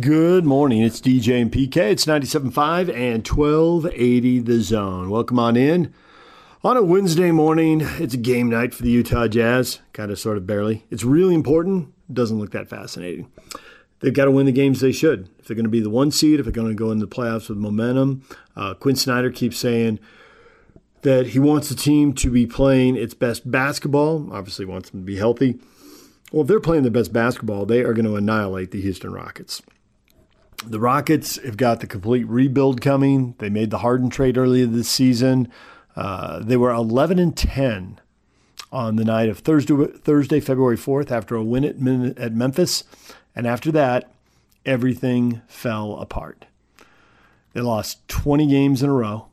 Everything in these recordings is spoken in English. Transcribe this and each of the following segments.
Good morning. It's DJ and PK. It's 97.5 and 1280 the zone. Welcome on in. On a Wednesday morning, it's a game night for the Utah Jazz, kind of, sort of, barely. It's really important. Doesn't look that fascinating. They've got to win the games they should. If they're going to be the one seed, if they're going to go into the playoffs with momentum, uh, Quin Snyder keeps saying that he wants the team to be playing its best basketball. Obviously, wants them to be healthy. Well, if they're playing their best basketball, they are going to annihilate the Houston Rockets. The Rockets have got the complete rebuild coming. They made the Harden trade earlier this season. Uh, they were 11 and 10 on the night of Thursday, Thursday, February 4th, after a win at, at Memphis. And after that, everything fell apart. They lost 20 games in a row.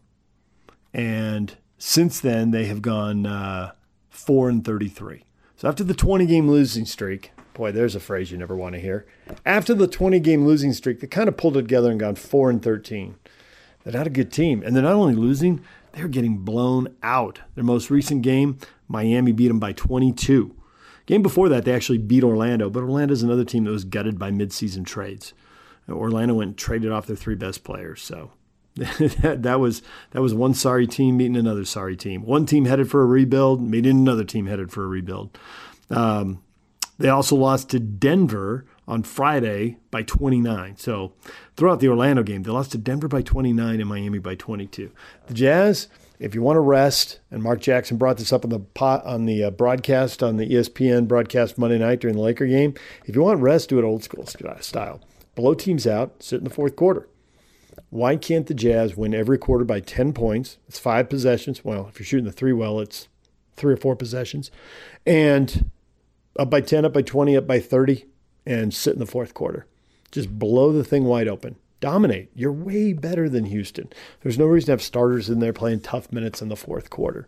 And since then, they have gone uh, 4 and 33. So after the 20 game losing streak, Boy, there's a phrase you never want to hear. After the 20 game losing streak, they kind of pulled it together and gone 4 and 13. They're not a good team. And they're not only losing, they're getting blown out. Their most recent game, Miami beat them by 22. Game before that, they actually beat Orlando, but Orlando's another team that was gutted by midseason trades. Orlando went and traded off their three best players. So that, that was that was one sorry team meeting another sorry team. One team headed for a rebuild, meeting another team headed for a rebuild. Um, they also lost to Denver on Friday by 29. So throughout the Orlando game, they lost to Denver by 29 and Miami by 22. The Jazz, if you want to rest, and Mark Jackson brought this up on the pot, on the uh, broadcast on the ESPN broadcast Monday night during the Laker game. If you want rest, do it old school style. Blow teams out, sit in the fourth quarter. Why can't the Jazz win every quarter by 10 points? It's five possessions. Well, if you're shooting the three well, it's three or four possessions. And up by 10, up by 20, up by 30, and sit in the fourth quarter. Just blow the thing wide open. Dominate. You're way better than Houston. There's no reason to have starters in there playing tough minutes in the fourth quarter.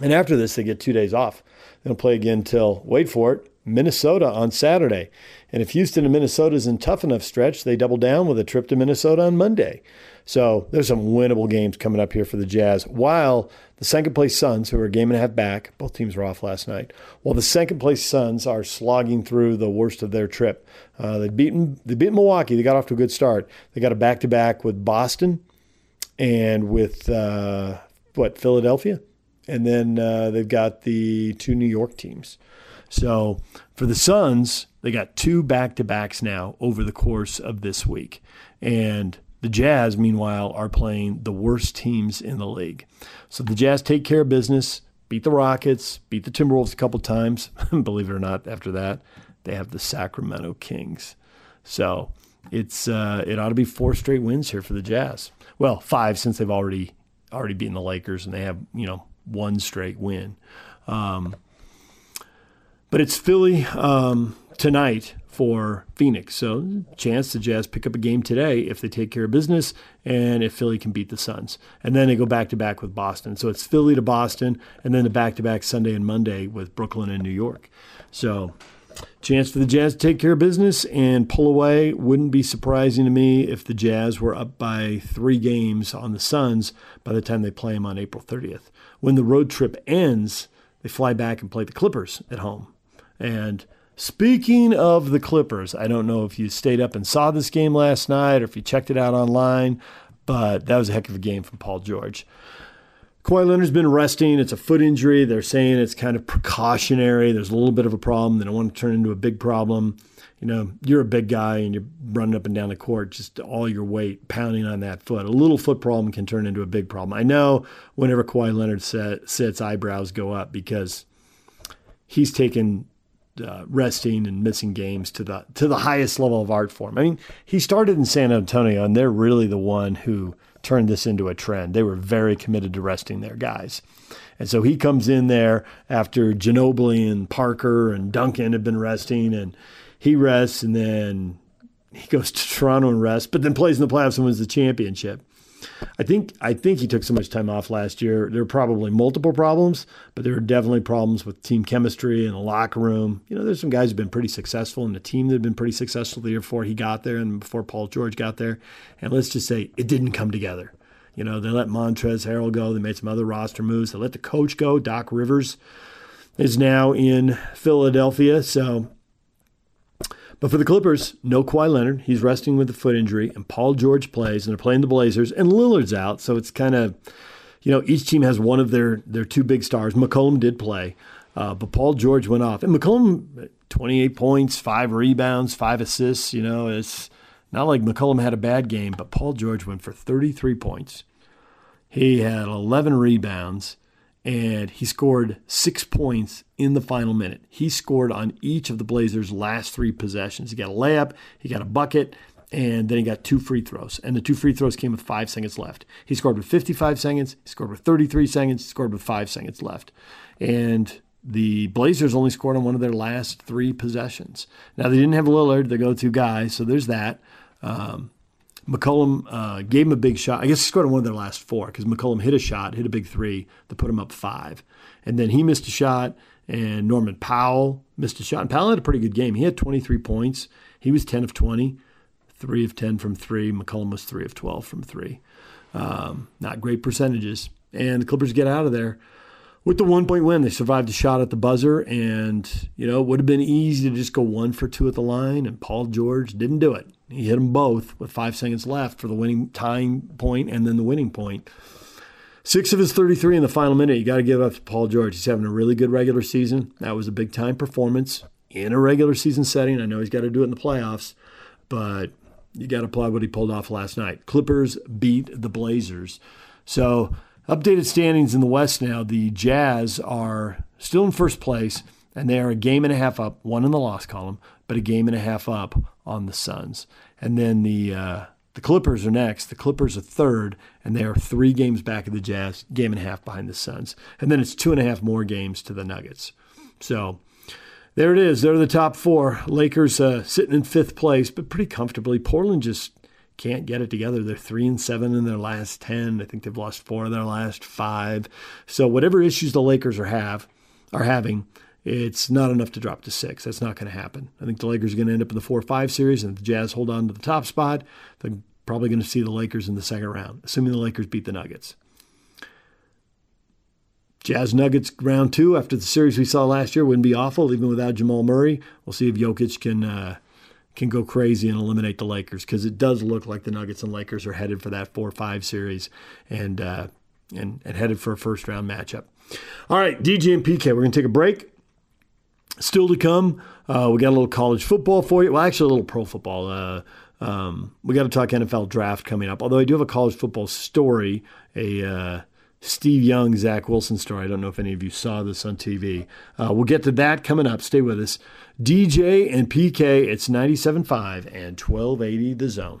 And after this, they get two days off. They'll play again till, wait for it, Minnesota on Saturday. And if Houston and Minnesota is in tough enough stretch, they double down with a trip to Minnesota on Monday. So there's some winnable games coming up here for the Jazz. While the second place Suns, who are a game and a half back, both teams were off last night. While the second place Suns are slogging through the worst of their trip. Uh, they beaten they beat Milwaukee. They got off to a good start. They got a back to back with Boston and with uh, what Philadelphia, and then uh, they've got the two New York teams. So for the Suns, they got two back to backs now over the course of this week, and the Jazz, meanwhile, are playing the worst teams in the league. So the Jazz take care of business, beat the Rockets, beat the Timberwolves a couple times. Believe it or not, after that, they have the Sacramento Kings. So it's uh, it ought to be four straight wins here for the Jazz. Well, five since they've already already beaten the Lakers and they have you know one straight win. Um, but it's Philly um, tonight for Phoenix. So, chance the Jazz pick up a game today if they take care of business and if Philly can beat the Suns. And then they go back to back with Boston. So, it's Philly to Boston and then the back to back Sunday and Monday with Brooklyn and New York. So, chance for the Jazz to take care of business and pull away. Wouldn't be surprising to me if the Jazz were up by three games on the Suns by the time they play them on April 30th. When the road trip ends, they fly back and play the Clippers at home. And Speaking of the Clippers, I don't know if you stayed up and saw this game last night or if you checked it out online, but that was a heck of a game from Paul George. Kawhi Leonard's been resting. It's a foot injury. They're saying it's kind of precautionary. There's a little bit of a problem. They don't want to turn into a big problem. You know, you're a big guy and you're running up and down the court, just all your weight pounding on that foot. A little foot problem can turn into a big problem. I know whenever Kawhi Leonard sits, eyebrows go up because he's taken uh, resting and missing games to the to the highest level of art form. I mean, he started in San Antonio, and they're really the one who turned this into a trend. They were very committed to resting their guys. And so he comes in there after Ginobili and Parker and Duncan have been resting, and he rests, and then he goes to Toronto and rests, but then plays in the playoffs and wins the championship. I think I think he took so much time off last year. There were probably multiple problems, but there were definitely problems with team chemistry and the locker room. You know, there's some guys who've been pretty successful in the team that have been pretty successful the year before he got there and before Paul George got there. And let's just say it didn't come together. You know, they let Montrezl Harrell go. They made some other roster moves. They let the coach go. Doc Rivers is now in Philadelphia. So But for the Clippers, no Kawhi Leonard. He's resting with a foot injury, and Paul George plays, and they're playing the Blazers, and Lillard's out. So it's kind of, you know, each team has one of their their two big stars. McCollum did play, uh, but Paul George went off, and McCollum, 28 points, five rebounds, five assists. You know, it's not like McCollum had a bad game, but Paul George went for 33 points. He had 11 rebounds and he scored six points in the final minute. He scored on each of the Blazers' last three possessions. He got a layup, he got a bucket, and then he got two free throws. And the two free throws came with five seconds left. He scored with 55 seconds, he scored with 33 seconds, he scored with five seconds left. And the Blazers only scored on one of their last three possessions. Now, they didn't have Lillard, the go to guy, so there's that. Um, McCollum uh, gave him a big shot. I guess he scored on one of their last four because McCollum hit a shot, hit a big three to put him up five. And then he missed a shot, and Norman Powell missed a shot. And Powell had a pretty good game. He had 23 points. He was 10 of 20, 3 of 10 from 3. McCollum was 3 of 12 from 3. Um, not great percentages. And the Clippers get out of there with the one point win. They survived a shot at the buzzer, and, you know, it would have been easy to just go one for two at the line, and Paul George didn't do it. He hit them both with five seconds left for the winning tying point and then the winning point. Six of his 33 in the final minute. You got to give up to Paul George. He's having a really good regular season. That was a big time performance in a regular season setting. I know he's got to do it in the playoffs, but you got to applaud what he pulled off last night. Clippers beat the Blazers. So, updated standings in the West now. The Jazz are still in first place, and they are a game and a half up, one in the loss column, but a game and a half up on the Suns. And then the uh, the Clippers are next. The Clippers are third, and they are three games back of the Jazz, game and a half behind the Suns. And then it's two and a half more games to the Nuggets. So there it is. They're the top four. Lakers uh, sitting in fifth place, but pretty comfortably. Portland just can't get it together. They're three and seven in their last ten. I think they've lost four of their last five. So whatever issues the Lakers are have are having, it's not enough to drop to six. That's not going to happen. I think the Lakers are going to end up in the 4 5 series, and if the Jazz hold on to the top spot, they're probably going to see the Lakers in the second round, assuming the Lakers beat the Nuggets. Jazz Nuggets round two after the series we saw last year wouldn't be awful, even without Jamal Murray. We'll see if Jokic can uh, can go crazy and eliminate the Lakers because it does look like the Nuggets and Lakers are headed for that four five series and, uh, and and headed for a first round matchup. All right, DJ and PK, we're going to take a break. Still to come, uh, we got a little college football for you. Well, actually, a little pro football. Uh, um, we got to talk NFL draft coming up. Although I do have a college football story, a uh, Steve Young, Zach Wilson story. I don't know if any of you saw this on TV. Uh, we'll get to that coming up. Stay with us. DJ and PK, it's 97.5 and 1280 The Zone.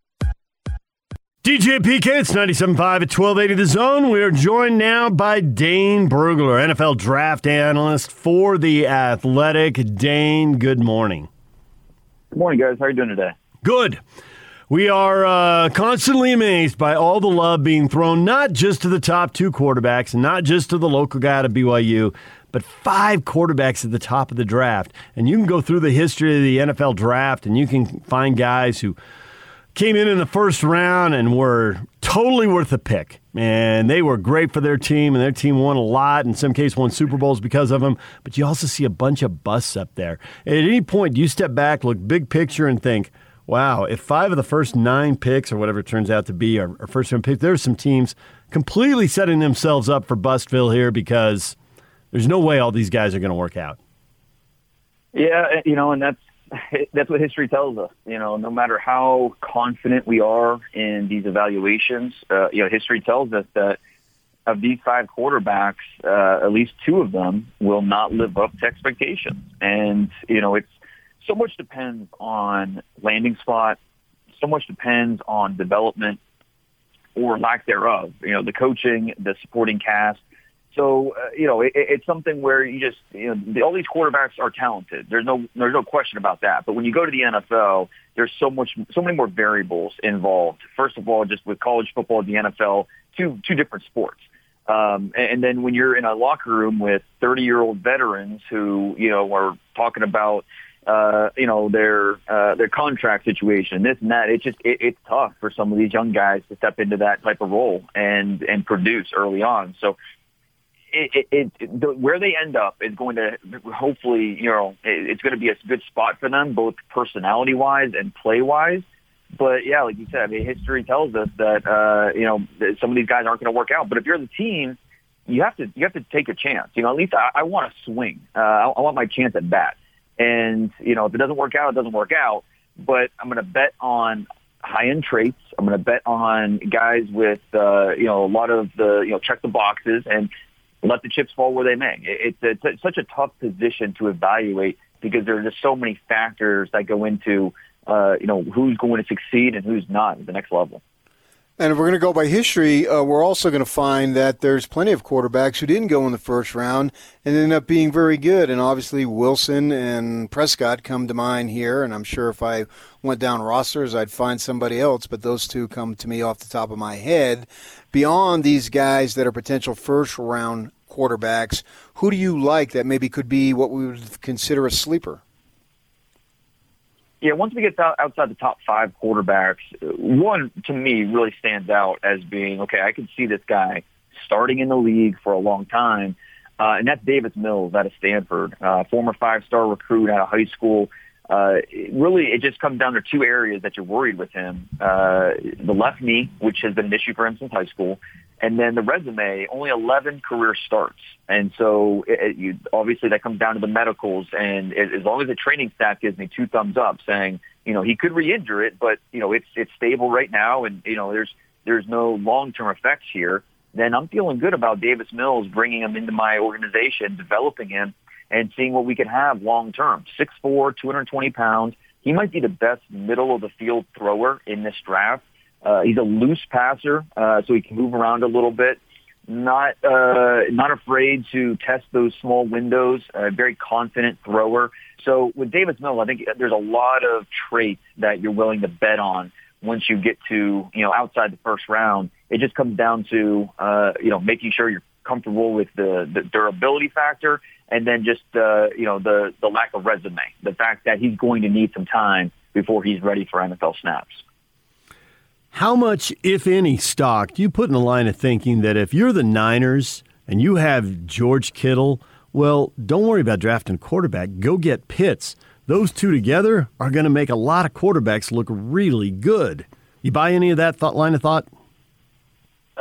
DJ PK, it's 97.5 at 1280 The Zone. We are joined now by Dane Brugler, NFL draft analyst for The Athletic. Dane, good morning. Good morning, guys. How are you doing today? Good. We are uh, constantly amazed by all the love being thrown, not just to the top two quarterbacks, not just to the local guy at BYU, but five quarterbacks at the top of the draft. And you can go through the history of the NFL draft and you can find guys who – came in in the first round and were totally worth a pick. And they were great for their team, and their team won a lot. In some cases, won Super Bowls because of them. But you also see a bunch of busts up there. At any point, do you step back, look big picture, and think, wow, if five of the first nine picks, or whatever it turns out to be, are, are first round picks, there's some teams completely setting themselves up for Bustville here because there's no way all these guys are going to work out. Yeah, you know, and that's that's what history tells us. You know, no matter how confident we are in these evaluations, uh, you know, history tells us that of these five quarterbacks, uh, at least two of them will not live up to expectations. And you know, it's so much depends on landing spot, so much depends on development or lack thereof. You know, the coaching, the supporting cast, So uh, you know, it, it's something where you just you know the, all these quarterbacks are talented. There's no there's no question about that. But when you go to the NFL, there's so much so many more variables involved. First of all, just with college football, the NFL, two two different sports. Um, and then when you're in a locker room with 30 year old veterans who you know are talking about uh, you know their uh, their contract situation, this and that. It's just it, it's tough for some of these young guys to step into that type of role and and produce early on. So it, it, it the, where they end up is going to hopefully you know it, it's going to be a good spot for them both personality wise and play wise. But yeah, like you said, I mean, history tells us that uh, you know that some of these guys aren't going to work out. But if you're the team, you have to you have to take a chance. You know, at least I, I want to swing. Uh, I, I want my chance at bat. And you know, if it doesn't work out, it doesn't work out. But I'm going to bet on high end traits. I'm going to bet on guys with uh, you know a lot of the you know check the boxes and let the chips fall where they may. It's, it's, such a tough position to evaluate because there are just so many factors that go into uh, you know who's going to succeed and who's not at the next level. And if we're going to go by history, uh, we're also going to find that there's plenty of quarterbacks who didn't go in the first round and ended up being very good. And obviously, Wilson and Prescott come to mind here. And I'm sure if I went down rosters, I'd find somebody else. But those two come to me off the top of my head. Beyond these guys that are potential first round quarterbacks, who do you like that maybe could be what we would consider a sleeper? Yeah, once we get outside the top five quarterbacks, one to me really stands out as being okay. I can see this guy starting in the league for a long time, uh, and that's Davis Mills out of Stanford, uh, former five-star recruit out of high school. Uh, really, it just comes down to two areas that you're worried with him: uh, the left knee, which has been an issue for him since high school, and then the resume, only 11 career starts. And so it, it, you, obviously that comes down to the medicals. And it, as long as the training staff gives me two thumbs up saying, you know, he could re-injure it, but, you know, it's, it's stable right now. And, you know, there's, there's no long-term effects here. Then I'm feeling good about Davis Mills bringing him into my organization, developing him and seeing what we could have long-term. 6'4", 220 pounds. He might be the best middle of the field thrower in this draft uh, he's a loose passer, uh, so he can move around a little bit. Not uh, not afraid to test those small windows. A very confident thrower. So with Davis Mills, I think there's a lot of traits that you're willing to bet on once you get to you know outside the first round. It just comes down to uh, you know making sure you're comfortable with the, the durability factor, and then just uh, you know the the lack of resume, the fact that he's going to need some time before he's ready for NFL snaps. How much, if any, stock do you put in the line of thinking that if you're the Niners and you have George Kittle, well, don't worry about drafting quarterback. Go get Pitts. Those two together are going to make a lot of quarterbacks look really good. You buy any of that thought line of thought?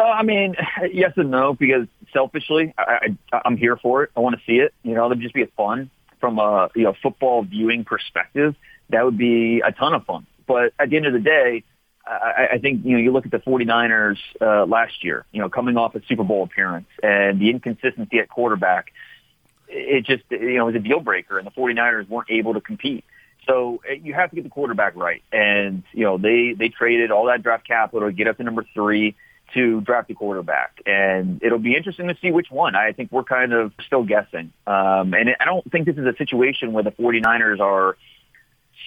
Uh, I mean, yes and no, because selfishly, I, I, I'm here for it. I want to see it. You know, it'd just be fun from a you know football viewing perspective. That would be a ton of fun. But at the end of the day, I, I think, you know, you look at the 49ers uh, last year, you know, coming off a Super Bowl appearance and the inconsistency at quarterback, it just, you know, was a deal breaker and the 49ers weren't able to compete. So uh, you have to get the quarterback right. And, you know, they, they traded all that draft capital to get up to number three to draft a quarterback. And it'll be interesting to see which one. I think we're kind of still guessing. Um, and I don't think this is a situation where the 49ers are –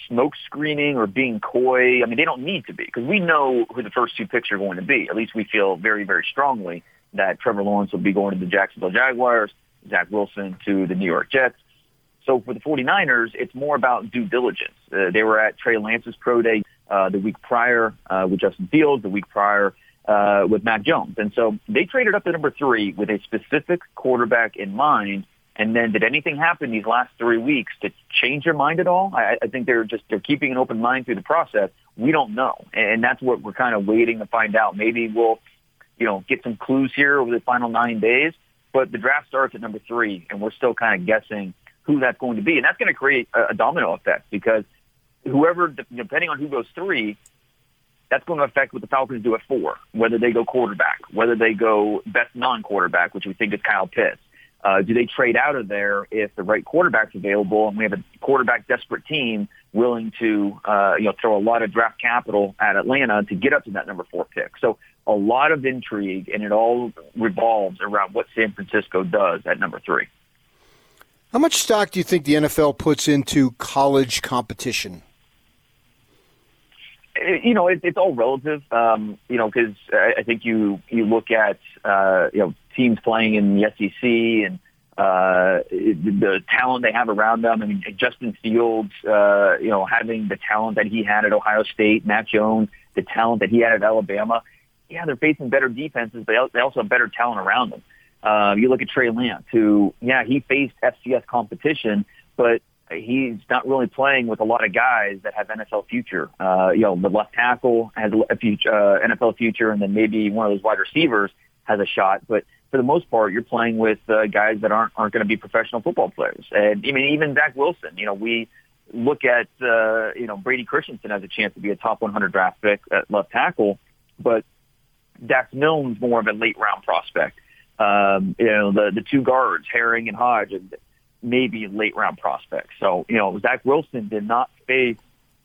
smoke screening or being coy. I mean, they don't need to be because we know who the first two picks are going to be. At least we feel very, very strongly that Trevor Lawrence will be going to the Jacksonville Jaguars, Zach Wilson to the New York Jets. So for the 49ers, it's more about due diligence. Uh, they were at Trey Lance's pro day uh, the week prior uh, with Justin Fields, the week prior uh, with Mac Jones. And so they traded up to number three with a specific quarterback in mind and then did anything happen these last three weeks to change your mind at all? I, I think they're just, they're keeping an open mind through the process. We don't know. And that's what we're kind of waiting to find out. Maybe we'll, you know, get some clues here over the final nine days, but the draft starts at number three and we're still kind of guessing who that's going to be. And that's going to create a, a domino effect because whoever, depending on who goes three, that's going to affect what the Falcons do at four, whether they go quarterback, whether they go best non-quarterback, which we think is Kyle Pitts uh, do they trade out of there if the right quarterback's available and we have a quarterback desperate team willing to uh, you know throw a lot of draft capital at Atlanta to get up to that number four pick? So a lot of intrigue, and it all revolves around what San Francisco does at number three. How much stock do you think the NFL puts into college competition? You know, it, it's all relative. Um, you know, because I, I think you you look at uh, you know teams playing in the SEC and uh, the talent they have around them. I mean, Justin Fields, uh, you know, having the talent that he had at Ohio State, Mac Jones, the talent that he had at Alabama. Yeah, they're facing better defenses, but they also have better talent around them. Uh, you look at Trey Lance, who, yeah, he faced FCS competition, but he's not really playing with a lot of guys that have NFL future. Uh, you know, the left tackle has a future, uh, NFL future, and then maybe one of those wide receivers has a shot. But for the most part, you're playing with uh, guys that aren't aren't going to be professional football players. And I mean, even Zach Wilson. You know, we look at uh, you know Brady Christensen has a chance to be a top 100 draft pick at left tackle, but Dax Milne's more of a late round prospect. Um, you know, the the two guards, Herring and Hodge, and maybe late round prospects. So you know, Zach Wilson did not face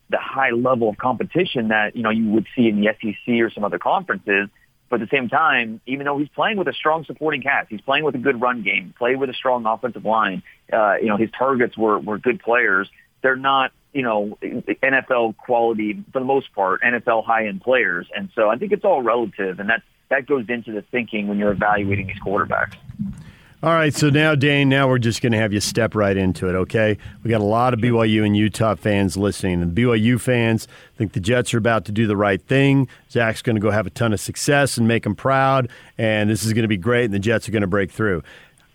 the high level of competition that you know you would see in the SEC or some other conferences. But at the same time, even though he's playing with a strong supporting cast, he's playing with a good run game, played with a strong offensive line. Uh, you know, his targets were were good players. They're not you know, NFL quality for the most part, NFL high end players. And so I think it's all relative, and that that goes into the thinking when you're evaluating these quarterbacks. All right, so now, Dane, now we're just going to have you step right into it, okay? We got a lot of BYU and Utah fans listening. And BYU fans think the Jets are about to do the right thing. Zach's going to go have a ton of success and make them proud, and this is going to be great, and the Jets are going to break through.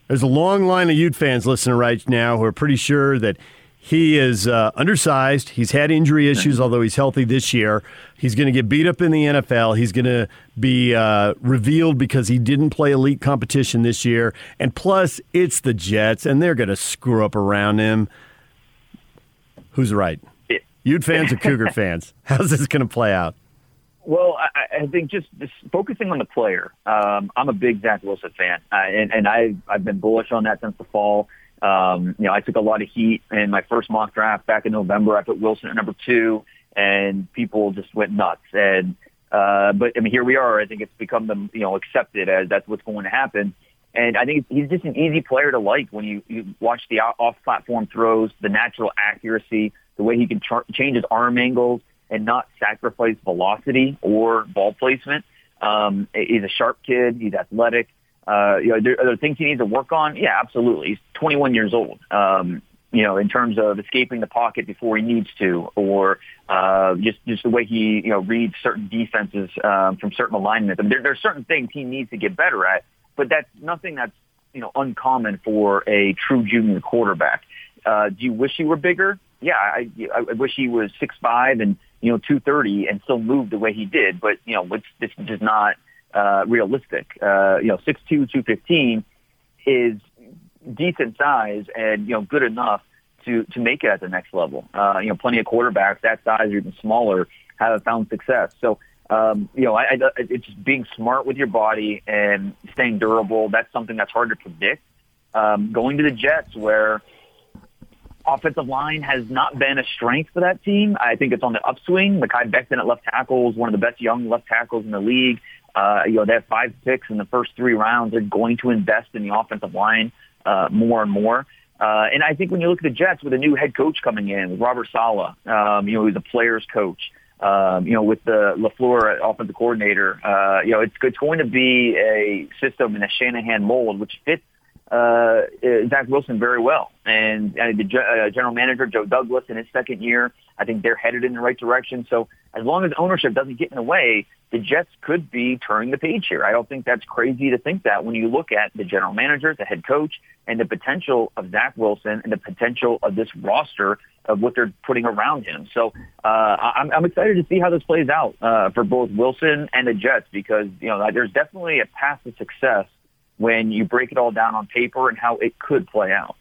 There's a long line of Ute fans listening right now who are pretty sure that he is uh, undersized. He's had injury issues, although he's healthy this year. He's going to get beat up in the NFL. He's going to be uh, revealed because he didn't play elite competition this year. And plus, it's the Jets, and they're going to screw up around him. Who's right? Ute fans or Cougar fans? How's this going to play out? Well, I, I think just, just focusing on the player. Um, I'm a big Zach Wilson fan, uh, and, and I've, I've been bullish on that since the fall. Um, you know, I took a lot of heat in my first mock draft back in November. I put Wilson at number two, and people just went nuts. And uh, but I mean, here we are. I think it's become the you know accepted as that's what's going to happen. And I think he's just an easy player to like when you, you watch the off-platform throws, the natural accuracy, the way he can char- change his arm angles and not sacrifice velocity or ball placement. Um, he's a sharp kid. He's athletic. Uh, you know, there, are there things he needs to work on? Yeah, absolutely. He's 21 years old. Um, you know, in terms of escaping the pocket before he needs to, or uh, just just the way he you know reads certain defenses um, from certain alignments. I mean, there, there are certain things he needs to get better at, but that's nothing that's you know uncommon for a true junior quarterback. Uh, do you wish he were bigger? Yeah, I, I wish he was six five and you know two thirty and still moved the way he did. But you know, it's, this is not uh, realistic. Uh, you know, 6'2", 215 is decent size and, you know, good enough to, to make it at the next level. Uh, you know, plenty of quarterbacks that size or even smaller have found success. So, um, you know, I, I, it's just being smart with your body and staying durable. That's something that's hard to predict. Um, going to the Jets where offensive line has not been a strength for that team. I think it's on the upswing. Mekhi Becton at left tackle is one of the best young left tackles in the league. Uh, you know, they have five picks in the first three rounds. They're going to invest in the offensive line uh, more and more. Uh, and I think when you look at the Jets with a new head coach coming in, Robert Saleh, um, you know, he's a player's coach. Um, you know, with the LaFleur offensive coordinator, uh, you know, it's, it's going to be a system in a Shanahan mold, which fits uh, Zach Wilson very well. And uh, the uh, general manager, Joe Douglas, in his second year, I think they're headed in the right direction. So as long as ownership doesn't get in the way, the Jets could be turning the page here. I don't think that's crazy to think that when you look at the general manager, the head coach, and the potential of Zach Wilson and the potential of this roster of what they're putting around him. So uh, I'm, I'm excited to see how this plays out uh, for both Wilson and the Jets because you know there's definitely a path to success when you break it all down on paper and how it could play out.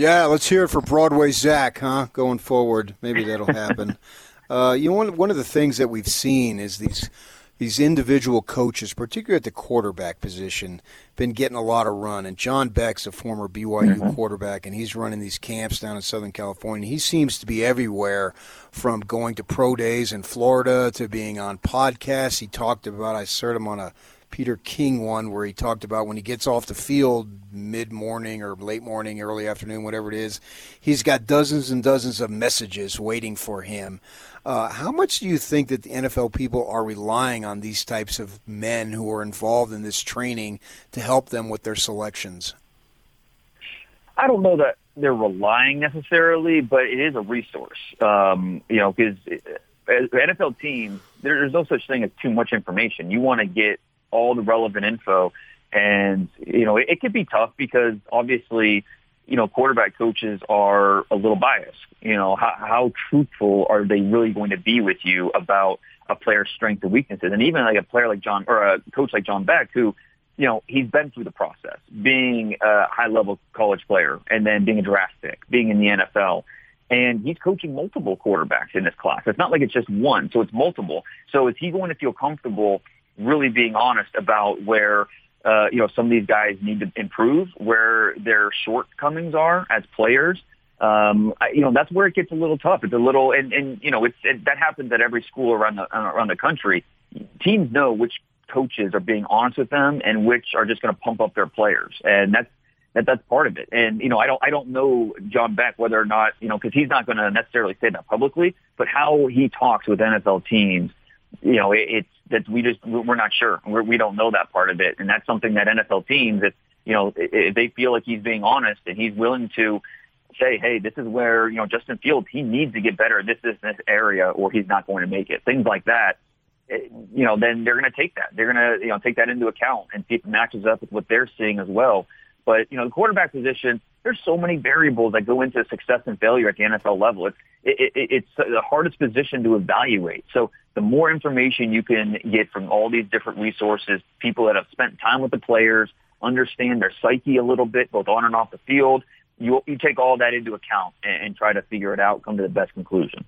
Yeah, let's hear it for Broadway Zach, huh? Going forward, maybe that'll happen. uh, you know, one, one of the things that we've seen is these these individual coaches, particularly at the quarterback position, been getting a lot of run. And John Beck's a former BYU mm-hmm. quarterback, and he's running these camps down in Southern California. He seems to be everywhere, from going to pro days in Florida to being on podcasts. He talked about I heard him on a Peter King one where he talked about when he gets off the field mid morning or late morning, early afternoon, whatever it is, he's got dozens and dozens of messages waiting for him. Uh, how much do you think that the NFL people are relying on these types of men who are involved in this training to help them with their selections? I don't know that they're relying necessarily, but it is a resource. Um, you know, because the NFL teams, there's no such thing as too much information. You want to get all the relevant info. And, you know, it, it could be tough because obviously, you know, quarterback coaches are a little biased. You know, how, how truthful are they really going to be with you about a player's strengths and weaknesses? And even like a player like John or a coach like John Beck, who, you know, he's been through the process, being a high level college player and then being a draft pick, being in the NFL. And he's coaching multiple quarterbacks in this class. It's not like it's just one, so it's multiple. So is he going to feel comfortable really being honest about where uh, you know some of these guys need to improve, where their shortcomings are as players. Um, I, you know that's where it gets a little tough. It's a little, and, and you know it's it, that happens at every school around the around the country. Teams know which coaches are being honest with them and which are just going to pump up their players, and that's that that's part of it. And you know, I don't I don't know John Beck whether or not you know because he's not going to necessarily say that publicly, but how he talks with NFL teams, you know, it, it's that we just we're not sure. We're, we don't know that part of it, and that's something that NFL teams, if you know, if they feel like he's being honest and he's willing to say, hey, this is where you know Justin Fields he needs to get better. This is this area, or he's not going to make it. Things like that. Eh, you know, then they're going to take that. They're going to you know take that into account and see if it matches up with what they're seeing as well. But you know, the quarterback position, there's so many variables that go into success and failure at the NFL level. It's it, it, it's the hardest position to evaluate. So the more information you can get from all these different resources, people that have spent time with the players, understand their psyche a little bit, both on and off the field, you you take all that into account and, and try to figure it out, come to the best conclusion.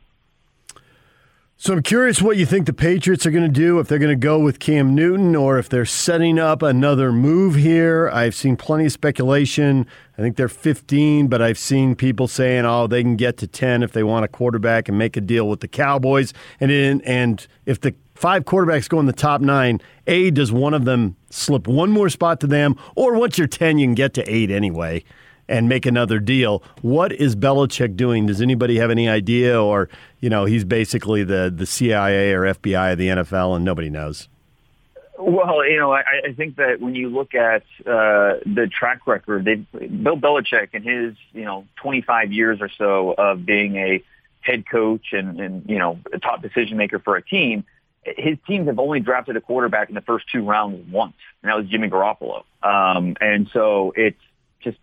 So I'm curious what you think the Patriots are going to do if they're going to go with Cam Newton or if they're setting up another move here. I've seen plenty of speculation. I think they're 15, but I've seen people saying, "Oh, they can get to 10 if they want a quarterback and make a deal with the Cowboys." And in, and if the five quarterbacks go in the top 9, A does one of them slip one more spot to them or once you're 10 you can get to 8 anyway and make another deal. What is Belichick doing? Does anybody have any idea? Or, you know, he's basically the, the CIA or FBI of the NFL and nobody knows. Well, you know, I, I think that when you look at uh, the track record, they, Bill Belichick and his, you know, 25 years or so of being a head coach and, and you know, a top decision maker for a team, his teams have only drafted a quarterback in the first two rounds once, and that was Jimmy Garoppolo. Um, and so it's just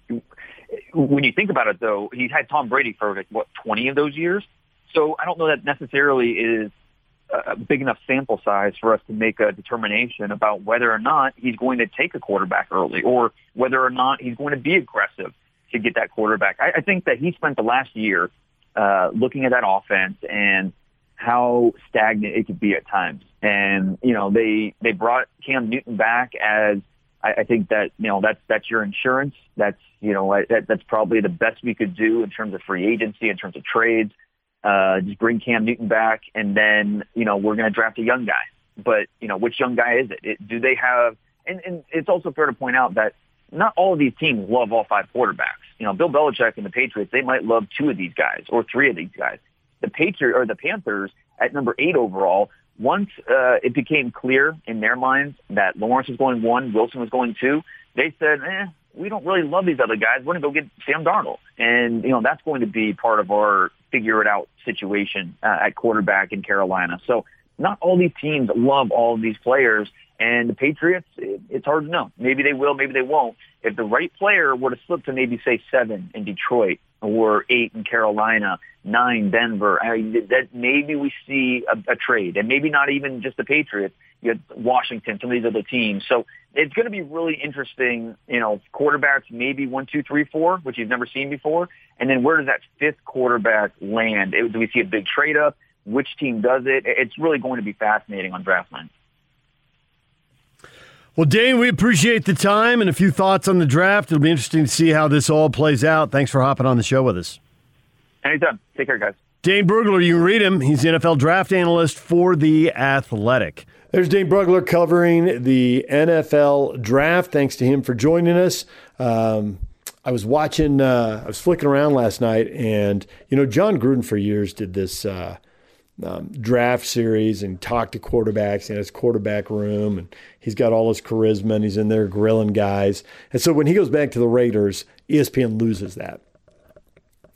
when you think about it, though, he's had Tom Brady for like, what 20 of those years. So I don't know that necessarily is a big enough sample size for us to make a determination about whether or not he's going to take a quarterback early or whether or not he's going to be aggressive to get that quarterback. I, I think that he spent the last year uh, looking at that offense and how stagnant it could be at times. And, you know, they, they brought Cam Newton back as I, I think that you know that's that's your insurance. That's you know that, that's probably the best we could do in terms of free agency, in terms of trades. Uh, just bring Cam Newton back, and then you know we're going to draft a young guy. But you know which young guy is it? it do they have? And, and it's also fair to point out that not all of these teams love all five quarterbacks. You know, Bill Belichick and the Patriots, they might love two of these guys or three of these guys. The Patriot or the Panthers at number eight overall once uh, it became clear in their minds that Lawrence was going one, Wilson was going two, they said, eh, we don't really love these other guys. We're going to go get Sam Darnold. And, you know, that's going to be part of our figure it out situation uh, at quarterback in Carolina. So not all these teams love all of these players. And the Patriots, it, it's hard to know. Maybe they will, maybe they won't. If the right player were to slip to maybe say seven in Detroit or eight in Carolina, nine Denver, I mean, that maybe we see a, a trade, and maybe not even just the Patriots. You have Washington, some of these other teams. So it's going to be really interesting. You know, quarterbacks maybe one, two, three, four, which you've never seen before, and then where does that fifth quarterback land? It, do we see a big trade up? Which team does it? It's really going to be fascinating on draft night. Well, Dane, we appreciate the time and a few thoughts on the draft. It'll be interesting to see how this all plays out. Thanks for hopping on the show with us. Anytime. Take care, guys. Dane Brugler, you can read him. He's the NFL draft analyst for The Athletic. There's Dane Brugler covering the NFL draft. Thanks to him for joining us. Um, I was watching, uh, I was flicking around last night, and, you know, Jon Gruden for years did this. Uh, um, draft series and talk to quarterbacks in his quarterback room, and he's got all his charisma and he's in there grilling guys. And so when he goes back to the Raiders, ESPN loses that.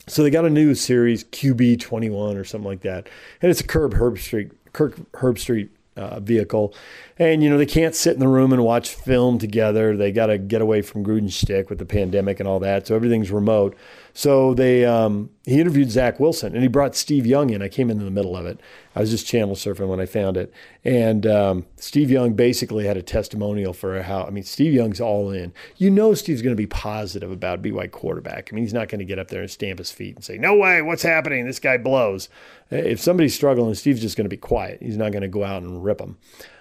So they got a new series, QB 21 or something like that, and it's a Kirk Herbstreit, Kirk Herbstreit uh, vehicle. And, you know, they can't sit in the room and watch film together. They got to get away from Gruden's stick with the pandemic and all that. So everything's remote. So they um, he interviewed Zach Wilson and he brought Steve Young in. I came in, in the middle of it. I was just channel surfing when I found it, and um, Steve Young basically had a testimonial for how. I mean, Steve Young's all in. You know, Steve's going to be positive about BYU quarterback. I mean, he's not going to get up there and stamp his feet and say, "No way, what's happening? This guy blows." If somebody's struggling, Steve's just going to be quiet. He's not going to go out and rip them.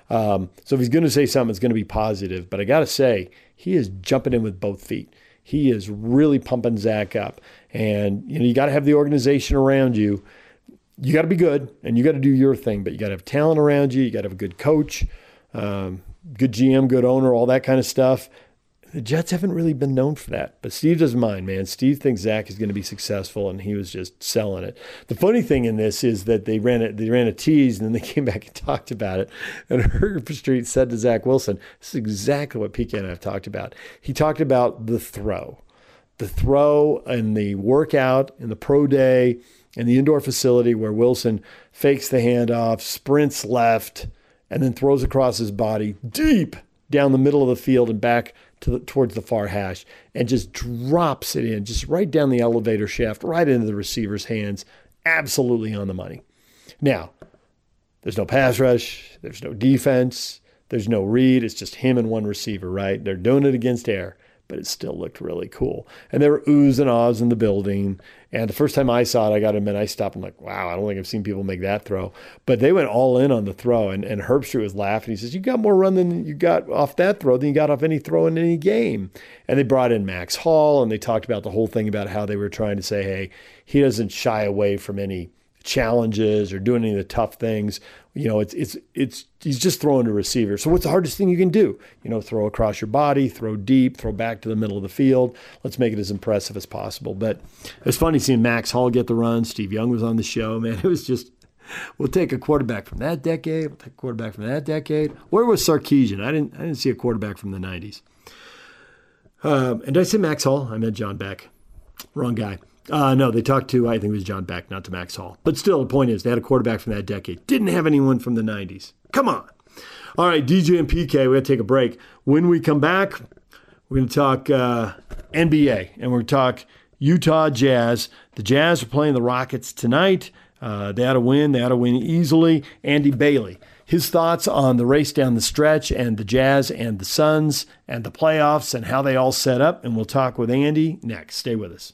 Um, so if he's going to say something, it's going to be positive. But I got to say, he is jumping in with both feet. He is really pumping Zach up. And you know, you got to have the organization around you. You got to be good and you got to do your thing, but you got to have talent around you. You got to have a good coach, um, good GM, good owner, all that kind of stuff. The Jets haven't really been known for that, but Steve doesn't mind, man. Steve thinks Zach is going to be successful, and he was just selling it. The funny thing in this is that they ran it, they ran a tease, and then they came back and talked about it. And Herbert Herbstreit said to Zach Wilson, "This is exactly what PK and I have talked about." He talked about the throw, the throw and the workout and the pro day and the indoor facility where Wilson fakes the handoff, sprints left, and then throws across his body deep down the middle of the field and back to the, towards the far hash and just drops it in, just right down the elevator shaft, right into the receiver's hands. Absolutely on the money. Now, there's no pass rush, there's no defense, there's no read. It's just him and one receiver, right? They're doing it against air but it still looked really cool. And there were oohs and ahs in the building. And the first time I saw it, I got to admit, I stopped and like, wow, I don't think I've seen people make that throw. But they went all in on the throw. And, and Herbstreit was laughing. He says, You got more run than you got off that throw than you got off any throw in any game. And they brought in Max Hall and they talked about the whole thing about how they were trying to say, hey, he doesn't shy away from any challenges or doing any of the tough things. You know, it's it's it's he's just throwing to receiver. So what's the hardest thing you can do? You know, throw across your body, throw deep, throw back to the middle of the field. Let's make it as impressive as possible. But it was funny seeing Max Hall get the run. Steve Young was on the show. Man, it was just we'll take a quarterback from that decade. We'll take a quarterback from that decade. Where was Sarkisian? I didn't I didn't see a quarterback from the '90s. Um, and did I say Max Hall? I meant John Beck. Wrong guy. Uh, no, they talked to, I think it was John Beck, not to Max Hall. But still, the point is, they had a quarterback from that decade. Didn't have anyone from the 90s. Come on. All right, DJ and PK, we got to take a break. When we come back, we're going to talk uh, NBA and we're going to talk Utah Jazz. The Jazz are playing the Rockets tonight. Uh, they had to win, they had to win easily. Andy Bailey, his thoughts on the race down the stretch and the Jazz and the Suns and the playoffs and how they all set up. And we'll talk with Andy next. Stay with us.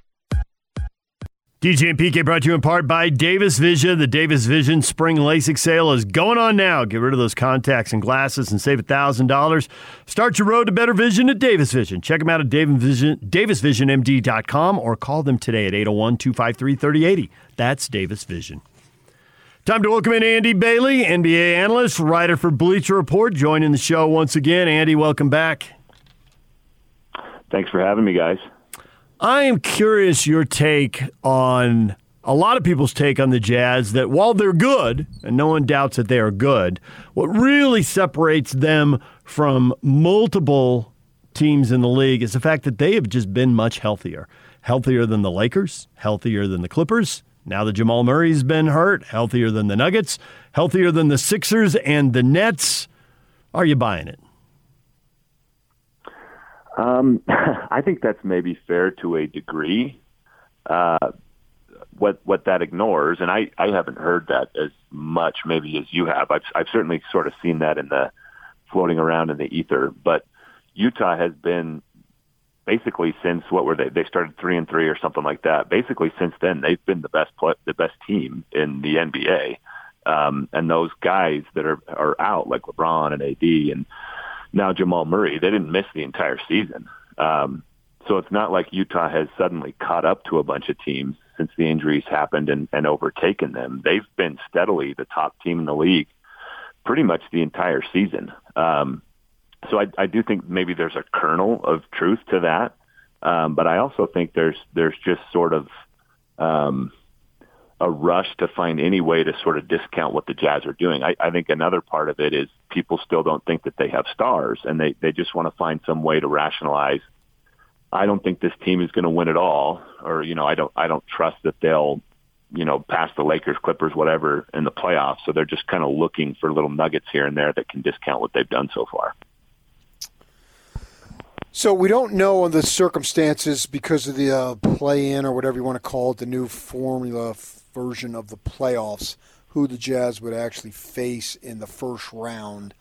DJ and PK brought to you in part by Davis Vision. The Davis Vision Spring LASIK sale is going on now. Get rid of those contacts and glasses and save $1,000. Start your road to better vision at Davis Vision. Check them out at davisvisionmd.com or call them today at 801 253 3080. That's Davis Vision. Time to welcome in Andy Bailey, NBA analyst, writer for Bleacher Report, joining the show once again. Andy, welcome back. Thanks for having me, guys. I am curious your take on a lot of people's take on the Jazz that while they're good, and no one doubts that they are good, what really separates them from multiple teams in the league is the fact that they have just been much healthier. Healthier than the Lakers, healthier than the Clippers. Now that Jamal Murray's been hurt, healthier than the Nuggets, healthier than the Sixers and the Nets. Are you buying it? Um, I think that's maybe fair to a degree. Uh, what what that ignores, and I, I haven't heard that as much maybe as you have. I've I've certainly sort of seen that in the floating around in the ether, but Utah has been basically since what were they? They started three and three or something like that. Basically since then, they've been the best play, the best team in the NBA. Um, and those guys that are are out like LeBron and AD and now Jamal Murray, they didn't miss the entire season. Um, so it's not like Utah has suddenly caught up to a bunch of teams since the injuries happened and, and overtaken them. They've been steadily the top team in the league pretty much the entire season. Um, so I, I do think maybe there's a kernel of truth to that, um, but I also think there's there's just sort of um, a rush to find any way to sort of discount what the Jazz are doing. I, I think another part of it is people still don't think that they have stars, and they they just want to find some way to rationalize. I don't think this team is going to win at all, or you know, I don't I don't trust that they'll you know pass the Lakers, Clippers, whatever in the playoffs. So they're just kind of looking for little nuggets here and there that can discount what they've done so far. So we don't know on the circumstances because of the uh, play-in or whatever you want to call it, the new formula version of the playoffs, who the Jazz would actually face in the first round.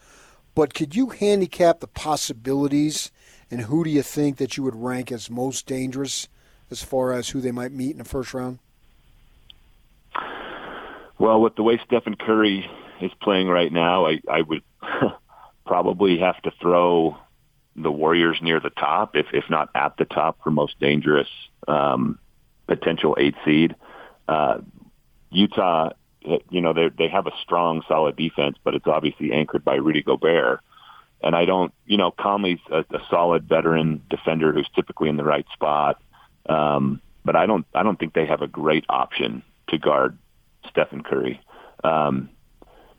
But could you handicap the possibilities, and who do you think that you would rank as most dangerous as far as who they might meet in the first round? Well, with the way Stephen Curry is playing right now, I, I would probably have to throw the Warriors near the top, if if not at the top, for most dangerous um, potential eight seed. Uh, Utah, you know, they they have a strong, solid defense, but it's obviously anchored by Rudy Gobert. And I don't, you know, Conley's a, a solid veteran defender who's typically in the right spot. Um, but I don't, I don't think they have a great option to guard Stephen Curry. Um,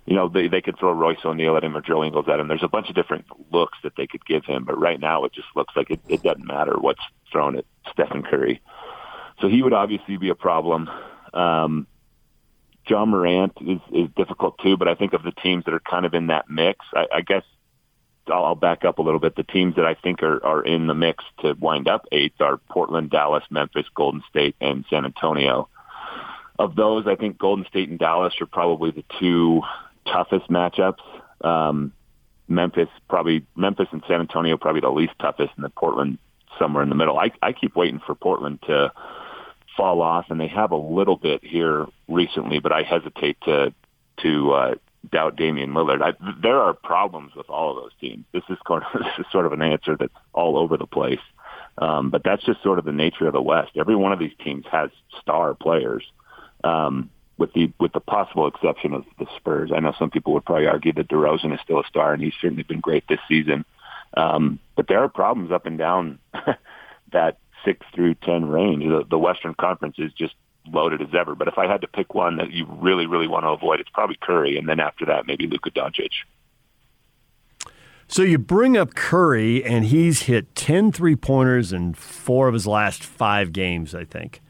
you know, they they could throw Royce O'Neale at him or Joe Ingles at him. There's a bunch of different looks that they could give him, but right now it just looks like it, it doesn't matter what's thrown at Stephen Curry. So he would obviously be a problem. Um, Ja Morant is, is difficult too, but I think of the teams that are kind of in that mix, I, I guess I'll, I'll back up a little bit. The teams that I think are, are in the mix to wind up eighth are Portland, Dallas, Memphis, Golden State, and San Antonio. Of those, I think Golden State and Dallas are probably the two toughest matchups. Um, Memphis probably Memphis and San Antonio probably the least toughest, and then Portland somewhere in the middle. I, I keep waiting for Portland to fall off, and they have a little bit here recently, but I hesitate to to uh, doubt Damian Lillard. I, there are problems with all of those teams. This is of, this is sort of an answer that's all over the place, um, but that's just sort of the nature of the West. Every one of these teams has star players, um, with the with the possible exception of the Spurs. I know some people would probably argue that DeRozan is still a star, and he's certainly been great this season. Um, but there are problems up and down that six through ten range. The, the Western Conference is just loaded as ever. But if I had to pick one that you really, really want to avoid, it's probably Curry, and then after that, maybe Luka Doncic. So you bring up Curry, and he's hit 10 three pointers in four of his last five games, I think.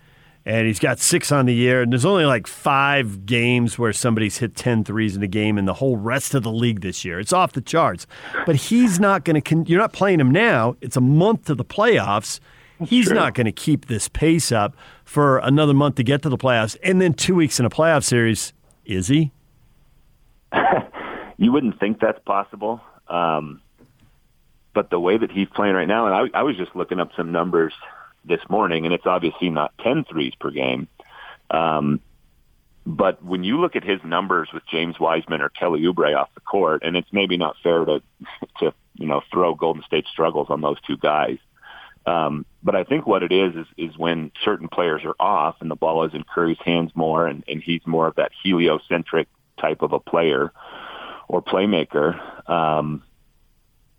And he's got six on the year. And there's only like five games where somebody's hit 10 threes in a game in the whole rest of the league this year. It's off the charts. But he's not going to, con- you're not playing him now. It's a month to the playoffs he's true. not going to keep this pace up for another month to get to the playoffs, and then two weeks in a playoff series. Is he? you wouldn't think that's possible, um, but the way that he's playing right now, and I, I was just looking up some numbers this morning, and it's obviously not 10 threes per game. Um, but when you look at his numbers with James Wiseman or Kelly Oubre off the court, and it's maybe not fair to to you know throw Golden State struggles on those two guys, um, but I think what it is, is is when certain players are off and the ball is in Curry's hands more, and, and he's more of that heliocentric type of a player or playmaker. Um,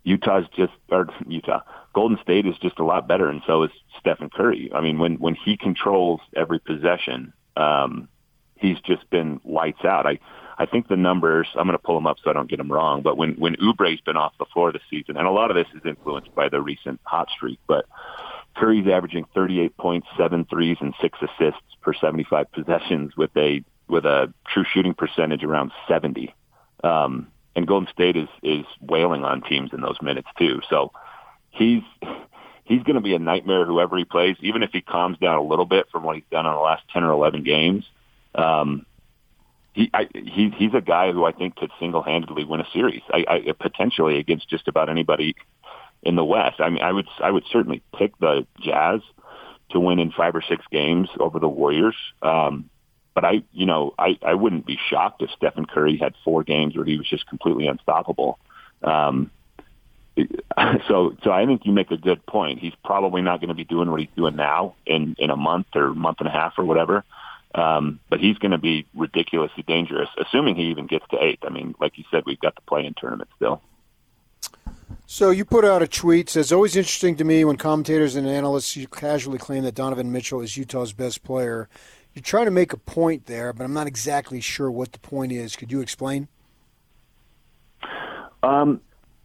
Utah's just or Utah Golden State is just a lot better, and so is Stephen Curry. I mean, when when he controls every possession, um, he's just been lights out. I I think the numbers, I'm going to pull them up so I don't get them wrong, but when, when Oubre's been off the floor this season, and a lot of this is influenced by the recent hot streak, but Curry's averaging 38 points, seven threes, and six assists per 75 possessions with a, with a true shooting percentage around 70. Um, and Golden State is is wailing on teams in those minutes too. So he's he's going to be a nightmare whoever he plays, even if he calms down a little bit from what he's done on the last ten or eleven games. Um, he, I, he he's a guy who I think could single handedly win a series. I, I potentially against just about anybody in the West. I mean, I would I would certainly pick the Jazz to win in five or six games over the Warriors. Um, but I, you know, I, I wouldn't be shocked if Stephen Curry had four games where he was just completely unstoppable. Um, so, so I think you make a good point. He's probably not going to be doing what he's doing now in in a month or month and a half or whatever. Um, but he's going to be ridiculously dangerous, assuming he even gets to eight. I mean, like you said, we've got the play-in tournament still. So you put out a tweet says always interesting to me when commentators and analysts casually claim that Donovan Mitchell is Utah's best player. You're trying to make a point there, but I'm not exactly sure what the point is. Could you explain? Um,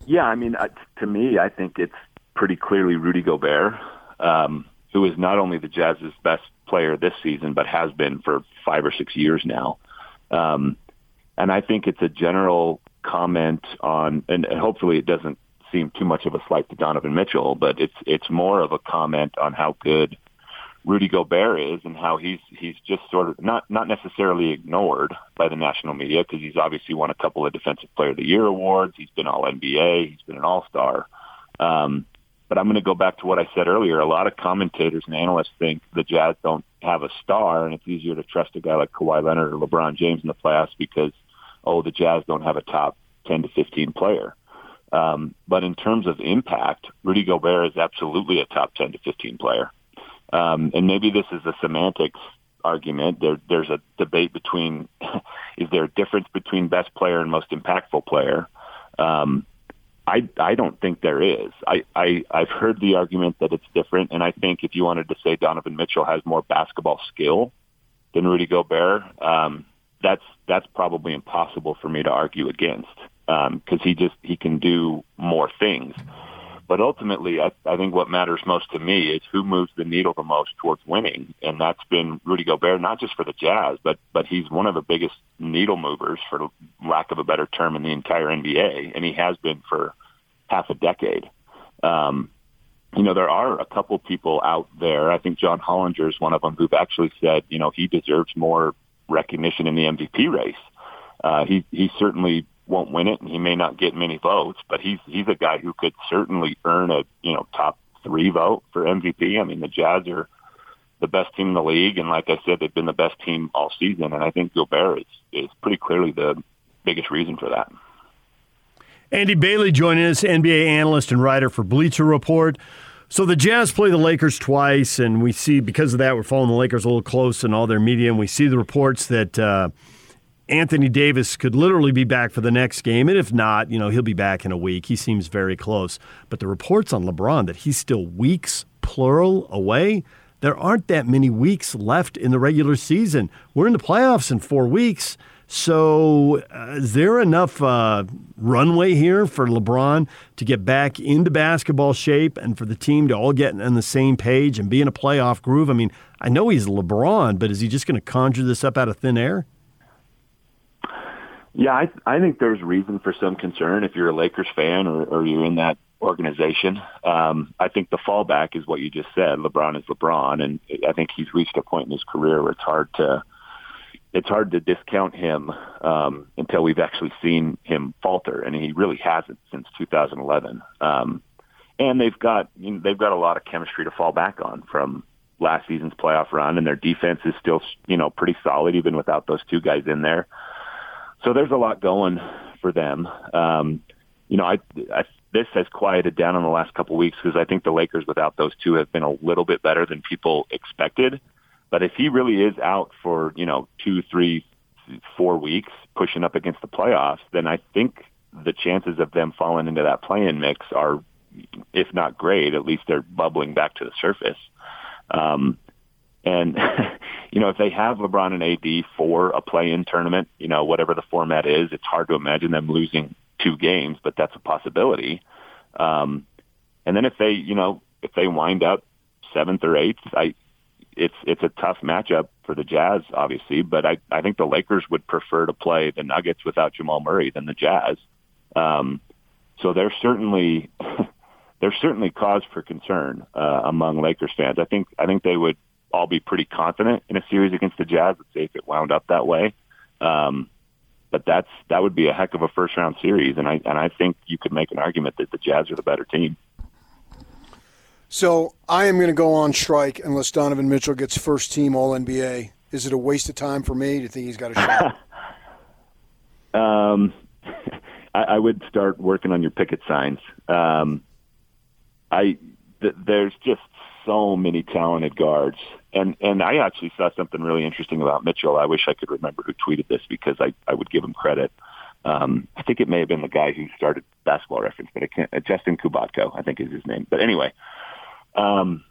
yeah, I mean, to me, I think it's pretty clearly Rudy Gobert, um, who is not only the Jazz's best player this season, but has been for five or six years now. Um, and I think it's a general comment on, and, hopefully it doesn't seem too much of a slight to Donovan Mitchell, but it's it's more of a comment on how good Rudy Gobert is and how he's he's just sort of not not necessarily ignored by the national media because he's obviously won a couple of Defensive Player of the Year awards. He's been All NBA. He's been an All Star. Um, but I'm going to go back to what I said earlier. A lot of commentators and analysts think the Jazz don't have a star, and it's easier to trust a guy like Kawhi Leonard or LeBron James in the playoffs because oh, the Jazz don't have a top 10 to 15 player. Um, but in terms of impact, Rudy Gobert is absolutely a top 10 to 15 player. Um, and maybe this is a semantics argument. There, there's a debate between is there a difference between best player and most impactful player? Um, I, I don't think there is. I, I, I've heard the argument that it's different, and I think if you wanted to say Donovan Mitchell has more basketball skill than Rudy Gobert, um, that's that's probably impossible for me to argue against because um, he just he can do more things. But ultimately, I, I think what matters most to me is who moves the needle the most towards winning, and that's been Rudy Gobert, not just for the Jazz, but but he's one of the biggest needle movers, for lack of a better term, in the entire NBA, and he has been for half a decade. Um, you know, there are a couple people out there. I think John Hollinger is one of them who've actually said, you know, he deserves more recognition in the MVP race. Uh, he he certainly won't win it, and he may not get many votes, but he's he's a guy who could certainly earn a you know top three vote for MVP. I mean, the Jazz are the best team in the league, and like I said, they've been the best team all season, and I think Gobert is is pretty clearly the biggest reason for that. Andy Bailey joining us, NBA analyst and writer for Bleacher Report. So the Jazz play the Lakers twice, and we see because of that we're following the Lakers a little close in all their media, and we see the reports that uh, Anthony Davis could literally be back for the next game, and if not, you know he'll be back in a week. He seems very close. But the reports on LeBron that he's still weeks plural away. There aren't that many weeks left in the regular season. We're in the playoffs in four weeks. So, uh, is there enough uh, runway here for LeBron to get back into basketball shape and for the team to all get on the same page and be in a playoff groove? I mean, I know he's LeBron, but is he just going to conjure this up out of thin air? Yeah, I, I think there's reason for some concern if you're a Lakers fan or, or you're in that organization. Um, I think the fallback is what you just said. LeBron is LeBron, and I think he's reached a point in his career where it's hard to – it's hard to discount him um, until we've actually seen him falter, and he really hasn't since 2011. Um, and they've got you know, they've got a lot of chemistry to fall back on from last season's playoff run, and their defense is still you know pretty solid even without those two guys in there. So there's a lot going for them. Um, you know, I, I this has quieted down in the last couple of weeks because I think the Lakers without those two have been a little bit better than people expected. But if he really is out for, you know, two, three, four weeks pushing up against the playoffs, then I think the chances of them falling into that play-in mix are, if not great, at least they're bubbling back to the surface. Um, and, you know, if they have LeBron and AD for a play-in tournament, you know, whatever the format is, it's hard to imagine them losing two games, but that's a possibility. Um, and then if they, you know, if they wind up seventh or eighth, I, it's it's a tough matchup for the Jazz, obviously, but I I think the Lakers would prefer to play the Nuggets without Jamal Murray than the Jazz. Um, so there's certainly there's certainly cause for concern uh, among Lakers fans. I think I think they would all be pretty confident in a series against the Jazz. Let's say if it wound up that way. Um, but that's that would be a heck of a first round series, and I and I think you could make an argument that the Jazz are the better team. So I am going to go on strike unless Donovan Mitchell gets first team All NBA. Is it a waste of time for me? Do you think he's got a shot? um, I, I would start working on your picket signs. Um, I th- there's just so many talented guards, and and I actually saw something really interesting about Mitchell. I wish I could remember who tweeted this because I I would give him credit. Um, I think it may have been the guy who started Basketball Reference, but I can't. Uh, Justin Kubatko, I think is his name. But anyway, um,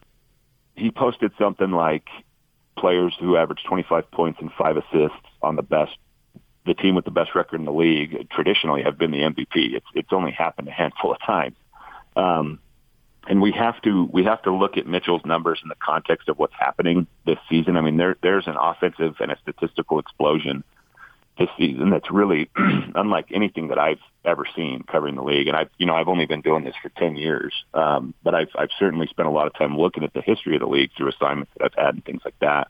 he posted something like players who average 25 points and five assists on the best, the team with the best record in the league traditionally have been the MVP. It's it's only happened a handful of times. Um, and we have to we have to look at Mitchell's numbers in the context of what's happening this season. I mean, there there's an offensive and a statistical explosion this season that's really unlike anything that I've ever seen covering the league. And I've, you know, I've only been doing this for 10 years. Um, but I've, I've certainly spent a lot of time looking at the history of the league through assignments that I've had and things like that.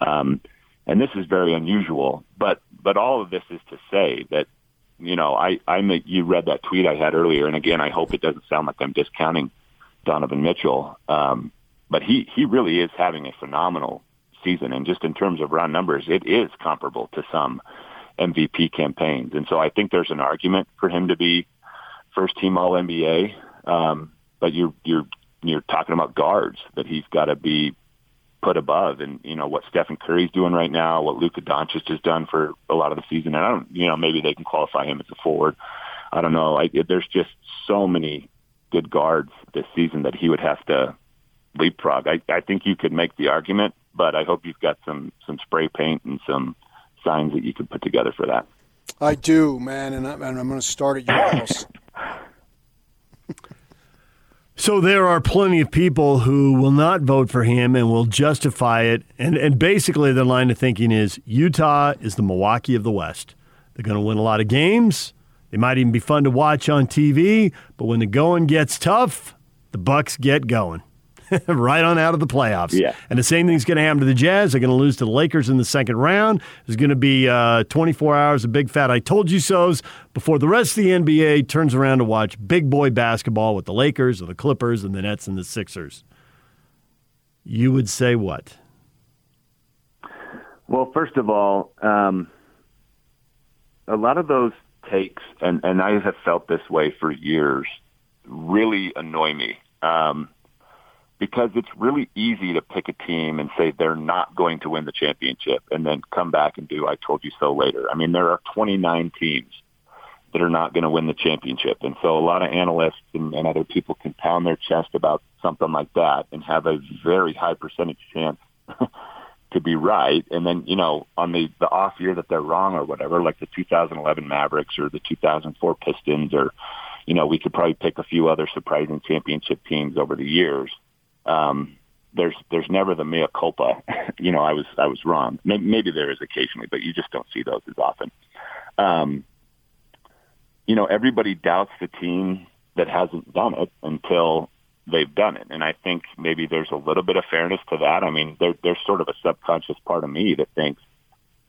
Um, and this is very unusual, but, but all of this is to say that, you know, I, I make, you read that tweet I had earlier. And again, I hope it doesn't sound like I'm discounting Donovan Mitchell. Um, but he, he really is having a phenomenal season. And just in terms of round numbers, it is comparable to some MVP campaigns. And so I think there's an argument for him to be first team All NBA. Um, but you're you're you're talking about guards that he's got to be put above, and you know what Stephen Curry's doing right now, what Luka Doncic has done for a lot of the season. And I don't, you know, maybe they can qualify him as a forward. I don't know. I, there's just so many good guards this season that he would have to leapfrog. I, I think you could make the argument, but I hope you've got some some spray paint and some signs that you could put together for that. I do, man, and I'm, and I'm going to start at your house. so there are plenty of people who will not vote for him and will justify it. And, and basically, their line of thinking is Utah is the Milwaukee of the West. They're going to win a lot of games. They might even be fun to watch on TV. But when the going gets tough, the Bucks get going. right on out of the playoffs. Yeah. And the same thing's going to happen to the Jazz. They're going to lose to the Lakers in the second round. There's going to be uh, 24 hours of big fat I told you so's before the rest of the NBA turns around to watch big boy basketball with the Lakers and the Clippers and the Nets and the Sixers. You would say what? Well, first of all, um, a lot of those takes, and, and I have felt this way for years, really annoy me. Um, because it's really easy to pick a team and say they're not going to win the championship and then come back and do I told you so later. I mean, there are 29 teams that are not going to win the championship. And so a lot of analysts and, and other people can pound their chest about something like that and have a very high percentage chance to be right. And then, you know, on the, the off year that they're wrong or whatever, like the 2011 Mavericks or the 2004 Pistons or, you know, we could probably pick a few other surprising championship teams over the years um, there's there's never the mea culpa. you know, I was I was wrong. Maybe, maybe there is occasionally, but you just don't see those as often. Um, you know, everybody doubts the team that hasn't done it until they've done it, and I think maybe there's a little bit of fairness to that. I mean, there, there's sort of a subconscious part of me that thinks,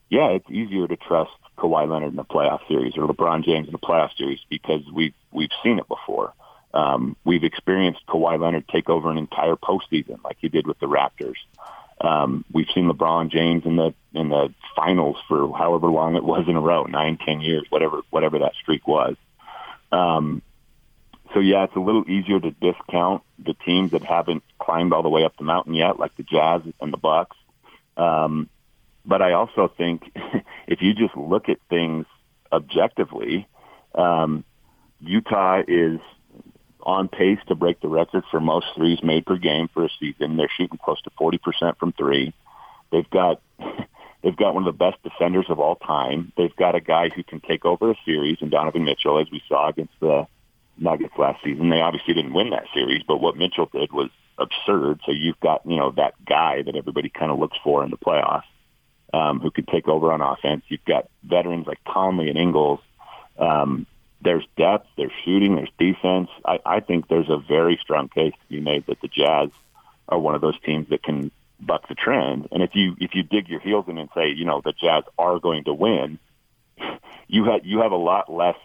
yeah, it's easier to trust Kawhi Leonard in a playoff series or LeBron James in a playoff series because we've we've seen it before. Um, we've experienced Kawhi Leonard take over an entire postseason like he did with the Raptors. Um, we've seen LeBron James in the in the finals for however long it was in a row, nine, ten years, whatever whatever that streak was. Um, so yeah, it's a little easier to discount the teams that haven't climbed all the way up the mountain yet, like the Jazz and the Bucks. Um, but I also think if you just look at things objectively, um, Utah is on pace to break the record for most threes made per game for a season. They're shooting close to 40% from three. They've got they've got one of the best defenders of all time. They've got a guy who can take over a series and Donovan Mitchell, as we saw against the Nuggets last season. They obviously didn't win that series, but what Mitchell did was absurd. So you've got, you know, that guy that everybody kind of looks for in the playoffs, um, who could take over on offense. You've got veterans like Conley and Ingles, um, there's depth, there's shooting, there's defense. I, I think there's a very strong case to be made that the Jazz are one of those teams that can buck the trend. And if you if you dig your heels in and say, you know, the Jazz are going to win, you have you have a lot less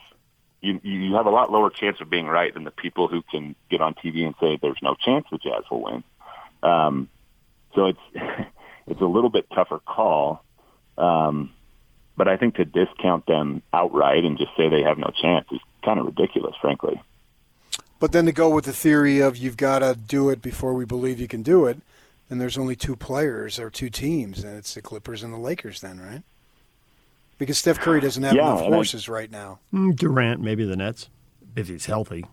you you have a lot lower chance of being right than the people who can get on TV and say there's no chance the Jazz will win. Um, so it's it's a little bit tougher call. Um, but I think to discount them outright and just say they have no chance is kind of ridiculous, frankly. But then to go with the theory of you've got to do it before we believe you can do it, and there's only two players or two teams, and it's the Clippers and the Lakers, then, right? Because Steph Curry doesn't have yeah, enough horses I, right now. Mm, Durant, maybe the Nets, if he's healthy.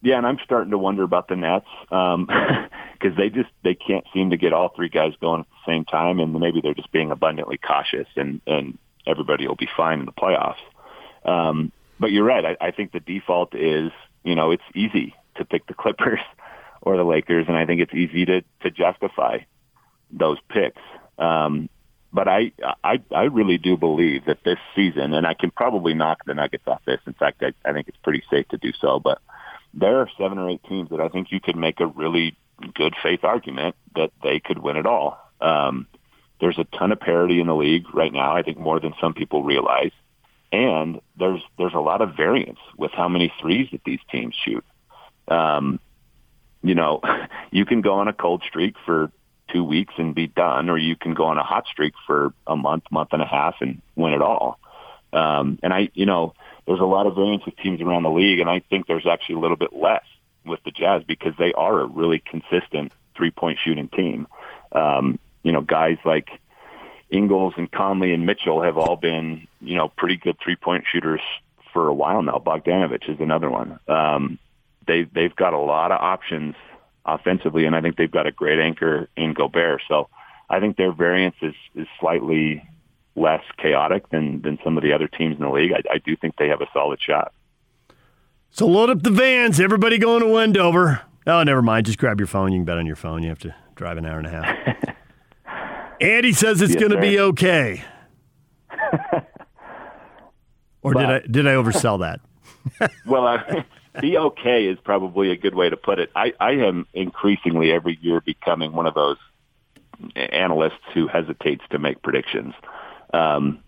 Yeah, and I'm starting to wonder about the Nets because um, they just they can't seem to get all three guys going at the same time, and maybe they're just being abundantly cautious, and and everybody will be fine in the playoffs. Um, but you're right. I, I think the default is you know it's easy to pick the Clippers or the Lakers, and I think it's easy to to justify those picks. Um, but I, I I really do believe that this season, and I can probably knock the Nuggets off this. In fact, I, I think it's pretty safe to do so. But there are seven or eight teams that I think you could make a really good faith argument that they could win it all. Um, there's a ton of parity in the league right now. I think more than some people realize, and there's there's a lot of variance with how many threes that these teams shoot. Um, you know, you can go on a cold streak for two weeks and be done, or you can go on a hot streak for a month, month and a half, and win it all. Um, and I, you know, there's a lot of variance with teams around the league, and I think there's actually a little bit less with the Jazz because they are a really consistent three point shooting team. Um, you know, guys like Ingles and Conley and Mitchell have all been, you know, pretty good three point shooters for a while now. Bogdanovich is another one. Um, they they've got a lot of options offensively, and I think they've got a great anchor in Gobert. So I think their variance is is slightly less chaotic than than some of the other teams in the league. I, I do think they have a solid shot. So load up the vans. Everybody going to Wendover. Oh, never mind. Just grab your phone. You can bet on your phone. You have to drive an hour and a half. Andy says it's yes, going to be okay. or but, did I did I oversell that? well, I, be okay is probably a good way to put it. I, I am increasingly every year becoming one of those analysts who hesitates to make predictions. Um,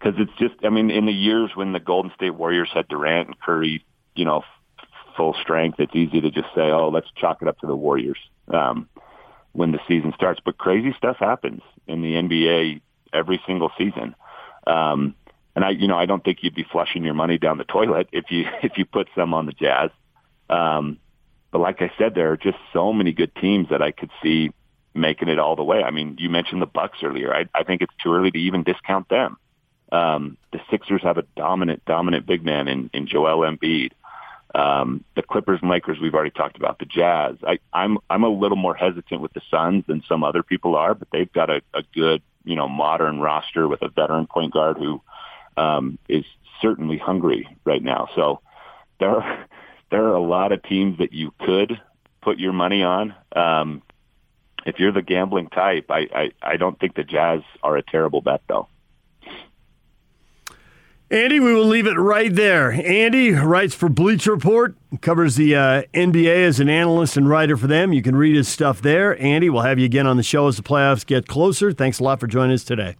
cause it's just, I mean, in the years when the Golden State Warriors had Durant and Curry, you know, full strength, it's easy to just say, oh, let's chalk it up to the Warriors, um, when the season starts. But crazy stuff happens in the NBA every single season. Um, and I, you know, I don't think you'd be flushing your money down the toilet if you if you put some on the Jazz. Um, but like I said, there are just so many good teams that I could see making it all the way. I mean, you mentioned the Bucks earlier. I, I think it's too early to even discount them. Um, the Sixers have a dominant, dominant big man in, in Joel Embiid. Um, the Clippers and Lakers, we've already talked about. The Jazz, I, I'm I'm a little more hesitant with the Suns than some other people are, but they've got a, a good, you know, modern roster with a veteran point guard who um, is certainly hungry right now. So there are, there are a lot of teams that you could put your money on. Um, if you're the gambling type, I, I, I don't think the Jazz are a terrible bet, though. Andy, we will leave it right there. Andy writes for Bleacher Report, covers the uh, NBA as an analyst and writer for them. You can read his stuff there. Andy, we'll have you again on the show as the playoffs get closer. Thanks a lot for joining us today.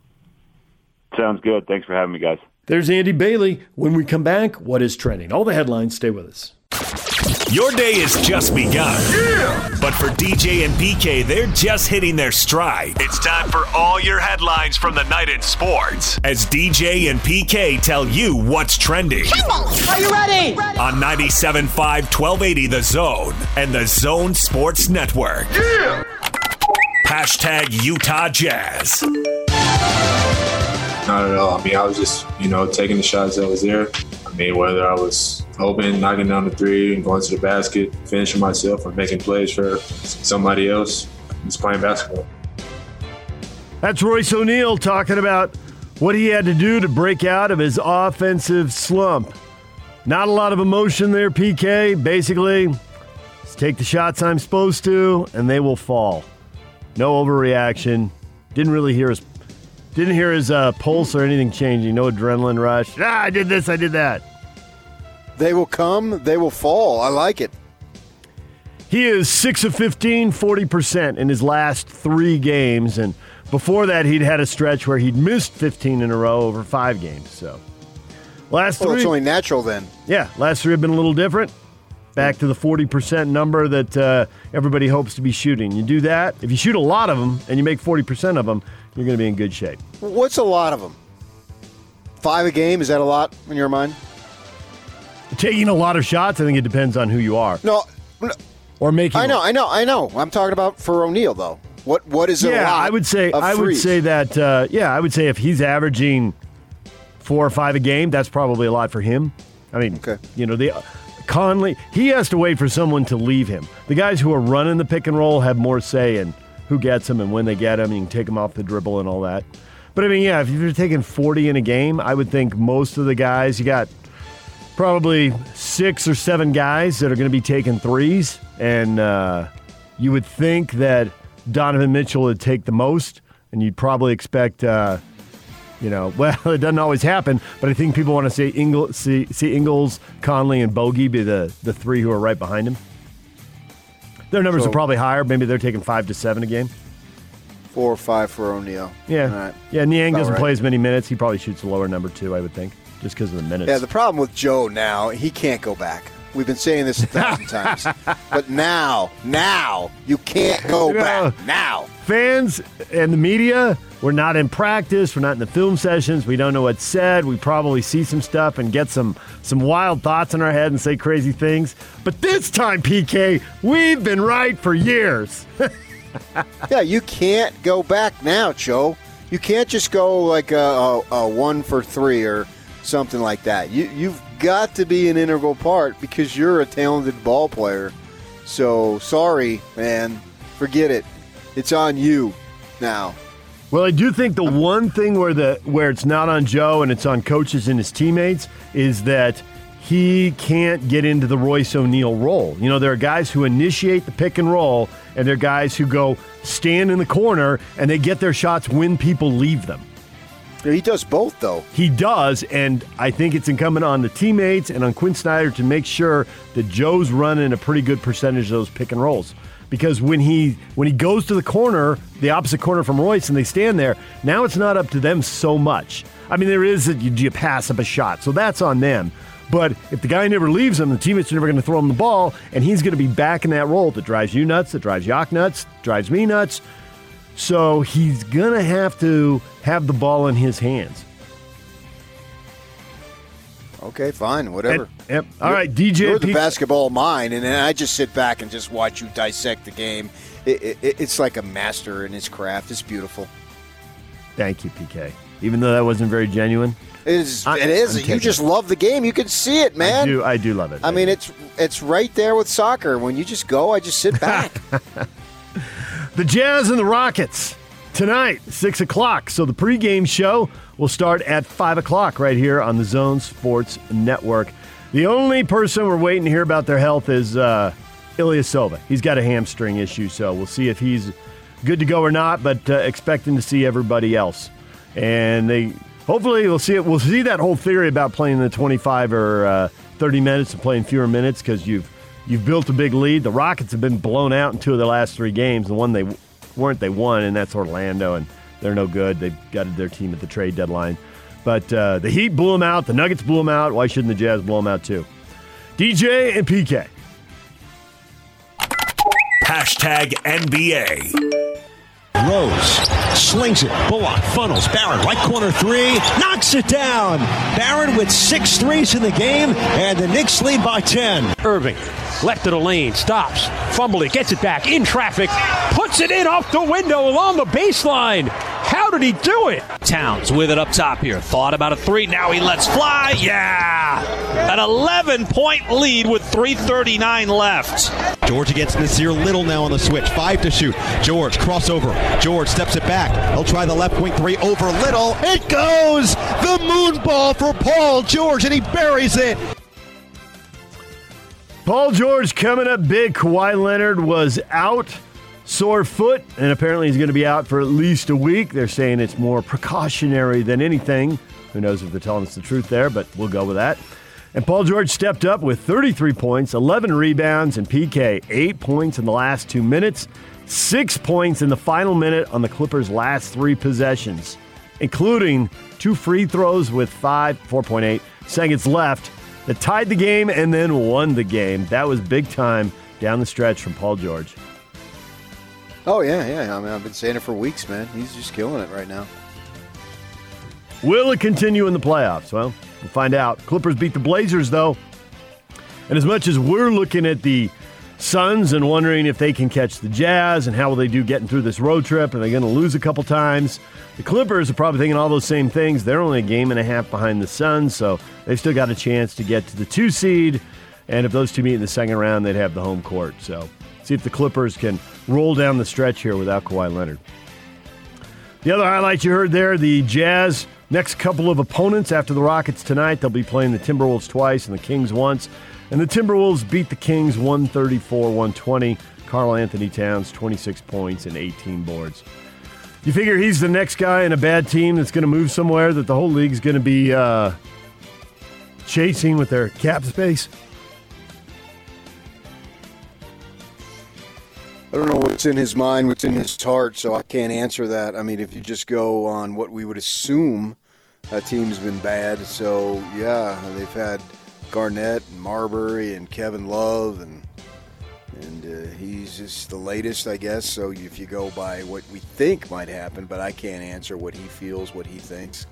Sounds good. Thanks for having me, guys. There's Andy Bailey. When we come back, what is trending? All the headlines. Stay with us. Your day is just begun. Yeah! But for DJ and PK, they're just hitting their stride. It's time for all your headlines from the night in sports as DJ and PK tell you what's trending. Are you ready? On 97.5 1280 The Zone and The Zone Sports Network. Yeah! Hashtag Utah Jazz. Not at all. I mean, I was just, you know, taking the shots that was there. I mean, whether I was open, knocking down the three, and going to the basket, finishing myself, or making plays for somebody else, just playing basketball. That's Royce O'Neale talking about what he had to do to break out of his offensive slump. Not a lot of emotion there, PK. Basically, take the shots I'm supposed to, and they will fall. No overreaction. Didn't really hear his Didn't hear his uh, pulse or anything changing. No adrenaline rush. Ah, I did this. I did that. They will come. They will fall. I like it. He is 6 of 15, 40% in his last three games. And before that, he'd had a stretch where he'd missed 15 in a row over five games. So, last three. Well, it's only natural then. Yeah, last three have been a little different. Back to the 40% number that uh, everybody hopes to be shooting. You do that, if you shoot a lot of them and you make 40% of them, you're going to be in good shape. What's a lot of them? Five a game? Is that a lot in your mind? Taking a lot of shots, I think it depends on who you are. No, no, Or making I know, I know, I know. I'm talking about for O'Neale though. What what is a Yeah, lot? I would say I would say that uh, yeah, I would say if he's averaging four or five a game, that's probably a lot for him. I mean, Okay. you know, the Conley, he has to wait for someone to leave him. The guys who are running the pick and roll have more say in who gets them and when they get them. You can take them off the dribble and all that. But I mean, yeah, if you're taking 40 in a game, I would think most of the guys you got probably six or seven guys that are going to be taking threes, and uh, you would think that Donovan Mitchell would take the most, and you'd probably expect, uh, you know, well, it doesn't always happen, but I think people want to see, see, see Ingles, Conley, and Bogey be the, the three who are right behind him. Their numbers So- are probably higher. Maybe they're taking five to seven a game. four or five for O'Neale. Yeah, right. yeah. Niang About doesn't right. play as many minutes. He probably shoots a lower number too. I would think, just because of the minutes. Yeah, the problem with Joe now, he can't go back. We've been saying this a thousand times, but now, now you can't go back. Now, fans and the media, we're not in practice. We're not in the film sessions. We don't know what's said. We probably see some stuff and get some some wild thoughts in our head and say crazy things. But this time, PK, we've been right for years. yeah, you can't go back now, Joe. You can't just go like a, a, a one for three or something like that. You you've got to be an integral part because you're a talented ball player. So sorry, man. Forget it. It's on you now. Well, I do think the one thing where the where it's not on Joe and it's on coaches and his teammates is that he can't get into the Royce O'Neale role. You know, there are guys who initiate the pick and roll, and there are guys who go stand in the corner and they get their shots when people leave them. He does both though. He does, and I think it's incumbent on the teammates and on Quin Snyder to make sure that Joe's running a pretty good percentage of those pick and rolls. Because when he when he goes to the corner, the opposite corner from Royce, and they stand there, now it's not up to them so much. I mean, there is a, you, you pass up a shot, so that's on them. But if the guy never leaves him, the teammates are never going to throw him the ball, and he's going to be back in that role that drives you nuts, that drives Yak nuts, drives me nuts. So he's going to have to have the ball in his hands. Okay, fine, whatever. And- yep. All right, DJ. You're the Pete- basketball mind, and then I just sit back and just watch you dissect the game. It, it, it's like a master in his craft. It's beautiful. Thank you, PK. Even though that wasn't very genuine, It is. I- it is. You just love the game. You can see it, man. I do. I do love it. I mean, it's it's right there with soccer. When you just go, I just sit back. the Jazz and the Rockets tonight, six o'clock. So the pregame show will start at five o'clock right here on the Zone Sports Network. The only person we're waiting to hear about their health is uh, Ilyasova. He's got a hamstring issue, so we'll see if he's good to go or not. But uh, expecting to see everybody else, and they hopefully we'll see it. We'll see that whole theory about playing the twenty-five or uh, thirty minutes and playing fewer minutes because you've you've built a big lead. The Rockets have been blown out in two of their last three games. The one they weren't, they won, and that's Orlando, and they're no good. They've gutted their team at the trade deadline. But uh, the Heat blew them out. The Nuggets blew them out. Why shouldn't the Jazz blow them out too? DJ and PK. Hashtag NBA. Rose slings it. Bullock funnels. Barrett, right corner three. Knocks it down. Barrett with six threes in the game, and the Knicks lead by 10. Irving, left of the lane, stops, fumbled it, gets it back in traffic, puts it in off the window along the baseline. How did he do it? Towns with it up top here. Thought about a three. Now he lets fly. Yeah. An 11 point lead with 3.39 left. George against Nassir Little now on the switch. Five to shoot. George crossover. George steps it back. He'll try the left wing three over Little. It goes! The moon ball for Paul George, and he buries it. Paul George coming up big. Kawhi Leonard was out. sore foot, and apparently he's going to be out for at least a week. They're saying it's more precautionary than anything. Who knows if they're telling us the truth there, but we'll go with that. And Paul George stepped up with 33 points, 11 rebounds, and PK, eight points in the last two minutes, six points in the final minute on the Clippers' last three possessions, including two free throws with five, 4.8 seconds left that tied the game and then won the game. That was big time down the stretch from Paul George. Oh yeah, yeah. I mean, I've been saying it for weeks, man. He's just killing it right now. Will it continue in the playoffs? Well, we'll find out. Clippers beat the Blazers, though. And as much as we're looking at the Suns and wondering if they can catch the Jazz and how will they do getting through this road trip, are they going to lose a couple times? The Clippers are probably thinking all those same things. They're only a game and a half behind the Suns, so they've still got a chance to get to the two seed. And if those two meet in the second round, they'd have the home court. So see if the Clippers can roll down the stretch here without Kawhi Leonard. The other highlight you heard there the Jazz Next couple of opponents after the Rockets tonight, they'll be playing the Timberwolves twice and the Kings once. And the Timberwolves beat the Kings 134 120. Karl-Anthony Towns, 26 points and 18 boards. You figure he's the next guy in a bad team that's going to move somewhere that the whole league's going to be uh, chasing with their cap space? I don't know what's in his mind, what's in his heart, so I can't answer that. I mean, if you just go on what we would assume, that team's been bad. So yeah, they've had Garnett and Marbury and Kevin Love, and and uh, he's just the latest, I guess. So if you go by what we think might happen, but I can't answer what he feels, what he thinks.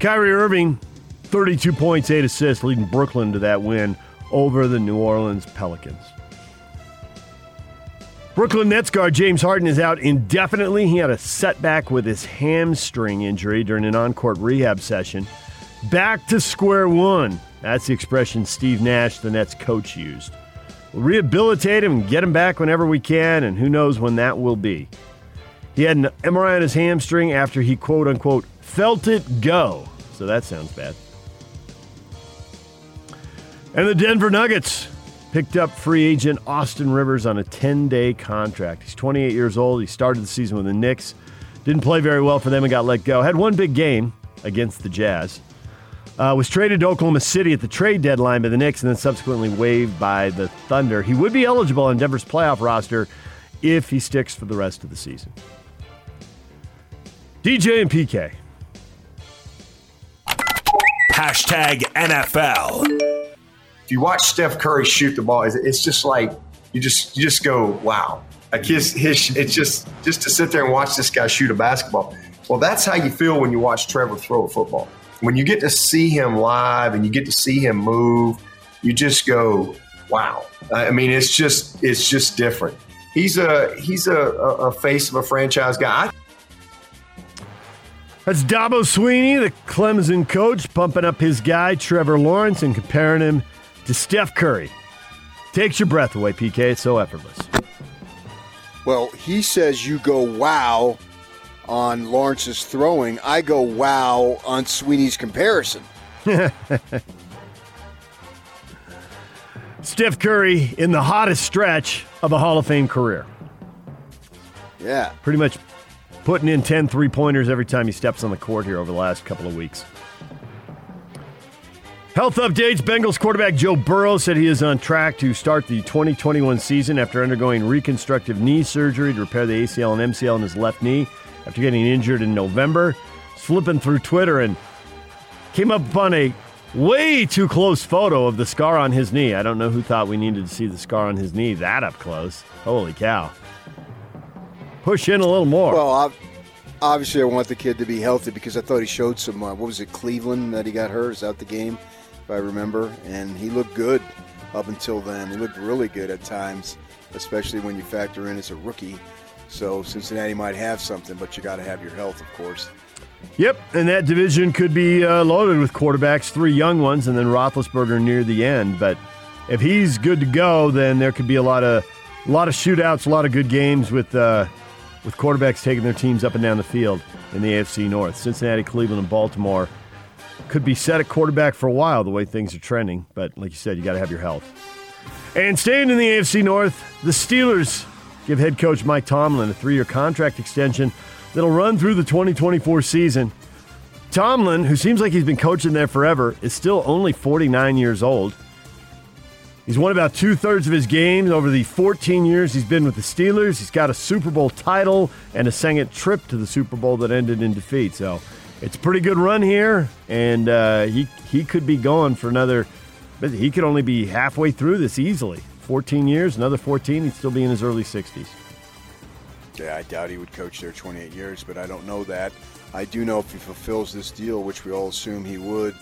Kyrie Irving, 32 points, eight assists, leading Brooklyn to that win over the New Orleans Pelicans. Brooklyn Nets guard James Harden is out indefinitely. He had a setback with his hamstring injury during an on court rehab session. Back to square one. That's the expression Steve Nash, the Nets coach, used. We'll rehabilitate him and get him back whenever we can, and who knows when that will be. He had an MRI on his hamstring after he quote unquote felt it go. So that sounds bad. And the Denver Nuggets picked up free agent Austin Rivers on a 10 day contract. He's 28 years old. He started the season with the Knicks. Didn't play very well for them and got let go. Had one big game against the Jazz. Uh, was traded to Oklahoma City at the trade deadline by the Knicks and then subsequently waived by the Thunder. He would be eligible on Denver's playoff roster if he sticks for the rest of the season. DJ and PK. Hashtag NFL If you watch Steph Curry shoot the ball, it's just like you just you just go, wow. Like his his it's just just to sit there and watch this guy shoot a basketball. Well, that's how you feel when you watch Trevor throw a football. When you get to see him live and you get to see him move, you just go, wow. I mean, it's just it's just different. He's a he's a, a face of a franchise guy. That's Dabo Swinney, the Clemson coach, pumping up his guy Trevor Lawrence and comparing him to Steph Curry. Takes your breath away, PK. It's so effortless. Well, he says you go wow on Lawrence's throwing. I go wow on Swinney's comparison. Steph Curry in the hottest stretch of a Hall of Fame career. Yeah. Pretty much putting in 10 three pointers every time he steps on the court here over the last couple of weeks. Health updates Bengals quarterback Joe Burrow said he is on track to start the 2021 season after undergoing reconstructive knee surgery to repair the ACL and MCL in his left knee after getting injured in November. Flipping through Twitter and came up upon a way too close photo of the scar on his knee. I don't know who thought we needed to see the scar on his knee that up close. Holy cow. Push in a little more. Well, obviously, I want the kid to be healthy because I thought he showed some, uh, what was it, Cleveland that he got hurt? Is that the game? if I remember, and he looked good up until then. He looked really good at times, especially when you factor in as a rookie. So Cincinnati might have something, but you got to have your health, of course. Yep, and that division could be uh, loaded with quarterbacks, three young ones, and then Roethlisberger near the end. But if he's good to go, then there could be a lot of a lot of shootouts, a lot of good games with uh, with quarterbacks taking their teams up and down the field in the AFC North. Cincinnati, Cleveland, and Baltimore could be set at quarterback for a while the way things are trending. But like you said, you got to have your health. And staying in the AFC North, the Steelers give head coach Mike Tomlin a three year contract extension that'll run through the 2024 season. Tomlin, who seems like he's been coaching there forever, is still only 49 years old. He's won about two thirds of his games over the 14 years he's been with the Steelers. He's got a Super Bowl title and a second trip to the Super Bowl that ended in defeat. So it's a pretty good run here, and uh, he he could be going for another. He could only be halfway through this easily. 14 years, another 14, he'd still be in his early 60s. Yeah, I doubt he would coach there 28 years, but I don't know that. I do know if he fulfills this deal, which we all assume he would,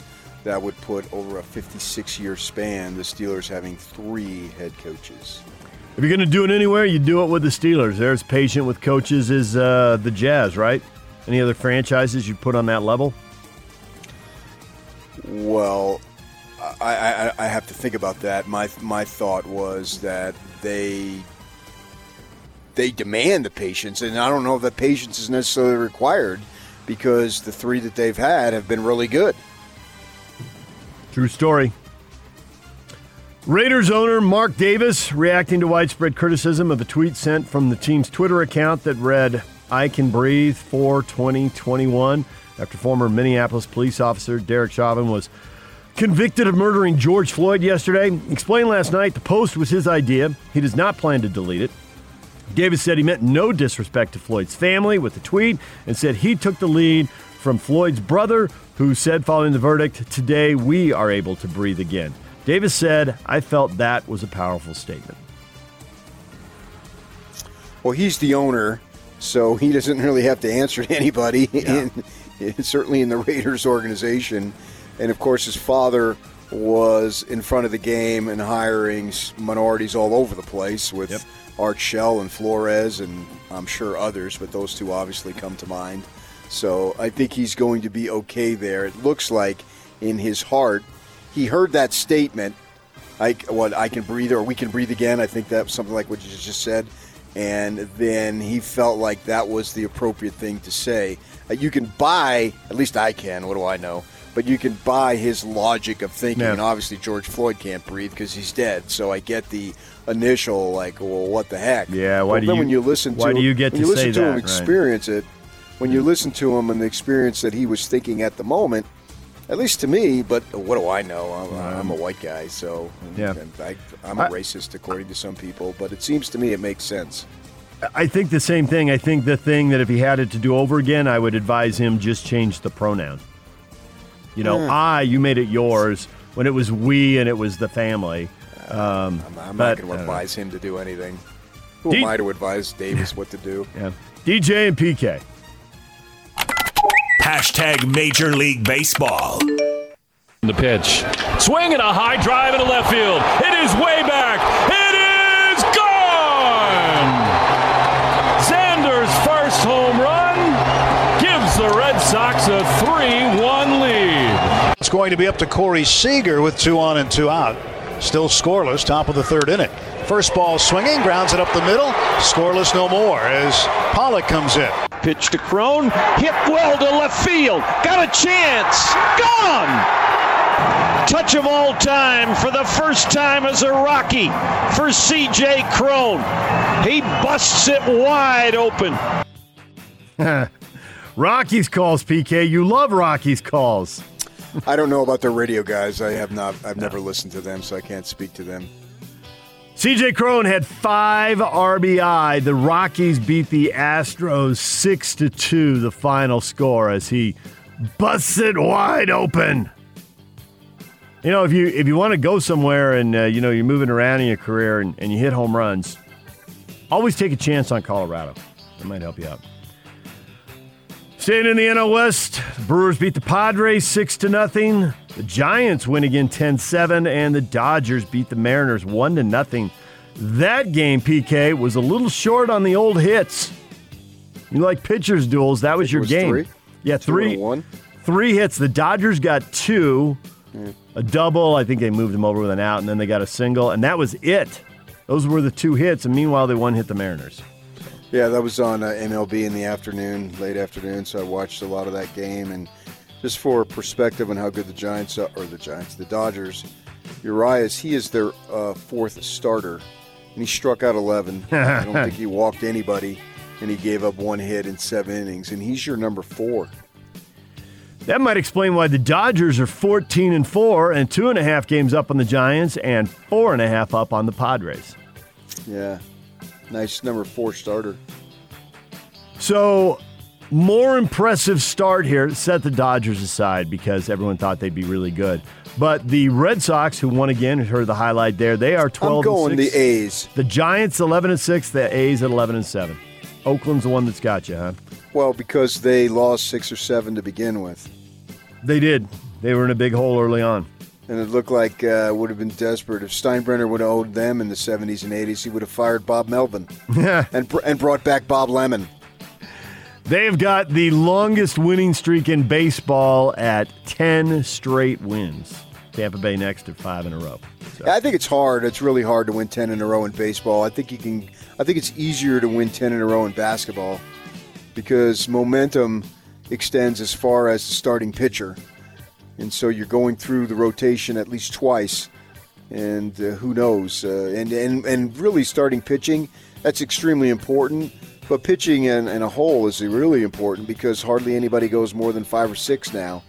that would put over a 56 year span the Steelers having three head coaches. If you're going to do it anywhere, you do it with the Steelers. They're as patient with coaches as uh, the Jazz, right? Any other franchises you'd put on that level? Well, I, I, I have to think about that. My my thought was that they they demand the patience, and I don't know if that patience is necessarily required because the three that they've had have been really good. True story. Raiders owner Mark Davis reacting to widespread criticism of a tweet sent from the team's Twitter account that read, I can breathe for 2021 after former Minneapolis police officer Derek Chauvin was convicted of murdering George Floyd yesterday. Explained last night the post was his idea. He does not plan to delete it. Davis said he meant no disrespect to Floyd's family with the tweet and said he took the lead from Floyd's brother, who said following the verdict, Today we are able to breathe again. Davis said, I felt that was a powerful statement. Well, he's the owner, so he doesn't really have to answer to anybody, yeah. in, certainly in the Raiders organization. And of course, his father was in front of the game and hiring minorities all over the place with yep. Art Shell and Flores, and I'm sure others, but those two obviously come to mind. So I think he's going to be okay there. It looks like in his heart, he heard that statement, I, what, I can breathe or we can breathe again. I think that's something like what you just said. And then he felt like that was the appropriate thing to say. Uh, you can buy, at least I can, what do I know? But you can buy his logic of thinking. Yeah. And obviously, George Floyd can't breathe because he's dead. So I get the initial, like, well, what the heck? Yeah, why well, do then you, when you listen to why do you get when to you listen to that? him experience right. it, when you listen to him and the experience that he was thinking at the moment, at least to me. But what do I know? I'm, I'm a white guy, so yeah. I, am a racist according to some people. But it seems to me it makes sense. I think the same thing. I think the thing that if he had it to do over again, I would advise him just change the pronoun. You know, mm. I, you made it yours when it was we and it was the family. Um, I'm, I'm but, not going to advise him to do anything. Who D- am I to advise Davis what to do? Yeah. DJ and PK. Hashtag Major League Baseball. The pitch. Swing and a high drive into left field. It is way back. It is gone! Xander's first home run gives the Red Sox a 3 1 lead. It's going to be up to Corey Seager with two on and two out. Still scoreless, top of the third inning. First ball swinging, grounds it up the middle. Scoreless no more as Pollock comes in. Pitch to Cron, hit well to left field. Got a chance. Gone! Touch of all time for the first time as a Rocky for CJ Cron. He busts it wide open. Rocky's calls, PK. You love Rocky's calls. I don't know about the radio guys. I have not. I've never listened to them, so I can't speak to them. CJ Cron had five RBI. The Rockies beat the Astros six to two. The final score as he busts it wide open. You know, if you if you want to go somewhere and uh, you know you're moving around in your career and, and you hit home runs, always take a chance on Colorado. It might help you out. Staying in the NL West, the Brewers beat the Padres 6 to nothing. The Giants win again 10-7 and the Dodgers beat the Mariners 1 to nothing. That game, PK, was a little short on the old hits. You like pitchers duels, that was your was game. Three? Yeah, three. One. Three hits. The Dodgers got two, mm. a double. I think they moved them over with an out, and then they got a single, and that was it. Those were the two hits, and meanwhile, they one hit the Mariners. Yeah, that was on uh, MLB in the afternoon, late afternoon. So I watched a lot of that game, and just for perspective on how good the Giants are, or the Giants, the Dodgers. Urias, he is their uh, fourth starter, and he struck out 11. I don't think he walked anybody, and he gave up one hit in seven innings, and he's your number four. That might explain why the Dodgers are 14 and 4 and two and a half games up on the Giants and four and a half up on the Padres. Yeah. Nice number four starter. So, more impressive start here. Set the Dodgers aside because everyone thought they'd be really good. But the Red Sox, who won again, heard the highlight there. They are 12 I'm going and 6. the A's. The Giants 11 and 6, the A's at 11 and 7. Oakland's the one that's got you, huh? Well, because they lost six or seven to begin with. They did. They were in a big hole early on. And it looked like uh, would have been desperate if Steinbrenner would have owed them in the 70s and 80s. He would have fired Bob Melvin and br- and brought back Bob Lemon. They've got the longest winning streak in baseball at 10 straight wins. Tampa Bay next at five in a row. So. I think it's hard. It's really hard to win 10 in a row in baseball. I think you can I think it's easier to win 10 in a row in basketball because momentum extends as far as the starting pitcher. And so you're going through the rotation at least twice. And uh, who knows? Uh, and, and, and really starting pitching, that's extremely important. But pitching in, in a whole is really important because hardly anybody goes more than five or six now.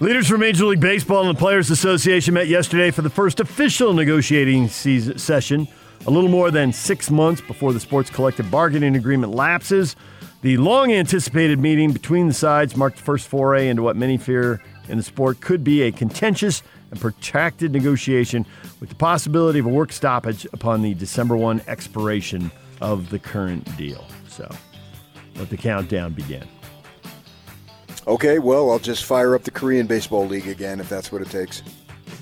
Leaders from Major League Baseball and the Players Association met yesterday for the first official negotiating season, session, a little more than six months before the sports collective bargaining agreement lapses. The long anticipated meeting between the sides marked the first foray into what many fear in the sport could be a contentious and protracted negotiation with the possibility of a work stoppage upon the December 1 expiration of the current deal. So let the countdown begin. Okay, well, I'll just fire up the Korean Baseball League again if that's what it takes.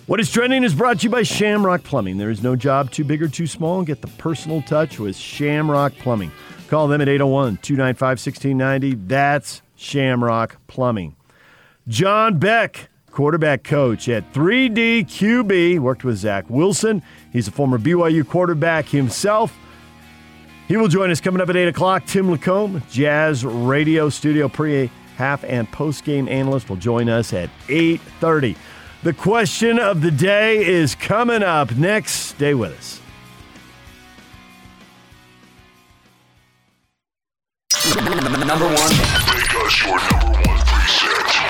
What is trending is brought to you by Shamrock Plumbing. There is no job too big or too small. Get the personal touch with Shamrock Plumbing. Call them at 801 295 1690. That's Shamrock Plumbing. John Beck, quarterback coach at 3D QB, worked with Zach Wilson. He's a former BYU quarterback himself. He will join us coming up at 8 o'clock. Tim Lacombe, Jazz Radio Studio pre half and post game analyst, will join us at 8.30. The question of the day is coming up next. Stay with us. Number one. Because you're number one.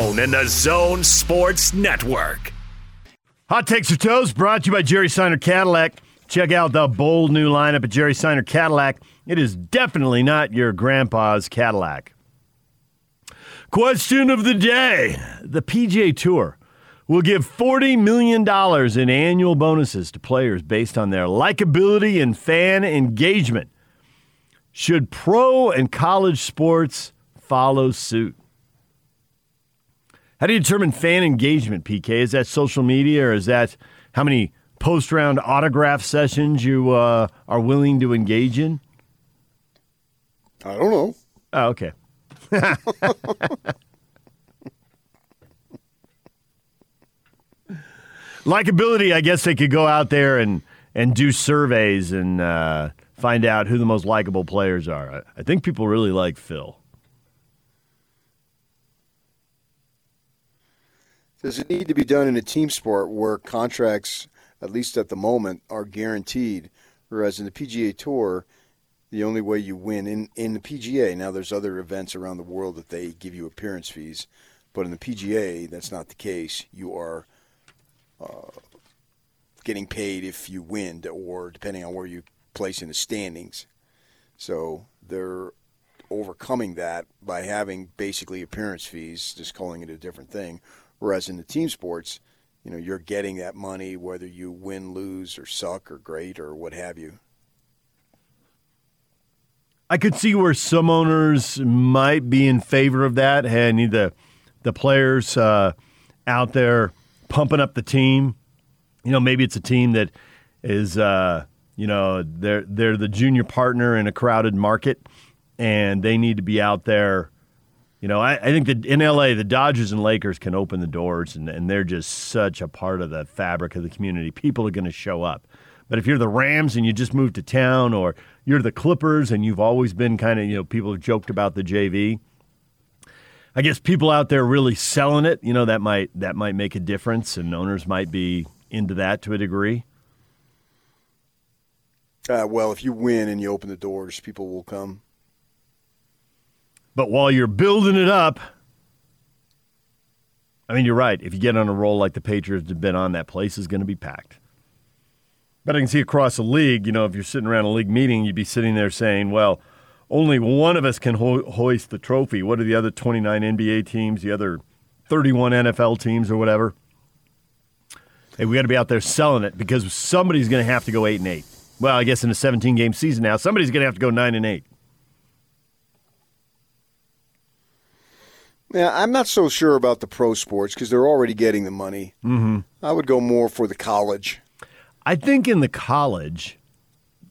and the Zone Sports Network. Hot Takes or Toast brought to you by Jerry Seiner Cadillac. Check out the bold new lineup at Jerry Seiner Cadillac. It is definitely not your grandpa's Cadillac. Question of the day The PGA Tour will give $40 million in annual bonuses to players based on their likability and fan engagement. Should pro and college sports follow suit? How do you determine fan engagement, PK? Is that social media or is that how many post round autograph sessions you uh, are willing to engage in? I don't know. Oh, okay. Likability, I guess they could go out there and, and do surveys and uh, find out who the most likable players are. I, I think people really like Phil. Does it need to be done in a team sport where contracts, at least at the moment, are guaranteed? Whereas in the PGA Tour, the only way you win in, in the PGA, now there's other events around the world that they give you appearance fees, but in the PGA, that's not the case. You are uh, getting paid if you win, or depending on where you place in the standings. So they're overcoming that by having basically appearance fees, just calling it a different thing. Whereas in the team sports, you know, you're getting that money whether you win, lose, or suck, or great, or what have you. I could see where some owners might be in favor of that. Hey, I need the the players uh, out there pumping up the team. You know, maybe it's a team that is uh, you know they're they're the junior partner in a crowded market, and they need to be out there. You know, I, I think that in LA, the Dodgers and Lakers can open the doors, and, and they're just such a part of the fabric of the community. People are going to show up. But if you're the Rams and you just moved to town, or you're the Clippers and you've always been kind of, you know, people have joked about the JV. I guess people out there really selling it, you know, that might that might make a difference, and owners might be into that to a degree. Uh, well, if you win and you open the doors, people will come. But while you're building it up, I mean, you're right. If you get on a roll like the Patriots have been on, that place is going to be packed. But I can see across the league, you know, if you're sitting around a league meeting, you'd be sitting there saying, well, only one of us can ho- hoist the trophy. What are the other 29 NBA teams, the other 31 NFL teams, or whatever? Hey, we got to be out there selling it because somebody's going to have to go eight and eight. Well, I guess in a 17 game season now, somebody's going to have to go nine and eight. Yeah, I'm not so sure about the pro sports because they're already getting the money. Mm-hmm. I would go more for the college. I think in the college,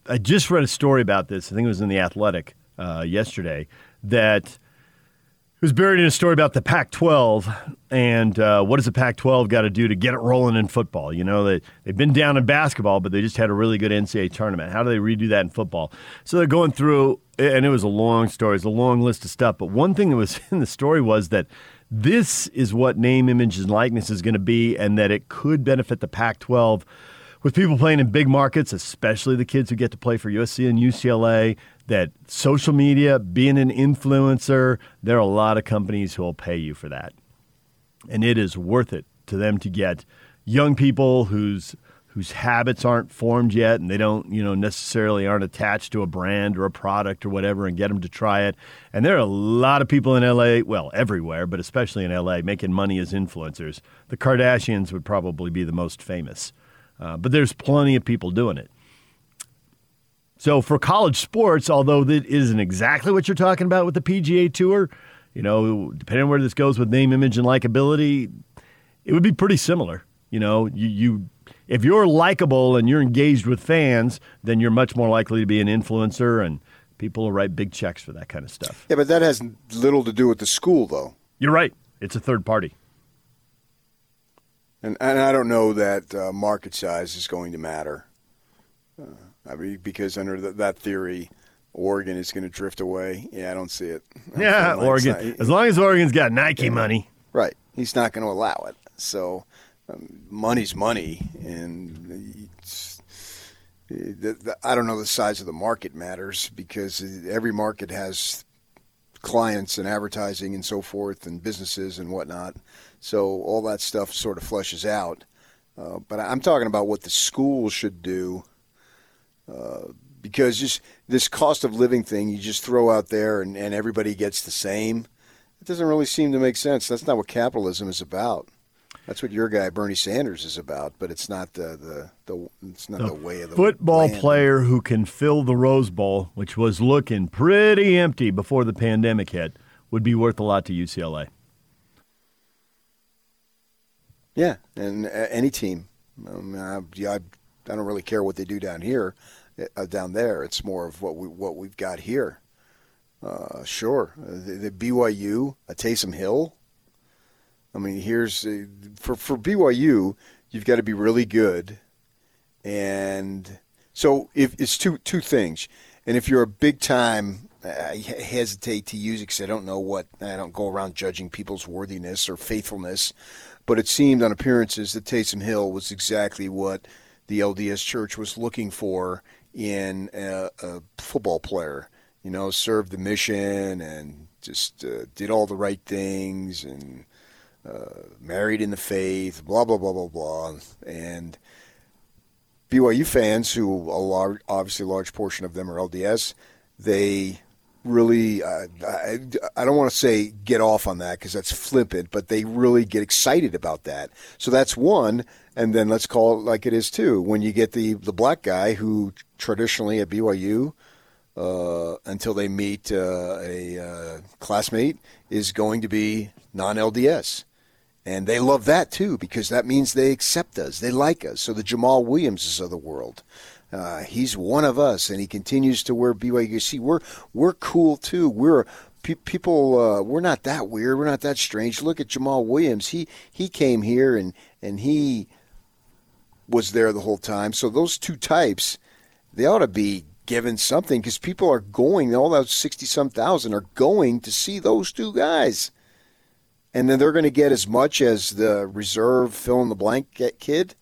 I just read a story about this. I think it was in the Athletic uh, yesterday that was buried in a story about the Pac-12 and uh, what does the Pac-12 got to do to get it rolling in football? You know, they they've been down in basketball, but they just had a really good NCAA tournament. How do they redo that in football? So they're going through, and it was a long story. It's a long list of stuff. But one thing that was in the story was that this is what name, image, and likeness is going to be, and that it could benefit the Pac-12 with people playing in big markets, especially the kids who get to play for USC and UCLA, that social media, being an influencer, there are a lot of companies who will pay you for that. And it is worth it to them to get young people whose whose habits aren't formed yet and they don't, you know, necessarily aren't attached to a brand or a product or whatever and get them to try it. And there are a lot of people in LA, well, everywhere, but especially in LA making money as influencers. The Kardashians would probably be the most famous. Uh, but there's plenty of people doing it. So for college sports, although that isn't exactly what you're talking about with the PGA Tour, you know, depending on where this goes with name, image, and likability, it would be pretty similar. You know, you, you if you're likable and you're engaged with fans, then you're much more likely to be an influencer, and people will write big checks for that kind of stuff. Yeah, but that has little to do with the school, though. You're right. It's a third party. And, and I don't know that uh, market size is going to matter. Uh, I mean, because under the, that theory, Oregon is going to drift away. Yeah, I don't see it. Yeah, like Oregon. not- as long as Oregon's got Nike Yeah. money. Right. He's not going to allow it. So um, money's money, and the, the, I don't know the size of the market matters because every market has clients and advertising and so forth and businesses and whatnot. So all that stuff sort of flushes out. Uh, but I'm talking about what the schools should do uh, because just this cost of living thing you just throw out there and, and everybody gets the same. It doesn't really seem to make sense. That's not what capitalism is about. That's what your guy Bernie Sanders is about, but it's not the the, the it's not the, way of the football land. player who can fill the Rose Bowl, which was looking pretty empty before the pandemic hit, would be worth a lot to UCLA. Yeah, and uh, any team. Um, I, yeah, I, don't really care what they do down here, uh, down there. It's more of what we what we've got here. Uh, sure, uh, the, the BYU, a Taysom Hill. I mean, here's uh, for for BYU, you've got to be really good, and so if it's two two things, and if you're a big time, I hesitate to use it because I don't know what I don't go around judging people's worthiness or faithfulness, but it seemed on appearances that Taysom Hill was exactly what the LDS Church was looking for in a, a football player. You know, served the mission and just uh, did all the right things and uh, married in the faith, blah blah blah blah blah, and BYU fans, who a large, obviously a large portion of them are LDS, they really, uh, I, I don't want to say get off on that because that's flippant, but they really get excited about that. So that's one, and then let's call it like it is too. When you get the the black guy who traditionally at BYU. Uh, until they meet uh, a uh, classmate, is going to be non LDS And they love that too because that means they accept us, they like us. So the Jamaal Williamses of the world, uh, he's one of us, and he continues to wear BYU. See, we're we're cool too. We're pe- people. Uh, we're not that weird. We're not that strange. Look at Jamaal Williams. He he came here and and he was there the whole time. So those two types, they ought to be given something because people are going. All those sixty some thousand are going to see those two guys and then they're going to get as much as the reserve fill in the blank kid.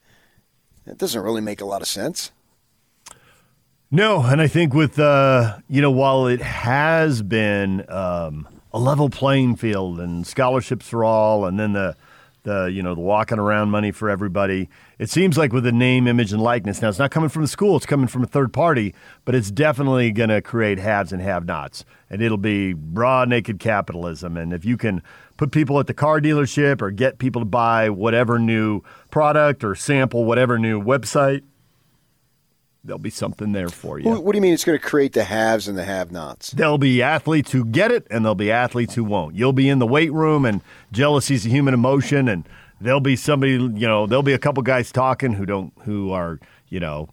It doesn't really make a lot of sense. No, and I think with uh, you know while it has been um, a level playing field and scholarships for all, and then the the you know the walking around money for everybody, it seems like with the name, image, and likeness. Now it's not coming from the school; it's coming from a third party, but it's definitely going to create haves and have-nots, and it'll be raw, naked capitalism. And if you can put people at the car dealership or get people to buy whatever new product or sample whatever new website, there'll be something there for you. What do you mean it's going to create the haves and the have nots? There'll be athletes who get it and there'll be athletes who won't. You'll be in the weight room and jealousy's a human emotion and there'll be somebody, you know, there'll be a couple guys talking who don't who are, you know,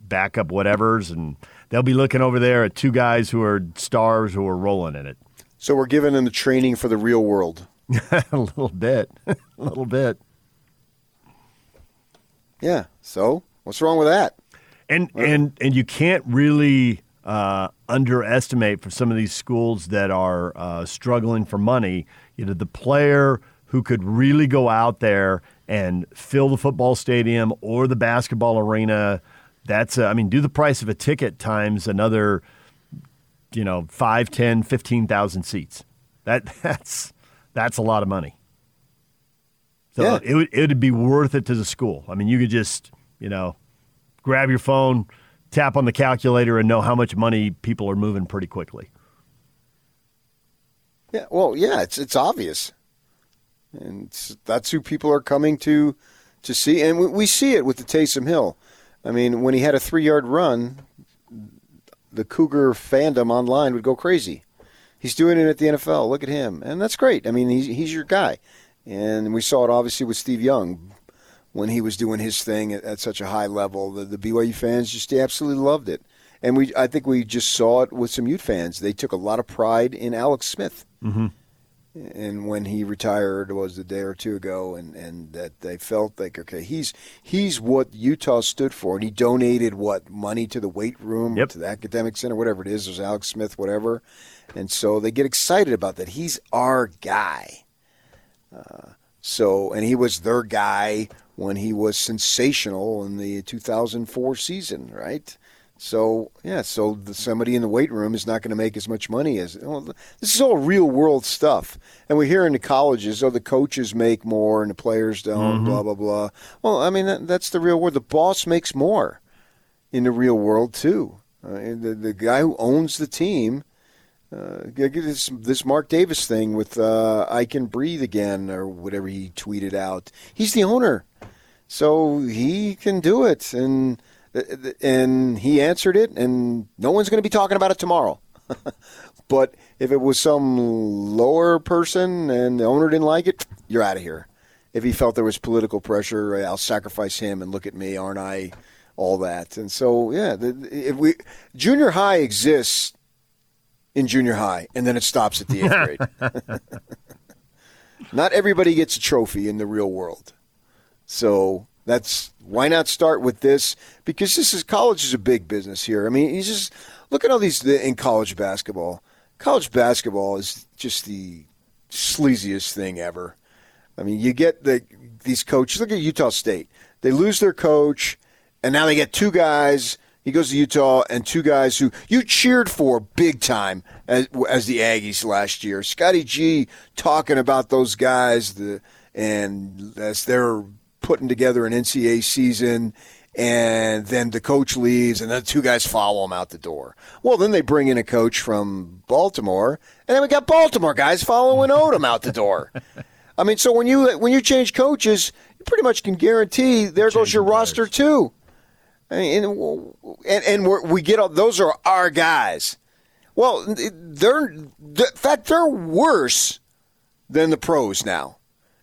backup whatevers and they'll be looking over there at two guys who are stars who are rolling in it. So we're giving them the training for the real world. a little bit. a little bit. Yeah. So what's wrong with that? And and and you can't really uh, underestimate for some of these schools that are uh, struggling for money. You know, the player who could really go out there and fill the football stadium or the basketball arena. That's, uh, I mean, do the price of a ticket times another you know, 5, 10, 15,000 seats. That that's that's a lot of money. So Yeah. it would it would be worth it to the school. I mean, you could just, you know, grab your phone, tap on the calculator and know how much money people are moving pretty quickly. Yeah. Well, yeah. It's it's obvious, and it's, that's who people are coming to to see, and we, we see it with the Taysom Hill. I mean, when he had a three yard run, the Cougar fandom online would go crazy. He's doing it at the NFL. Look at him, and that's great. I mean, he's he's your guy, and we saw it obviously with Steve Young when he was doing his thing at, at such a high level. The, the BYU fans just absolutely loved it, and we I think we just saw it with some Ute fans. They took a lot of pride in Alex Smith Mm-hmm. and when he retired was a day or two ago, and, and that they felt like okay, he's he's what Utah stood for, and he donated what money to the weight room, or to the academic center, whatever it is. There's Alex Smith, whatever, and so they get excited about that. He's our guy. Uh, so, and he was their guy when he was sensational in the 2004 season, right? So, yeah, so the, somebody in the weight room is not going to make as much money as well, this is all real world stuff. And we hear in the colleges, oh, the coaches make more and the players don't, Mhm. blah, blah, blah. Well, I mean, that, that's the real world. The boss makes more in the real world, too. Uh, and the, the guy who owns the team, uh, this, this Mark Davis thing with uh, I Can Breathe Again or whatever he tweeted out. He's the owner. So he can do it. And and he answered it, and no one's going to be talking about it tomorrow. but if it was some lower person and the owner didn't like it, you're out of here. If he felt there was political pressure, I'll sacrifice him and look at me, aren't I? All that, and so yeah, if we junior high exists in junior high, and then it stops at the eighth grade. not everybody gets a trophy in the real world. So that's why not start with this because this is college is a big business here. I mean, you just look at all these in college basketball. College basketball is just the sleaziest thing ever. I mean, you get the these coaches. Look at Utah State. They lose their coach, and now they get two guys. He goes to Utah, and two guys who you cheered for big time as, as the Aggies last year. Scotty G talking about those guys, the and as they're putting together an NCAA season, and then the coach leaves, and then two guys follow him out the door. Well, then they bring in a coach from Baltimore, and then we got Baltimore guys following Odom out the door. I mean, so when you when you change coaches, you pretty much can guarantee there goes your roster too. I mean, and and, and we're, we get all, those are our guys. Well, they're in fact they're worse than the pros now.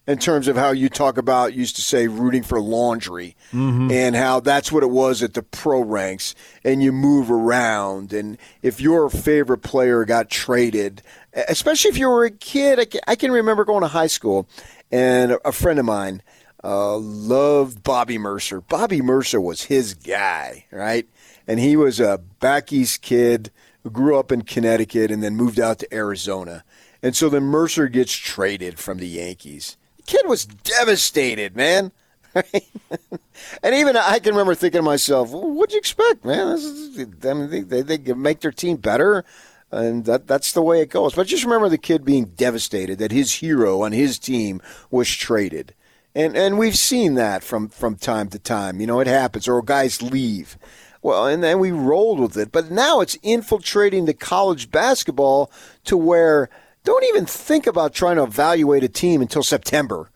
in terms of how you talk about used to say rooting for laundry mm-hmm. and how that's what it was at the pro ranks and you move around and if your favorite player got traded especially if you were a kid I can remember going to high school and a friend of mine uh, loved Bobby Murcer. Bobby Murcer was his guy, right? And he was a back east kid who grew up in Connecticut and then moved out to Arizona. And so then Murcer gets traded from the Yankees. The kid was devastated, man. and even I can remember thinking to myself, well, "What'd you expect, man? Is, I mean, they, they, they make their team better, and that that's the way it goes." But just remember the kid being devastated that his hero on his team was traded, and and we've seen that from from time to time. You know, it happens, or guys leave. Well, and then we rolled with it. But now it's infiltrating the college basketball to where don't even think about trying to evaluate a team until September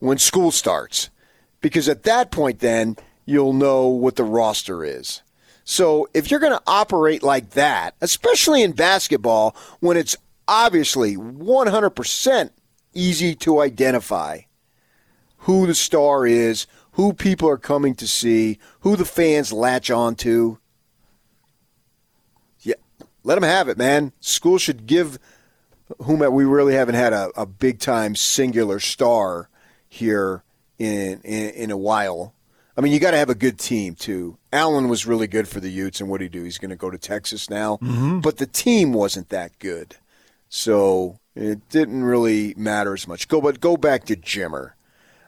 when school starts. Because at that point, then you'll know what the roster is. So if you're going to operate like that, especially in basketball, when it's obviously 100% easy to identify who the star is, who people are coming to see, who the fans latch on to. Yeah, let them have it, man. School should give whom we really haven't had a, a big time singular star here in, in, in a while. I mean, you got to have a good team too. Allen was really good for the Utes, and what did he do? He's going to go to Texas now, mm-hmm. but the team wasn't that good, so it didn't really matter as much. Go, but go back to Jimmer.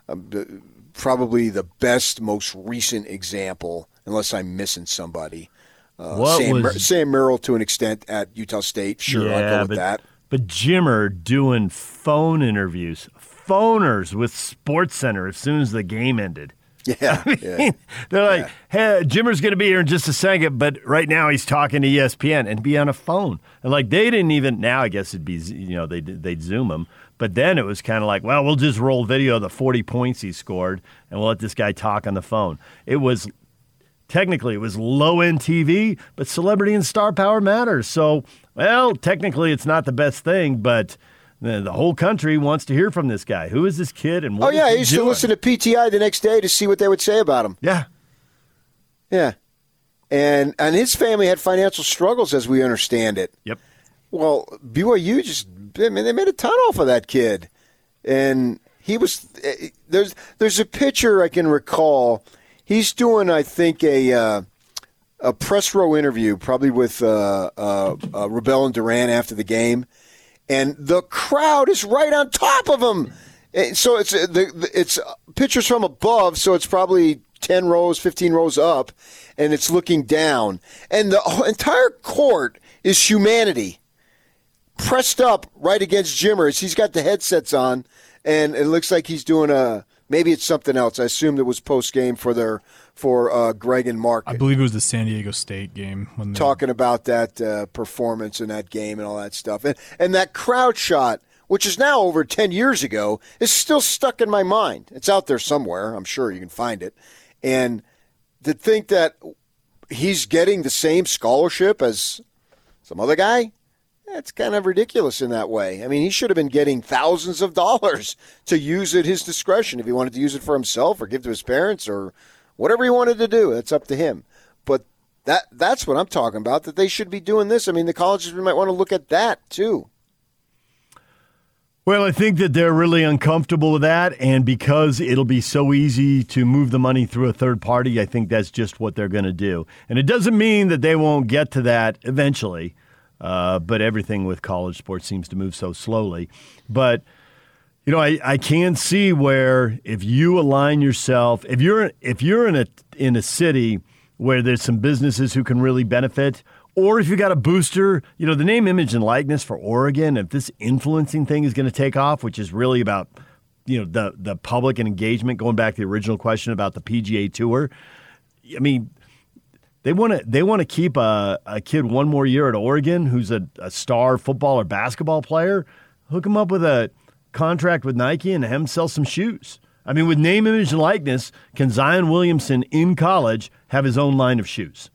Um, probably the best, most recent example, unless I'm missing somebody. Uh, Sam, was, Sam Merrill to an extent at Utah State. Sure, yeah, I'll go with but, that. But Jimmer doing phone interviews, phoners with Sports Center as soon as the game ended. Yeah, I mean, yeah. they're like, yeah. "Hey, Jimmer's going to be here in just a second, but right now he's talking to ESPN and be on a phone." And like they didn't even now, I guess it'd be you know they they'd zoom him, but then it was kind of like, well, we'll just roll video of the 40 points he scored and we'll let this guy talk on the phone. It was technically it was low end TV, but celebrity and star power matters. So, well, technically it's not the best thing, but the, whole country wants to hear from this guy. Who is this kid? And oh yeah, he used doing? to listen to PTI the next day to see what they would say about him. Yeah, yeah, and and his family had financial struggles, as we understand it. Yep. Well, BYU just I mean, they made a ton off of that kid, and he was eh, there's there's a picture I can recall. He's doing, I think, a uh, a press row interview, probably with uh, uh, uh, Wrubell and Durrant after the game, and the crowd is right on top of him. And so it's uh, the, it's pictures from above, so it's probably 10 rows, 15 rows up, and it's looking down. And the entire court is humanity pressed up right against Jimmers. He's got the headsets on, and it looks like he's doing a maybe it's something else. I assume it was post game for their for uh, Greg and Mark. I believe it was the San Diego State game when they... talking about that uh, performance in that game and all that stuff, and and that crowd shot. Which is now over 10 years ago, is still stuck in my mind. It's out there somewhere. I'm sure you can find it. And to think that he's getting the same scholarship as some other guy, that's kind of ridiculous in that way. I mean, he should have been getting thousands of dollars to use at his discretion if he wanted to use it for himself or give to his parents or whatever he wanted to do. That's up to him. But that that's what I'm talking about. That they should be doing this. I mean, the colleges might want to look at that too. Well, I think that they're really uncomfortable with that, and because it'll be so easy to move the money through a third party, I think that's just what they're going to do. And it doesn't mean that they won't get to that eventually. Uh, but everything with college sports seems to move so slowly. But you know, I, I can see where if you align yourself, if you're if you're in a in a city where there's some businesses who can really benefit, or if you got a booster, you know, the name, image, and likeness for Oregon, if this influencing thing is going to take off, which is really about you know the the public and engagement, going back to the original question about the PGA Tour. I mean, they want to they want to keep a, a kid one more year at Oregon who's a, a star football or basketball player. Hook him up with a contract with Nike and have him sell some shoes. I mean, with name, image, and likeness, can Zion Williamson in college have his own line of shoes?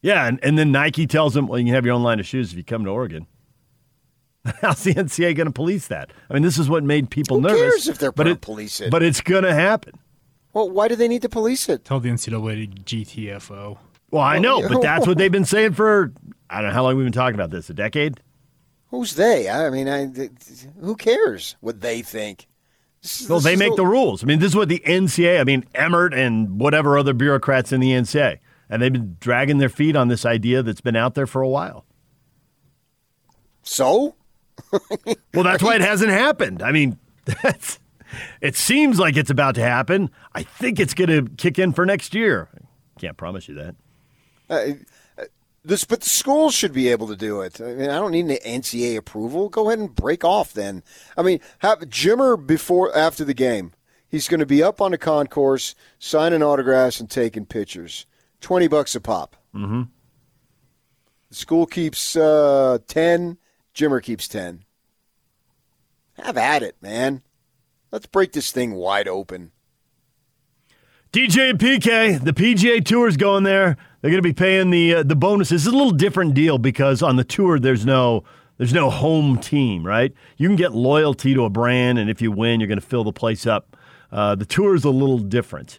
Yeah, and, and then Nike tells him, well, you can have your own line of shoes if you come to Oregon. How's the NCAA going to police that? I mean, this is what made people Who nervous. cares if they're gonna police it? But it's going to happen. Well, why do they need to police it? Tell the NCAA to GTFO. Well, I know, but that's what they've been saying for I don't know how long we've been talking about this. A decade. Who's they? I mean, I, who cares what they think? This Well, this they make the- the rules. I mean, this is what the NCAA. I mean, Emmert and whatever other bureaucrats in the NCAA, and they've been dragging their feet on this idea that's been out there for a while. So, Well, that's why it hasn't happened. I mean, that's, it seems like it's about to happen. I think it's going to kick in for next year. Can't promise you that. uh, uh, this, but the schools should be able to do it. I mean, I don't need an NCAA approval. Go ahead and break off then. I mean, have Jimmer before after the game. He's going to be up on the concourse, signing autographs and taking pictures. Twenty bucks a pop. Mm-hmm. The school keeps uh, ten. Jimmer keeps ten. Have at it, man. Let's break this thing wide open. DJ and PK, the PGA Tour's going there. They're going to be paying the uh, the bonuses. It's a little different deal because on the tour there's no there's no home team, right? You can get loyalty to a brand, and if you win, you're going to fill the place up. Uh, the tour is a little different.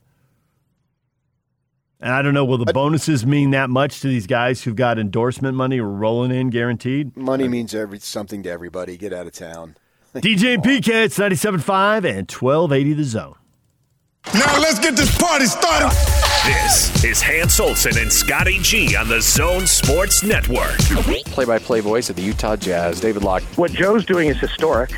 And I don't know, will the bonuses mean that much to these guys who've got endorsement money rolling in guaranteed? Money means every something to everybody. Get out of town. DJ and PK, it's 97.5 and 1280 the zone. Now let's get this party started. This is Hans Olsen and Scotty G on the Zone Sports Network. Play-by-play voice of the Utah Jazz, David Locke. What Joe's doing is historic.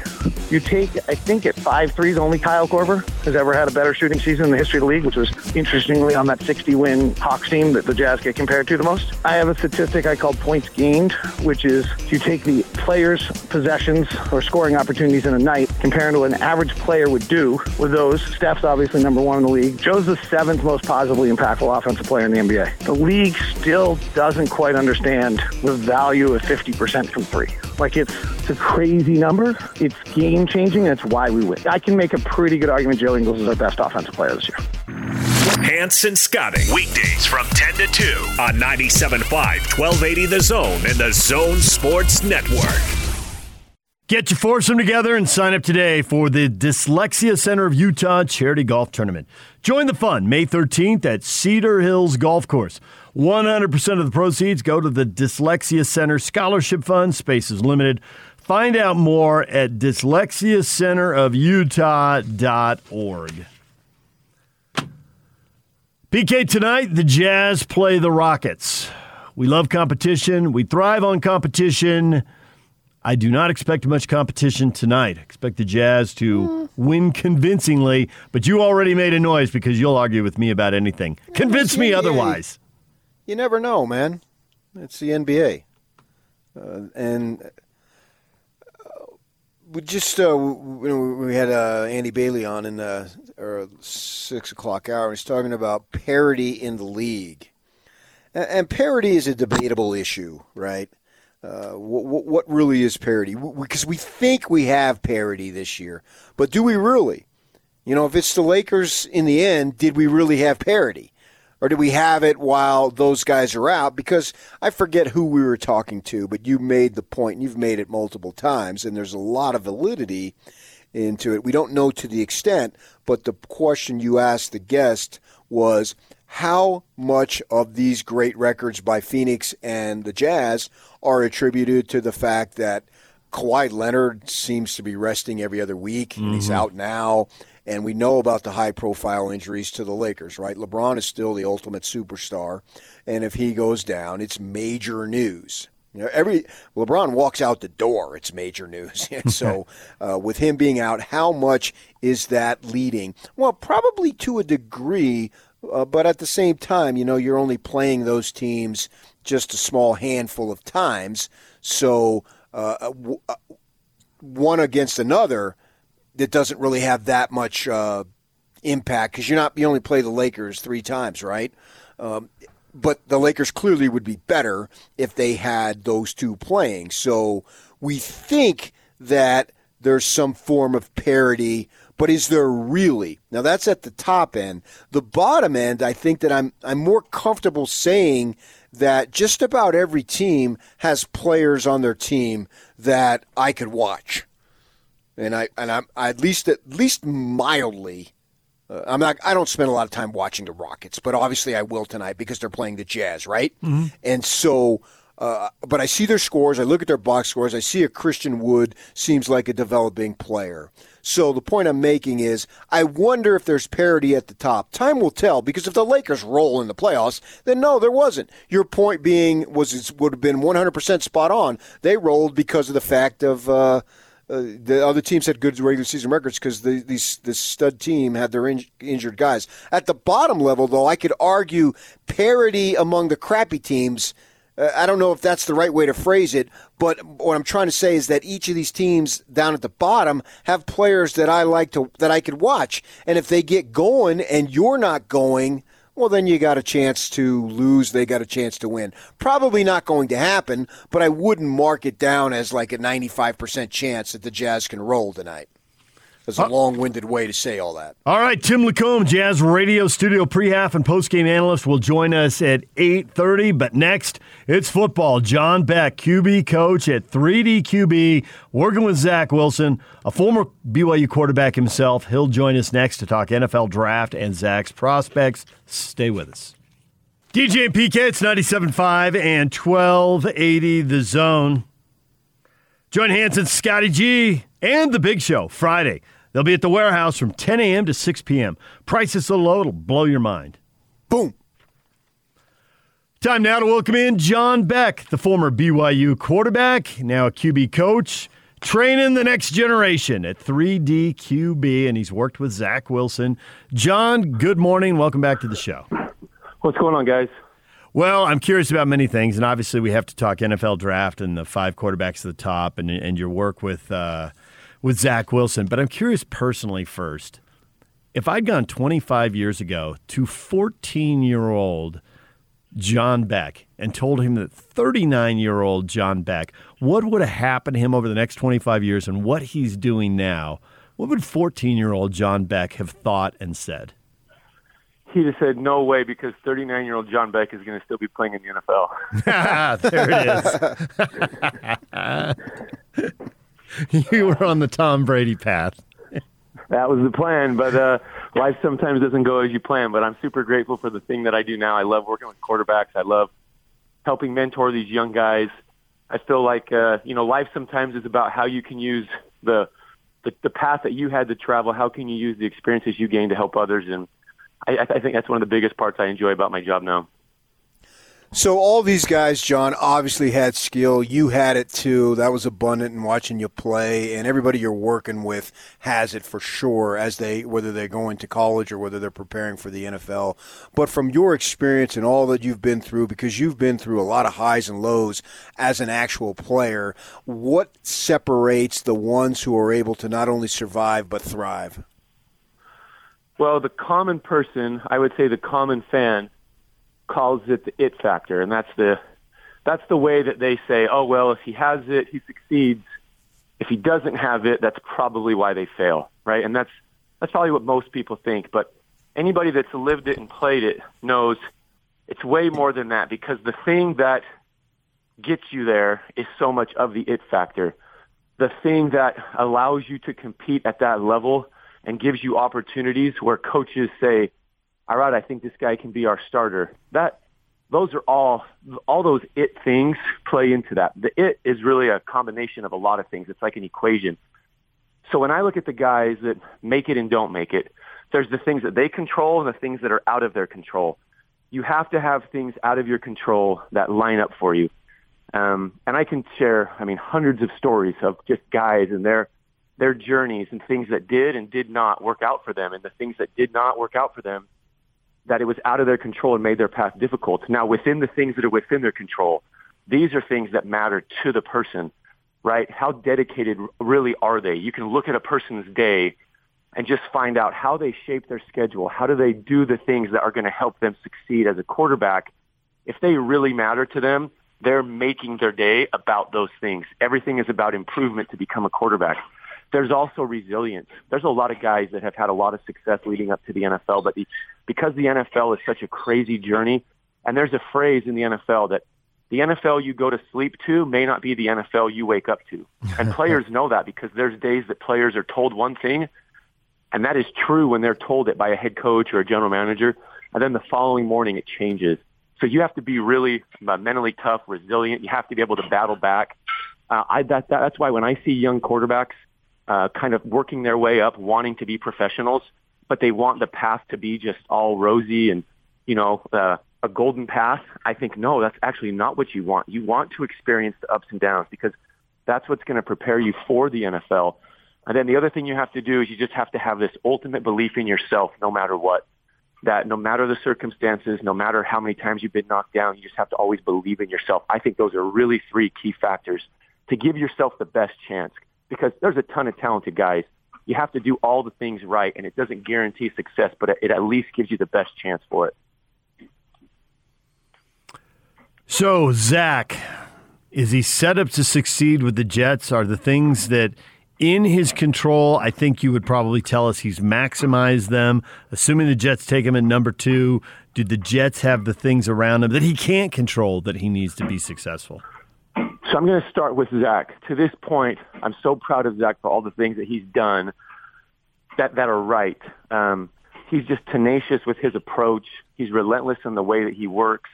You take, I think at five threes, only Kyle Korver has ever had a better shooting season in the history of the league, which was interestingly on that 60-win Hawks team that the Jazz get compared to the most. I have a statistic I call points gained, which is you take the players' possessions or scoring opportunities in a night, comparing to what an average player would do with those. Steph's obviously number one in the league. Joe's the seventh most positively impactful offensive player in the NBA. The league still doesn't quite understand the value of 50% from three. Like it's, it's a crazy number. It's game changing. That's why we win. I can make a pretty good argument. Joe Ingles is our best offensive player this year. Hanson Scotty, weekdays from 10 to 2 on 97.5, 1280 The Zone and the Zone Sports Network. Get your foursome together and sign up today for the Dyslexia Center of Utah Charity Golf Tournament. Join the fun May 13th at Cedar Hills Golf Course. 100% of the proceeds go to the Dyslexia Center Scholarship Fund. Space is limited. Find out more at dyslexiacenterofutah.org. PK tonight, the Jazz play the Rockets. We love competition. We thrive on competition. I do not expect much competition tonight. Expect the Jazz to win convincingly, but you already made a noise because you'll argue with me about anything. Convince me yeah, yeah. otherwise. You never know, man. It's the NBA, uh, and uh, we just uh, we, we had uh, Andy Bailey on in the uh, six o'clock hour. He's talking about parity in the league, and, and parity is a debatable issue, right? Uh, what, what really is parity? Because we think we have parity this year, but do we really? You know, if it's the Lakers in the end, did we really have parity? Or do we have it while those guys are out? Because I forget who we were talking to, but you made the point, and you've made it multiple times, and there's a lot of validity into it. We don't know to the extent, but the question you asked the guest was how much of these great records by Phoenix and the Jazz are attributed to the fact that Kawhi Leonard seems to be resting every other week, and he's out now. And we know about the high profile injuries to the Lakers, right? LeBron is still the ultimate superstar. And if he goes down, it's major news. You know, every LeBron walks out the door, it's major news. And so, uh, with him being out, how much is that leading? Well, probably to a degree, uh, but at the same time, you know, you're only playing those teams just a small handful of times. So, uh, w- uh, one against another, that doesn't really have that much uh, impact because you're not you only play the Lakers three times, right? Um, but the Lakers clearly would be better if they had those two playing. So we think that there's some form of parity, but is there really? Now that's at the top end. The bottom end, I think that I'm I'm more comfortable saying that just about every team has players on their team that I could watch, and I and I'm I at least at least mildly. Uh, I'm not. I don't spend a lot of time watching the Rockets, but obviously I will tonight because they're playing the Jazz, right? Mm-hmm. And so, uh, but I see their scores. I look at their box scores. I see a Christian Wood seems like a developing player. So the point I'm making is, I wonder if there's parity at the top. Time will tell because if the Lakers roll in the playoffs, then no, there wasn't. Your point being was would have been 100% spot on. They rolled because of the fact of. Uh, uh, the other teams had good regular season records because the, these this stud team had their in, injured guys. At the bottom level, though, I could argue parity among the crappy teams. Uh, I don't know if that's the right way to phrase it, but what I'm trying to say is that each of these teams down at the bottom have players that I like to that I could watch, and if they get going and you're not going, well, then you got a chance to lose. They got a chance to win. Probably not going to happen, but I wouldn't mark it down as like a 95% chance that the Jazz can roll tonight. That's a long winded way to say all that. All right, Tim Lacombe, Jazz Radio Studio pre-half and post-game analyst, will join us at 8.30. But next, it's football. John Beck, QB coach at 3D QB, working with Zach Wilson, a former BYU quarterback himself. He'll join us next to talk NFL draft and Zach's prospects. Stay with us. DJ and PK, it's 97.5 and 1280 The Zone. Join Hanson, Scotty G, and The Big Show Friday. They'll be at the warehouse from 10 a.m. to 6 p.m. Prices so low, it'll blow your mind. Boom. Time now to welcome in John Beck, the former BYU quarterback, now a QB coach, training the next generation at 3D QB, and he's worked with Zach Wilson. John, good morning. Welcome back to the show. What's going on, guys? Well, I'm curious about many things, and obviously we have to talk NFL draft and the five quarterbacks at the top, and and your work with uh, with Zach Wilson. But I'm curious personally first. If I'd gone 25 years ago to 14 year old John Beck and told him that 39 year old John Beck, what would have happened to him over the next 25 years and what he's doing now, what would 14 year old John Beck have thought and said? He'd have said, no way, because 39 year old John Beck is going to still be playing in the NFL. there it is. you were on the Tom Brady path. that was the plan, but uh, life sometimes doesn't go as you plan. But I'm super grateful for the thing that I do now. I love working with quarterbacks. I love helping mentor these young guys. I feel like uh, you know life sometimes is about how you can use the, the the path that you had to travel. How can you use the experiences you gained to help others? And I, I think that's one of the biggest parts I enjoy about my job now. So all these guys, John, obviously had skill. You had it too. That was abundant in watching you play, and everybody you're working with has it for sure. As they whether they're going to college or whether they're preparing for the NFL. But from your experience and all that you've been through, because you've been through a lot of highs and lows as an actual player, what separates the ones who are able to not only survive but thrive? Well, the common person, I would say, the common fan calls it the it factor, and that's the that's the way that they say, oh well, if he has it, he succeeds. If he doesn't have it, that's probably why they fail, right? And that's that's probably what most people think. But anybody that's lived it and played it knows it's way more than that because the thing that gets you there is so much of the it factor. The thing that allows you to compete at that level and gives you opportunities where coaches say, all right, I think this guy can be our starter. That those are all all those it things play into that. The it is really a combination of a lot of things. It's like an equation. So when I look at the guys that make it and don't make it, there's the things that they control and the things that are out of their control. You have to have things out of your control that line up for you. Um, and I can share, I mean, hundreds of stories of just guys and their their journeys and things that did and did not work out for them, and the things that did not work out for them that it was out of their control and made their path difficult. Now, within the things that are within their control, these are things that matter to the person, right? How dedicated really are they? You can look at a person's day and just find out how they shape their schedule. How do they do the things that are going to help them succeed as a quarterback? If they really matter to them, they're making their day about those things. Everything is about improvement to become a quarterback. There's also resilience. There's a lot of guys that have had a lot of success leading up to the NFL, but the, because the NFL is such a crazy journey, And there's a phrase in the NFL that the NFL you go to sleep to may not be the NFL you wake up to. And players know that because there's days that players are told one thing, and that is true when they're told it by a head coach or a general manager, and then the following morning it changes. So you have to be really uh, mentally tough, resilient. You have to be able to battle back. Uh, I, that, that, that's why when I see young quarterbacks uh, kind of working their way up, wanting to be professionals, but they want the path to be just all rosy and, you know, uh, a golden path. I think, no, that's actually not what you want. You want to experience the ups and downs because that's what's going to prepare you for the NFL. And then the other thing you have to do is you just have to have this ultimate belief in yourself no matter what. That no matter the circumstances, no matter how many times you've been knocked down, you just have to always believe in yourself. I think those are really three key factors to give yourself the best chance because there's a ton of talented guys. You have to do all the things right, and it doesn't guarantee success, but it at least gives you the best chance for it. So, Zach, is he set up to succeed with the Jets? Are the things that in his control? I think you would probably tell us he's maximized them. Assuming the Jets take him at number two, do the Jets have the things around him that he can't control that he needs to be successful? So I'm going to start with Zach. To this point, I'm so proud of Zach for all the things that he's done that that are right. Um, he's just tenacious with his approach. He's relentless in the way that he works.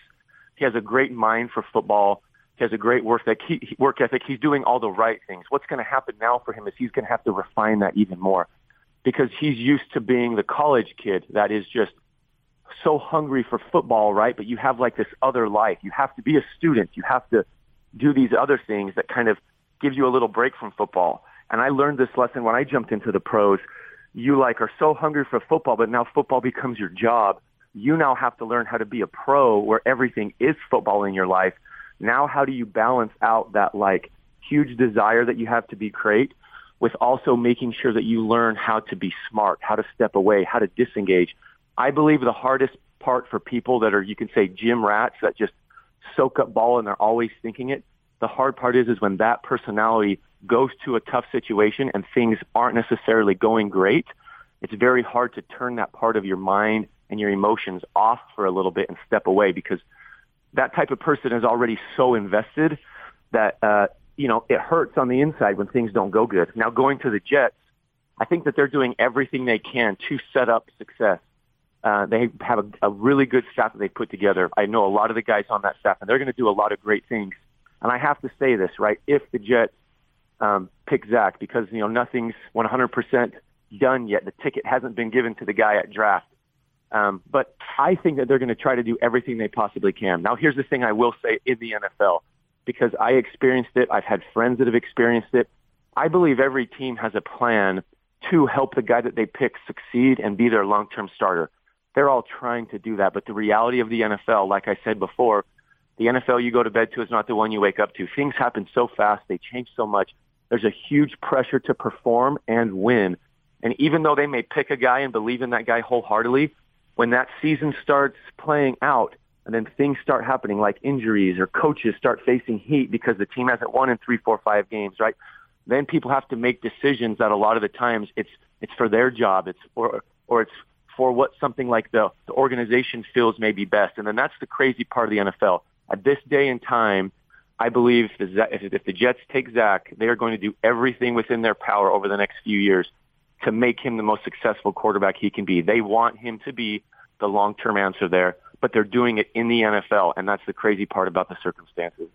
He has a great mind for football. He has a great work ethic. Work ethic. He's doing all the right things. What's going to happen now for him is he's going to have to refine that even more because he's used to being the college kid that is just so hungry for football, right? But you have like this other life. You have to be a student. You have to do these other things that kind of give you a little break from football. And I learned this lesson when I jumped into the pros. You like are so hungry for football, but now football becomes your job you now have to learn how to be a pro where everything is football in your life. Now, how do you balance out that like huge desire that you have to be great with also making sure that you learn how to be smart, how to step away, how to disengage? I believe the hardest part for people that are, you can say gym rats that just soak up ball and they're always thinking it. The hard part is, is when that personality goes to a tough situation and things aren't necessarily going great. It's very hard to turn that part of your mind and your emotions off for a little bit and step away because that type of person is already so invested that uh, you know it hurts on the inside when things don't go good. Now going to the Jets, I think that they're doing everything they can to set up success. Uh, they have a, a really good staff that they put together. I know a lot of the guys on that staff, and they're going to do a lot of great things. And I have to say this, right? If the Jets um, pick Zach, because you know nothing's 100% done yet, the ticket hasn't been given to the guy at draft. Um, but I think that they're going to try to do everything they possibly can. Now, here's the thing I will say in the NFL, because I experienced it. I've had friends that have experienced it. I believe every team has a plan to help the guy that they pick succeed and be their long-term starter. They're all trying to do that. But the reality of the NFL, like I said before, the NFL you go to bed to is not the one you wake up to. Things happen so fast. They change so much. There's a huge pressure to perform and win. And even though they may pick a guy and believe in that guy wholeheartedly, when that season starts playing out and then things start happening like injuries or coaches start facing heat because the team hasn't won in three, four, five games, right? Then people have to make decisions that a lot of the times it's it's for their job, it's or or it's for what something like the, the organization feels may be best. And then that's the crazy part of the NFL. At this day and time, I believe if, if the Jets take Zach, they are going to do everything within their power over the next few years to make him the most successful quarterback he can be. They want him to be the long-term answer there, but they're doing it in the NFL, and that's the crazy part about the circumstances.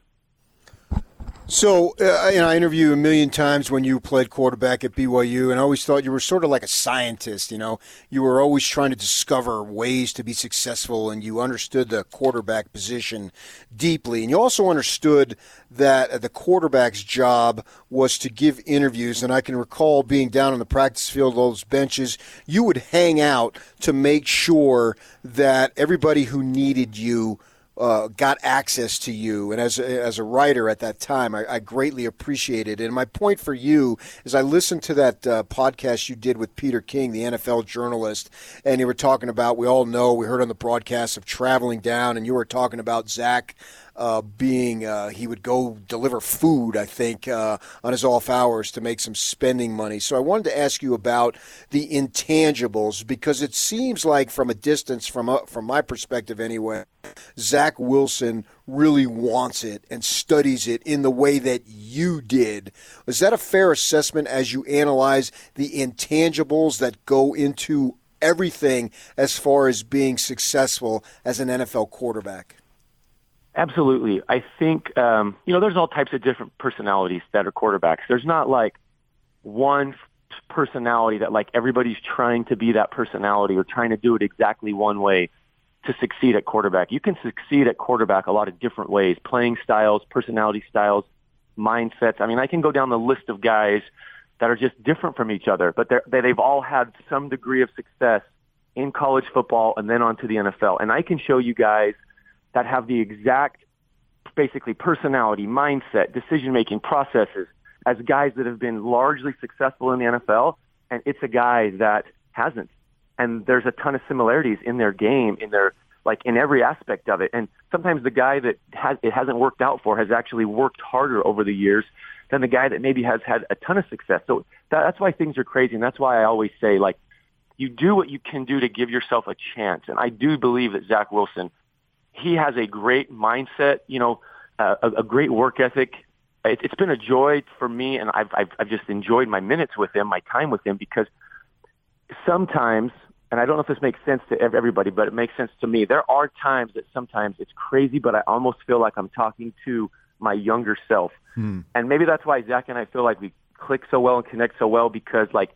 So, uh, know, I interviewed you a million times when you played quarterback at BYU, and I always thought you were sort of like a scientist. You know, you were always trying to discover ways to be successful, and you understood the quarterback position deeply. And you also understood that the quarterback's job was to give interviews. And I can recall being down on the practice field, those benches, you would hang out to make sure that everybody who needed you uh, got access to you. And as as a writer at that time, I, I greatly appreciated it. And my point for you is I listened to that uh, podcast you did with Peter King, the NFL journalist, and you were talking about, we all know, we heard on the broadcast of traveling down, and you were talking about Zach uh, being uh, he would go deliver food, I think, uh, on his off hours to make some spending money. So I wanted to ask you about the intangibles because it seems like from a distance, from a, from my perspective anyway, Zach Wilson really wants it and studies it in the way that you did. Is that a fair assessment as you analyze the intangibles that go into everything as far as being successful as an NFL quarterback? Absolutely. I think, um, you know, there's all types of different personalities that are quarterbacks. There's not like one personality that like everybody's trying to be that personality or trying to do it exactly one way to succeed at quarterback. You can succeed at quarterback a lot of different ways, playing styles, personality styles, mindsets. I mean, I can go down the list of guys that are just different from each other, but they're, they've all had some degree of success in college football and then onto the NFL. And I can show you guys that have the exact, basically, personality, mindset, decision-making processes as guys that have been largely successful in the NFL, and it's a guy that hasn't and there's a ton of similarities in their game, in their like in every aspect of it. And sometimes the guy that has it hasn't worked out for has actually worked harder over the years than the guy that maybe has had a ton of success. So that, that's why things are crazy, and that's why I always say like you do what you can do to give yourself a chance. And I do believe that Zach Wilson, he has a great mindset, you know, uh, a, a great work ethic. It, it's been a joy for me, and I've, I've I've just enjoyed my minutes with him, my time with him, because sometimes and I don't know if this makes sense to everybody, but it makes sense to me. There are times that sometimes it's crazy, but I almost feel like I'm talking to my younger self. Hmm. And maybe that's why Zach and I feel like we click so well and connect so well because like,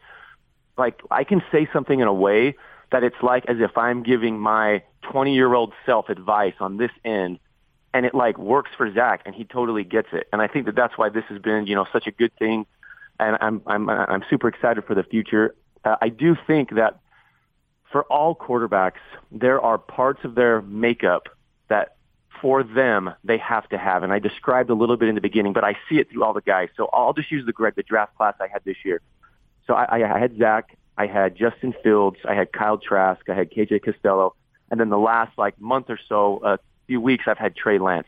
like I can say something in a way that it's like as if I'm giving my 20 year old self advice on this end and it like works for Zach and he totally gets it. And I think that that's why this has been, you know, such a good thing. And I'm, I'm, I'm super excited for the future. Uh, I do think that for all quarterbacks, there are parts of their makeup that for them they have to have. And I described a little bit in the beginning, but I see it through all the guys. So I'll just use the Greg, the draft class I had this year. So I, I had Zach, I had Justin Fields, I had Kyle Trask, I had KJ Costello, and then the last like month or so, a few weeks, I've had Trey Lance.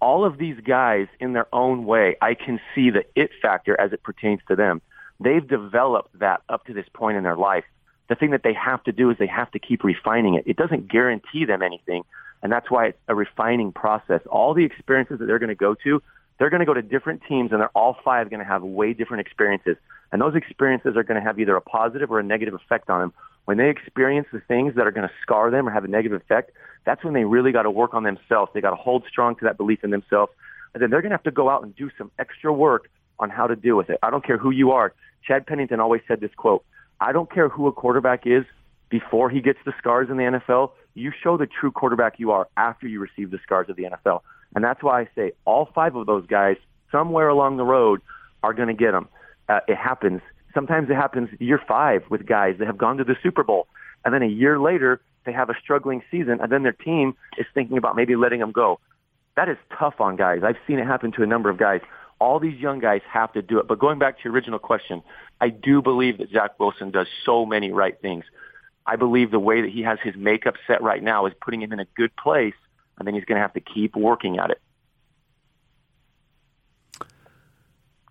All of these guys in their own way, I can see the it factor as it pertains to them. They've developed that up to this point in their life the thing that they have to do is they have to keep refining it. It doesn't guarantee them anything, and that's why it's a refining process. All the experiences that they're going to go to, they're going to go to different teams, and they're all five going to have way different experiences. And those experiences are going to have either a positive or a negative effect on them. When they experience the things that are going to scar them or have a negative effect, that's when they really got to work on themselves. They got to hold strong to that belief in themselves. And then they're going to have to go out and do some extra work on how to deal with it. I don't care who you are. Chad Pennington always said this quote, I don't care who a quarterback is before he gets the scars in the NFL. You show the true quarterback you are after you receive the scars of the NFL. And that's why I say all five of those guys, somewhere along the road, are going to get them. Uh, it happens. Sometimes it happens year five with guys that have gone to the Super Bowl. And then a year later, they have a struggling season, and then their team is thinking about maybe letting them go. That is tough on guys. I've seen it happen to a number of guys. All these young guys have to do it. But going back to your original question, I do believe that Zach Wilson does so many right things. I believe the way that he has his makeup set right now is putting him in a good place, and then he's going to have to keep working at it.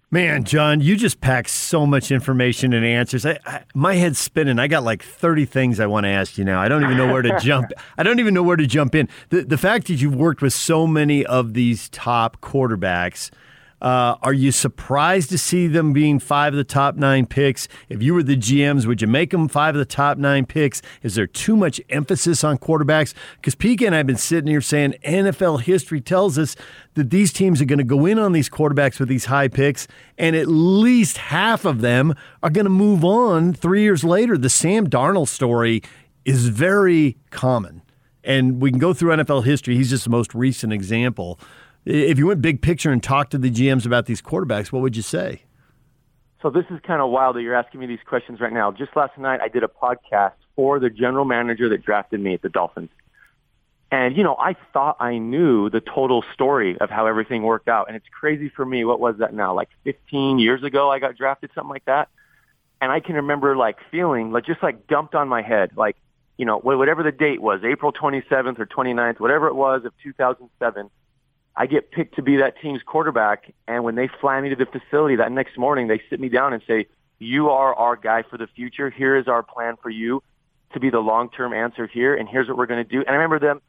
Man, John, you just packed so much information and answers. I, I, my head's spinning. I got like 30 things I want to ask you now. I don't even know where to jump. I don't even know where to jump in. The, the fact that you've worked with so many of these top quarterbacks – uh, are you surprised to see them being five of the top nine picks? If you were the GMs, would you make them five of the top nine picks? Is there too much emphasis on quarterbacks? Because PK and I have been sitting here saying NFL history tells us that these teams are going to go in on these quarterbacks with these high picks, and at least half of them are going to move on three years later. The Sam Darnold story is very common. And we can go through NFL history. He's just the most recent example. If you went big picture and talked to the GMs about these quarterbacks, what would you say? So this is kind of wild that you're asking me these questions right now. Just last night, I did a podcast for the general manager that drafted me at the Dolphins. And, you know, I thought I knew the total story of how everything worked out. And it's crazy for me. What was that now? Like 15 years ago, I got drafted, something like that. And I can remember like feeling like just like dumped on my head, like, you know, whatever the date was, April 27th or 29th, whatever it was of 2007. I get picked to be that team's quarterback, and when they fly me to the facility that next morning, they sit me down and say, "You are our guy for the future. Here is our plan for you to be the long-term answer here, and here's what we're going to do." And I remember them,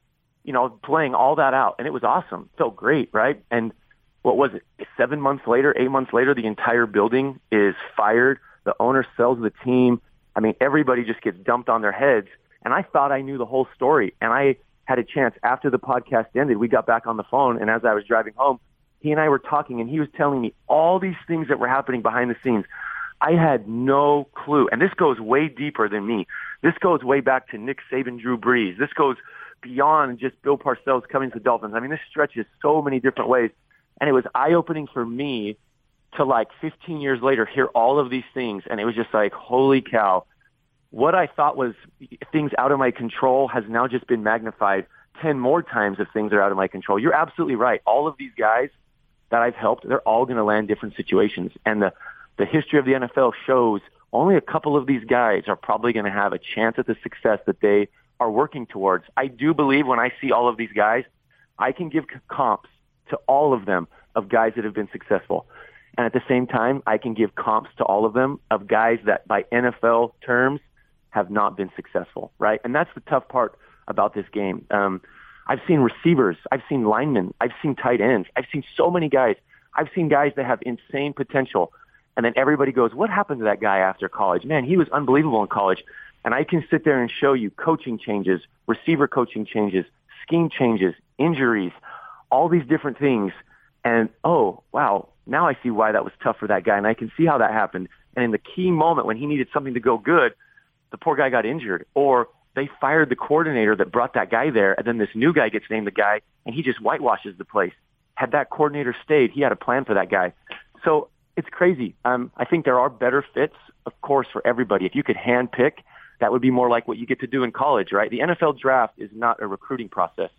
you know, playing all that out, and it was awesome. Felt great, right? And what was it? Seven months later, eight months later, the entire building is fired. The owner sells the team. I mean, everybody just gets dumped on their heads. And I thought I knew the whole story. And I had a chance after the podcast ended. We got back on the phone, and as I was driving home, he and I were talking, and he was telling me all these things that were happening behind the scenes. I had no clue. And this goes way deeper than me. This goes way back to Nick Saban, Drew Brees. This goes beyond just Bill Parcells coming to the Dolphins. I mean, this stretches so many different ways. And it was eye opening for me to like 15 years later hear all of these things. And it was just like, holy cow. What I thought was things out of my control has now just been magnified 10 more times if things are out of my control. You're absolutely right. All of these guys that I've helped, they're all going to land different situations. And the, the history of the NFL shows only a couple of these guys are probably going to have a chance at the success that they are working towards. I do believe when I see all of these guys, I can give comps to all of them of guys that have been successful. And at the same time, I can give comps to all of them of guys that by NFL terms have not been successful, right? And that's the tough part about this game. Um, I've seen receivers, I've seen linemen, I've seen tight ends, I've seen so many guys. I've seen guys that have insane potential. And then everybody goes, what happened to that guy after college? Man, he was unbelievable in college. And I can sit there and show you coaching changes, receiver coaching changes, scheme changes, injuries, all these different things. And oh, wow, now I see why that was tough for that guy. And I can see how that happened. And in the key moment when he needed something to go good, the poor guy got injured. Or they fired the coordinator that brought that guy there. And then this new guy gets named the guy and he just whitewashes the place. Had that coordinator stayed, he had a plan for that guy. So it's crazy. Um, I think there are better fits, of course, for everybody. If you could hand pick, that would be more like what you get to do in college, right? The NFL draft is not a recruiting process.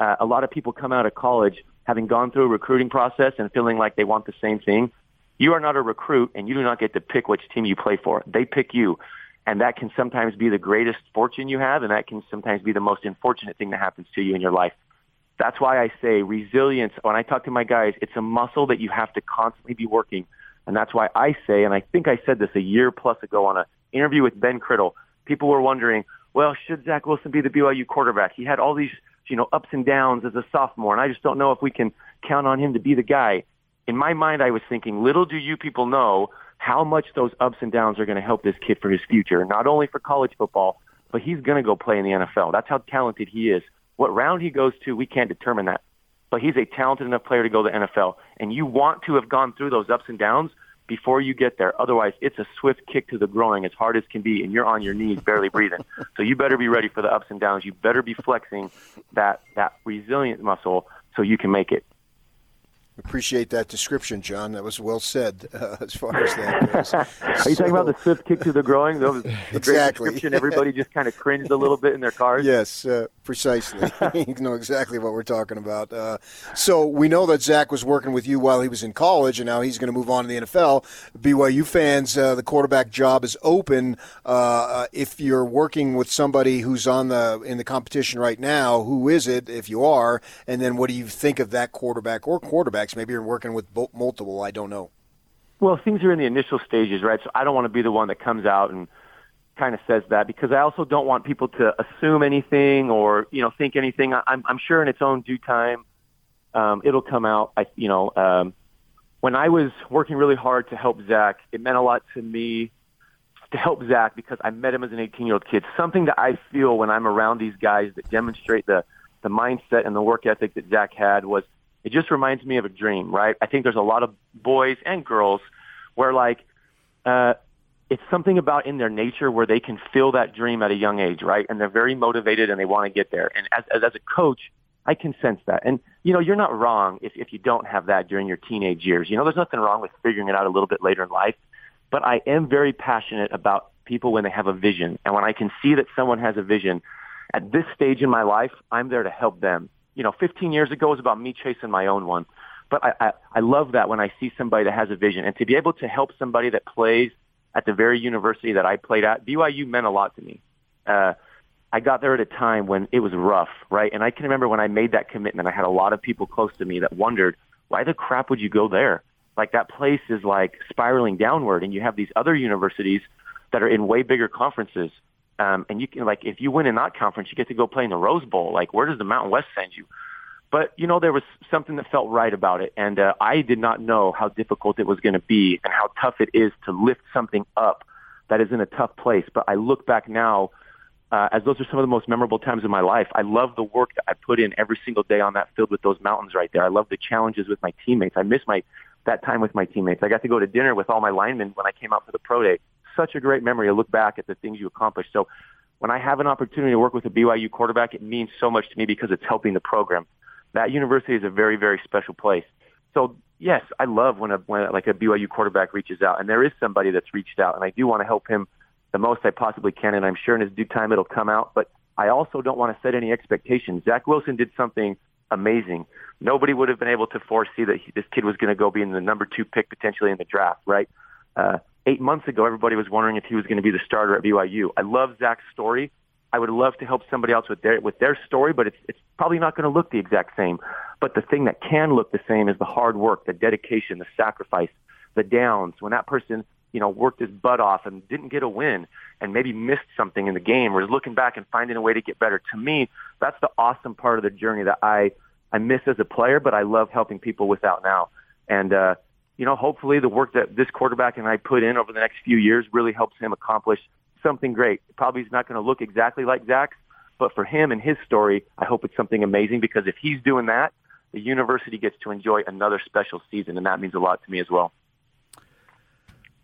Uh, a lot of people come out of college having gone through a recruiting process and feeling like they want the same thing. You are not a recruit and you do not get to pick which team you play for. They pick you. And that can sometimes be the greatest fortune you have and that can sometimes be the most unfortunate thing that happens to you in your life. That's why I say resilience. When I talk to my guys, it's a muscle that you have to constantly be working. And that's why I say, and I think I said this a year plus ago on an interview with Ben Criddle, people were wondering, well, should Zach Wilson be the BYU quarterback? He had all these you know, ups and downs as a sophomore, and I just don't know if we can count on him to be the guy. In my mind, I was thinking, little do you people know how much those ups and downs are going to help this kid for his future, not only for college football, but he's going to go play in the NFL. That's how talented he is. What round he goes to, we can't determine that. But he's a talented enough player to go to the NFL. And you want to have gone through those ups and downs before you get there. Otherwise, it's a swift kick to the groin as hard as can be, and you're on your knees barely breathing. So you better be ready for the ups and downs. You better be flexing that that resilient muscle so you can make it. Appreciate that description, John. That was well said uh, as far as that goes. Are you so, talking about the swift kick to the groin? That was exactly. description. Everybody just kind of cringed a little bit in their cars. Yes, uh, precisely. you know exactly what we're talking about. Uh, so we know that Zach was working with you while he was in college, and now he's going to move on to the NFL. BYU fans, uh, the quarterback job is open. Uh, if you're working with somebody who's on the in the competition right now, who is it? If you are, and then what do you think of that quarterback or quarterback? Quarterbacks? Maybe you're working with multiple. I don't know. Well, things are in the initial stages, right? So I don't want to be the one that comes out and kind of says that because I also don't want people to assume anything or you know think anything. I'm, I'm sure in its own due time, um, it'll come out. I, you know, um, when I was working really hard to help Zach, it meant a lot to me to help Zach because I met him as an 18 year old kid. Something that I feel when I'm around these guys that demonstrate the the mindset and the work ethic that Zach had was it just reminds me of a dream, right? I think there's a lot of boys and girls where like uh, it's something about in their nature where they can feel that dream at a young age, right? And they're very motivated and they want to get there. And as, as, as a coach, I can sense that. And, you know, you're not wrong if, if you don't have that during your teenage years. You know, there's nothing wrong with figuring it out a little bit later in life. But I am very passionate about people when they have a vision. And when I can see that someone has a vision, at this stage in my life, I'm there to help them you know, 15 years ago was about me chasing my own one. But I, I, I love that when I see somebody that has a vision and to be able to help somebody that plays at the very university that I played at, BYU meant a lot to me. Uh, I got there at a time when it was rough, right? And I can remember when I made that commitment, I had a lot of people close to me that wondered, why the crap would you go there? Like that place is like spiraling downward, and you have these other universities that are in way bigger conferences. Um, and you can like if you win in that conference, you get to go play in the Rose Bowl. Like where does the Mountain West send you? But you know there was something that felt right about it, and uh, I did not know how difficult it was going to be and how tough it is to lift something up that is in a tough place. But I look back now uh, as those are some of the most memorable times of my life. I love the work that I put in every single day on that field with those mountains right there. I love the challenges with my teammates. I miss my that time with my teammates. I got to go to dinner with all my linemen when I came out for the pro day. Such a great memory to look back at the things you accomplished. So when I have an opportunity to work with a BYU quarterback, it means so much to me because it's helping the program. That university is a very, very special place. So yes, I love when a when like a BYU quarterback reaches out, and there is somebody that's reached out, and I do want to help him the most I possibly can, and I'm sure in his due time it'll come out. But I also don't want to set any expectations. Zach Wilson did something amazing. Nobody would have been able to foresee that he, this kid was going to go be in the number two pick potentially in the draft, right? Uh, eight months ago, everybody was wondering if he was going to be the starter at BYU. I love Zach's story. I would love to help somebody else with their with their story, but it's it's probably not going to look the exact same. But the thing that can look the same is the hard work, the dedication, the sacrifice, the downs. When that person you know, worked his butt off and didn't get a win and maybe missed something in the game or is looking back and finding a way to get better. To me, that's the awesome part of the journey that I, I miss as a player, but I love helping people without now. And, uh, you know, hopefully the work that this quarterback and I put in over the next few years really helps him accomplish something great. Probably he's not going to look exactly like Zach's, but for him and his story, I hope it's something amazing because if he's doing that, the university gets to enjoy another special season, and that means a lot to me as well.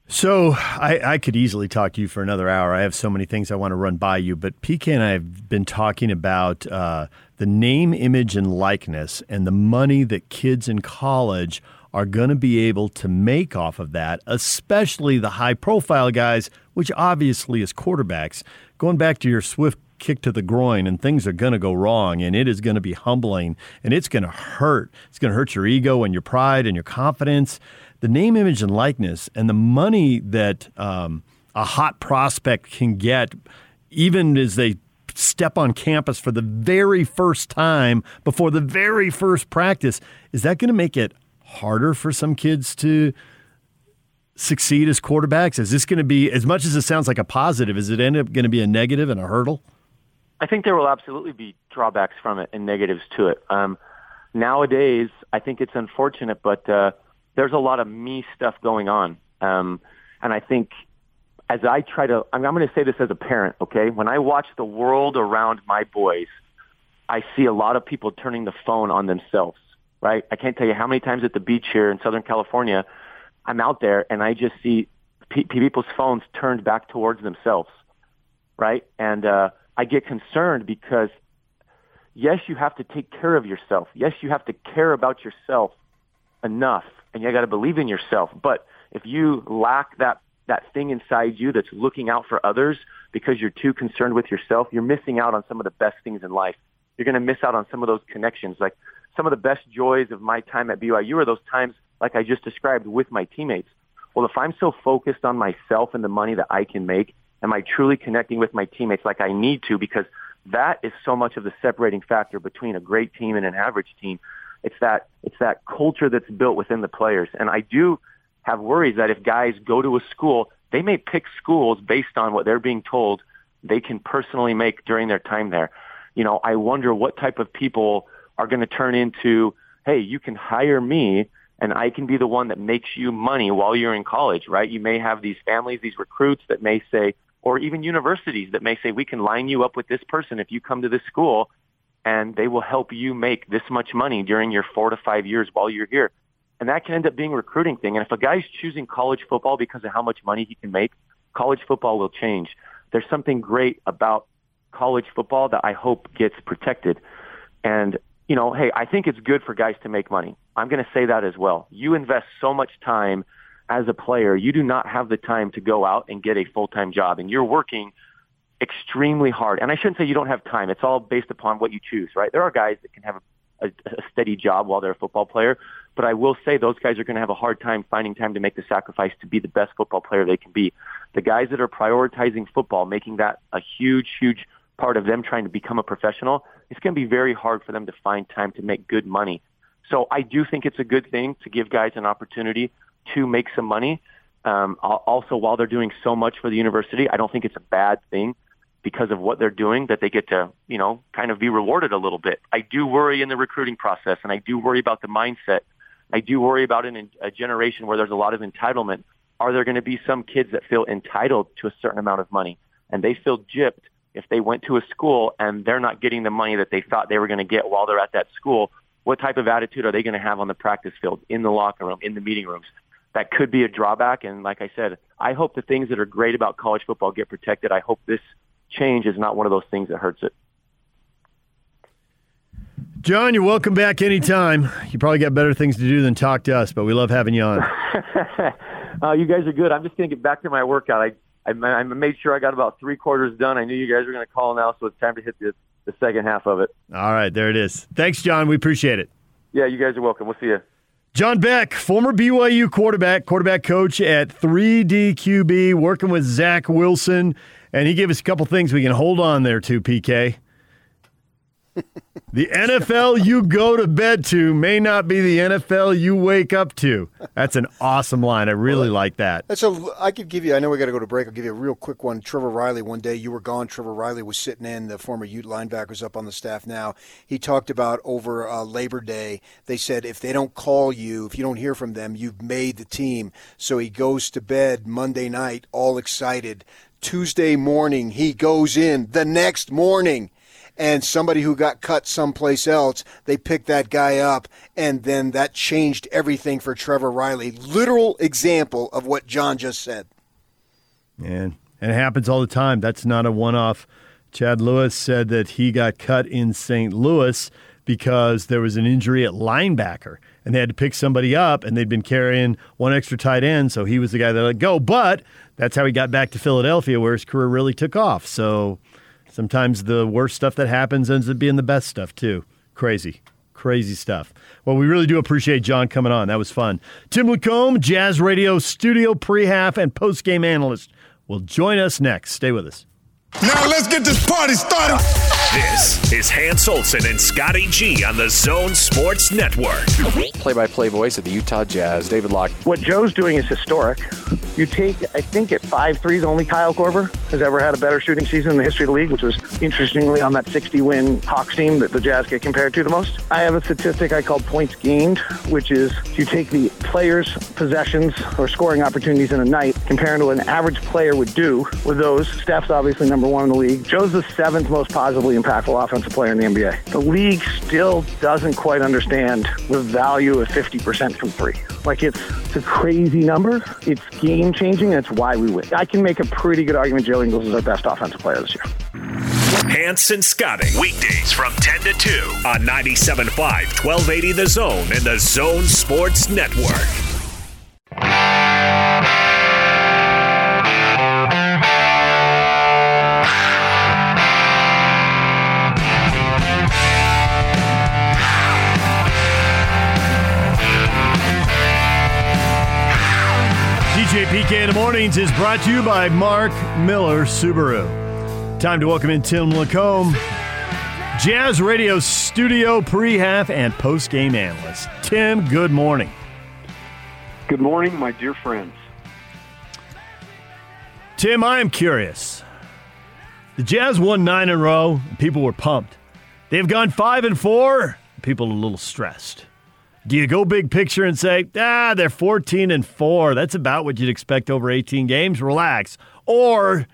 So I, I, could easily talk to you for another hour. I have so many things I want to run by you, but PK and I have been talking about uh, the name, image, and likeness, and the money that kids in college are going to be able to make off of that, especially the high-profile guys, which obviously is quarterbacks. Going back to your Swift kick to the groin, and things are going to go wrong, and it is going to be humbling, and it's going to hurt. It's going to hurt your ego and your pride and your confidence the name, image, and likeness, and the money that um, a hot prospect can get, even as they step on campus for the very first time before the very first practice, is that going to make it harder for some kids to succeed as quarterbacks? Is this going to be, as much as it sounds like a positive, is it end up going to be a negative and a hurdle? I think there will absolutely be drawbacks from it and negatives to it. Um, nowadays, I think it's unfortunate, but uh, there's a lot of me stuff going on. Um, and I think as I try to, I'm, I'm going to say this as a parent, okay? When I watch the world around my boys, I see a lot of people turning the phone on themselves, right? I can't tell you how many times at the beach here in Southern California, I'm out there and I just see pe- people's phones turned back towards themselves, right? And uh, I get concerned because yes, you have to take care of yourself. Yes, you have to care about yourself enough and you got to believe in yourself. But if you lack that that thing inside you that's looking out for others because you're too concerned with yourself, you're missing out on some of the best things in life. You're going to miss out on some of those connections. Like some of the best joys of my time at BYU are those times, like I just described, with my teammates. Well, if I'm so focused on myself and the money that I can make, am I truly connecting with my teammates like I need to? Because that is so much of the separating factor between a great team and an average team. It's that it's that culture that's built within the players. And I do have worries that if guys go to a school, they may pick schools based on what they're being told they can personally make during their time there. You know, I wonder what type of people are going to turn into, hey, you can hire me and I can be the one that makes you money while you're in college, right? You may have these families, these recruits that may say, or even universities that may say, we can line you up with this person if you come to this school and they will help you make this much money during your four to five years while you're here. And that can end up being a recruiting thing. And if a guy's choosing college football because of how much money he can make, college football will change. There's something great about college football that I hope gets protected. And, you know, hey, I think it's good for guys to make money. I'm going to say that as well. You invest so much time as a player, you do not have the time to go out and get a full-time job. And you're working – extremely hard. And I shouldn't say you don't have time. It's all based upon what you choose, right? There are guys that can have a, a, steady job while they're a football player, but I will say those guys are going to have a hard time finding time to make the sacrifice to be the best football player they can be. The guys that are prioritizing football, making that a huge, huge part of them trying to become a professional, it's going to be very hard for them to find time to make good money. So I do think it's a good thing to give guys an opportunity to make some money. Um, also, while they're doing so much for the university, I don't think it's a bad thing because of what they're doing that they get to, you know, kind of be rewarded a little bit. I do worry in the recruiting process, and I do worry about the mindset. I do worry about in a generation where there's a lot of entitlement. Are there going to be some kids that feel entitled to a certain amount of money, and they feel gypped if they went to a school and they're not getting the money that they thought they were going to get while they're at that school? What type of attitude are they going to have on the practice field, in the locker room, in the meeting rooms? That could be a drawback. And like I said, I hope the things that are great about college football get protected. I hope this change is not one of those things that hurts it. John, you're welcome back anytime. You probably got better things to do than talk to us, but we love having you on. uh, you guys are good. I'm just going to get back to my workout. I, I, I made sure I got about three quarters done. I knew you guys were going to call now, so it's time to hit the, the second half of it. All right, there it is. Thanks, John. We appreciate it. Yeah, you guys are welcome. We'll see you. John Beck, former BYU quarterback, quarterback coach at 3DQB, working with Zach Wilson and he gave us a couple things we can hold on there to, PK. The NFL you go to bed to may not be the NFL you wake up to. That's an awesome line. I really well, like that. That's a. I could give you. I know we got to go to break. I'll give you a real quick one. Trevor Reilly. One day you were gone. Trevor Reilly was sitting in. The former Ute linebackers up on the staff now. He talked about over uh, Labor Day. They said if they don't call you, if you don't hear from them, you've made the team. So he goes to bed Monday night all excited Tuesday morning, he goes in the next morning and somebody who got cut someplace else, they picked that guy up, and then that changed everything for Trevor Reilly. Literal example of what John just said. Man, and it happens all the time. That's not a one off. Chad Lewis said that he got cut in St. Louis because there was an injury at linebacker and they had to pick somebody up and they'd been carrying one extra tight end, so he was the guy that let go. But that's how he got back to Philadelphia, where his career really took off. So sometimes the worst stuff that happens ends up being the best stuff too. Crazy, crazy stuff. Well, we really do appreciate John coming on. That was fun. Tim Lacombe, Jazz Radio studio pre-half and post-game analyst, will join us next. Stay with us. Now let's get this party started. This is Hans Olsen and Scotty G on the Zone Sports Network. Play-by-play voice of the Utah Jazz, David Locke. What Joe's doing is historic. You take, I think at five threes, only Kyle Korver has ever had a better shooting season in the history of the league, which was interestingly on that 60-win Hawks team that the Jazz get compared to the most. I have a statistic I call points gained, which is you take the players' possessions or scoring opportunities in a night, comparing to what an average player would do with those. Steph's obviously number one in the league. Joe's the seventh most positively impactful offensive player in the NBA. The league still doesn't quite understand the value of 50% from three. Like it's, it's a crazy number. It's game changing, and it's why we win. I can make a pretty good argument Joe Ingles is our best offensive player this year. Hans Scotting. Weekdays from 10 to 2 on 97.5, 1280 The Zone and The Zone Sports Network. PK in the Mornings is brought to you by Mark Miller Subaru. Time to welcome in Tim Lacombe, Jazz Radio studio pre-half and post-game analyst. Tim, good morning. Good morning, my dear friends. Tim, I am curious. The Jazz won nine in a row, and people were pumped. They've gone five and four, people are a little stressed. Do you go big picture and say, ah, they're 14 and 4. That's about what you'd expect over 18 games. Relax. Or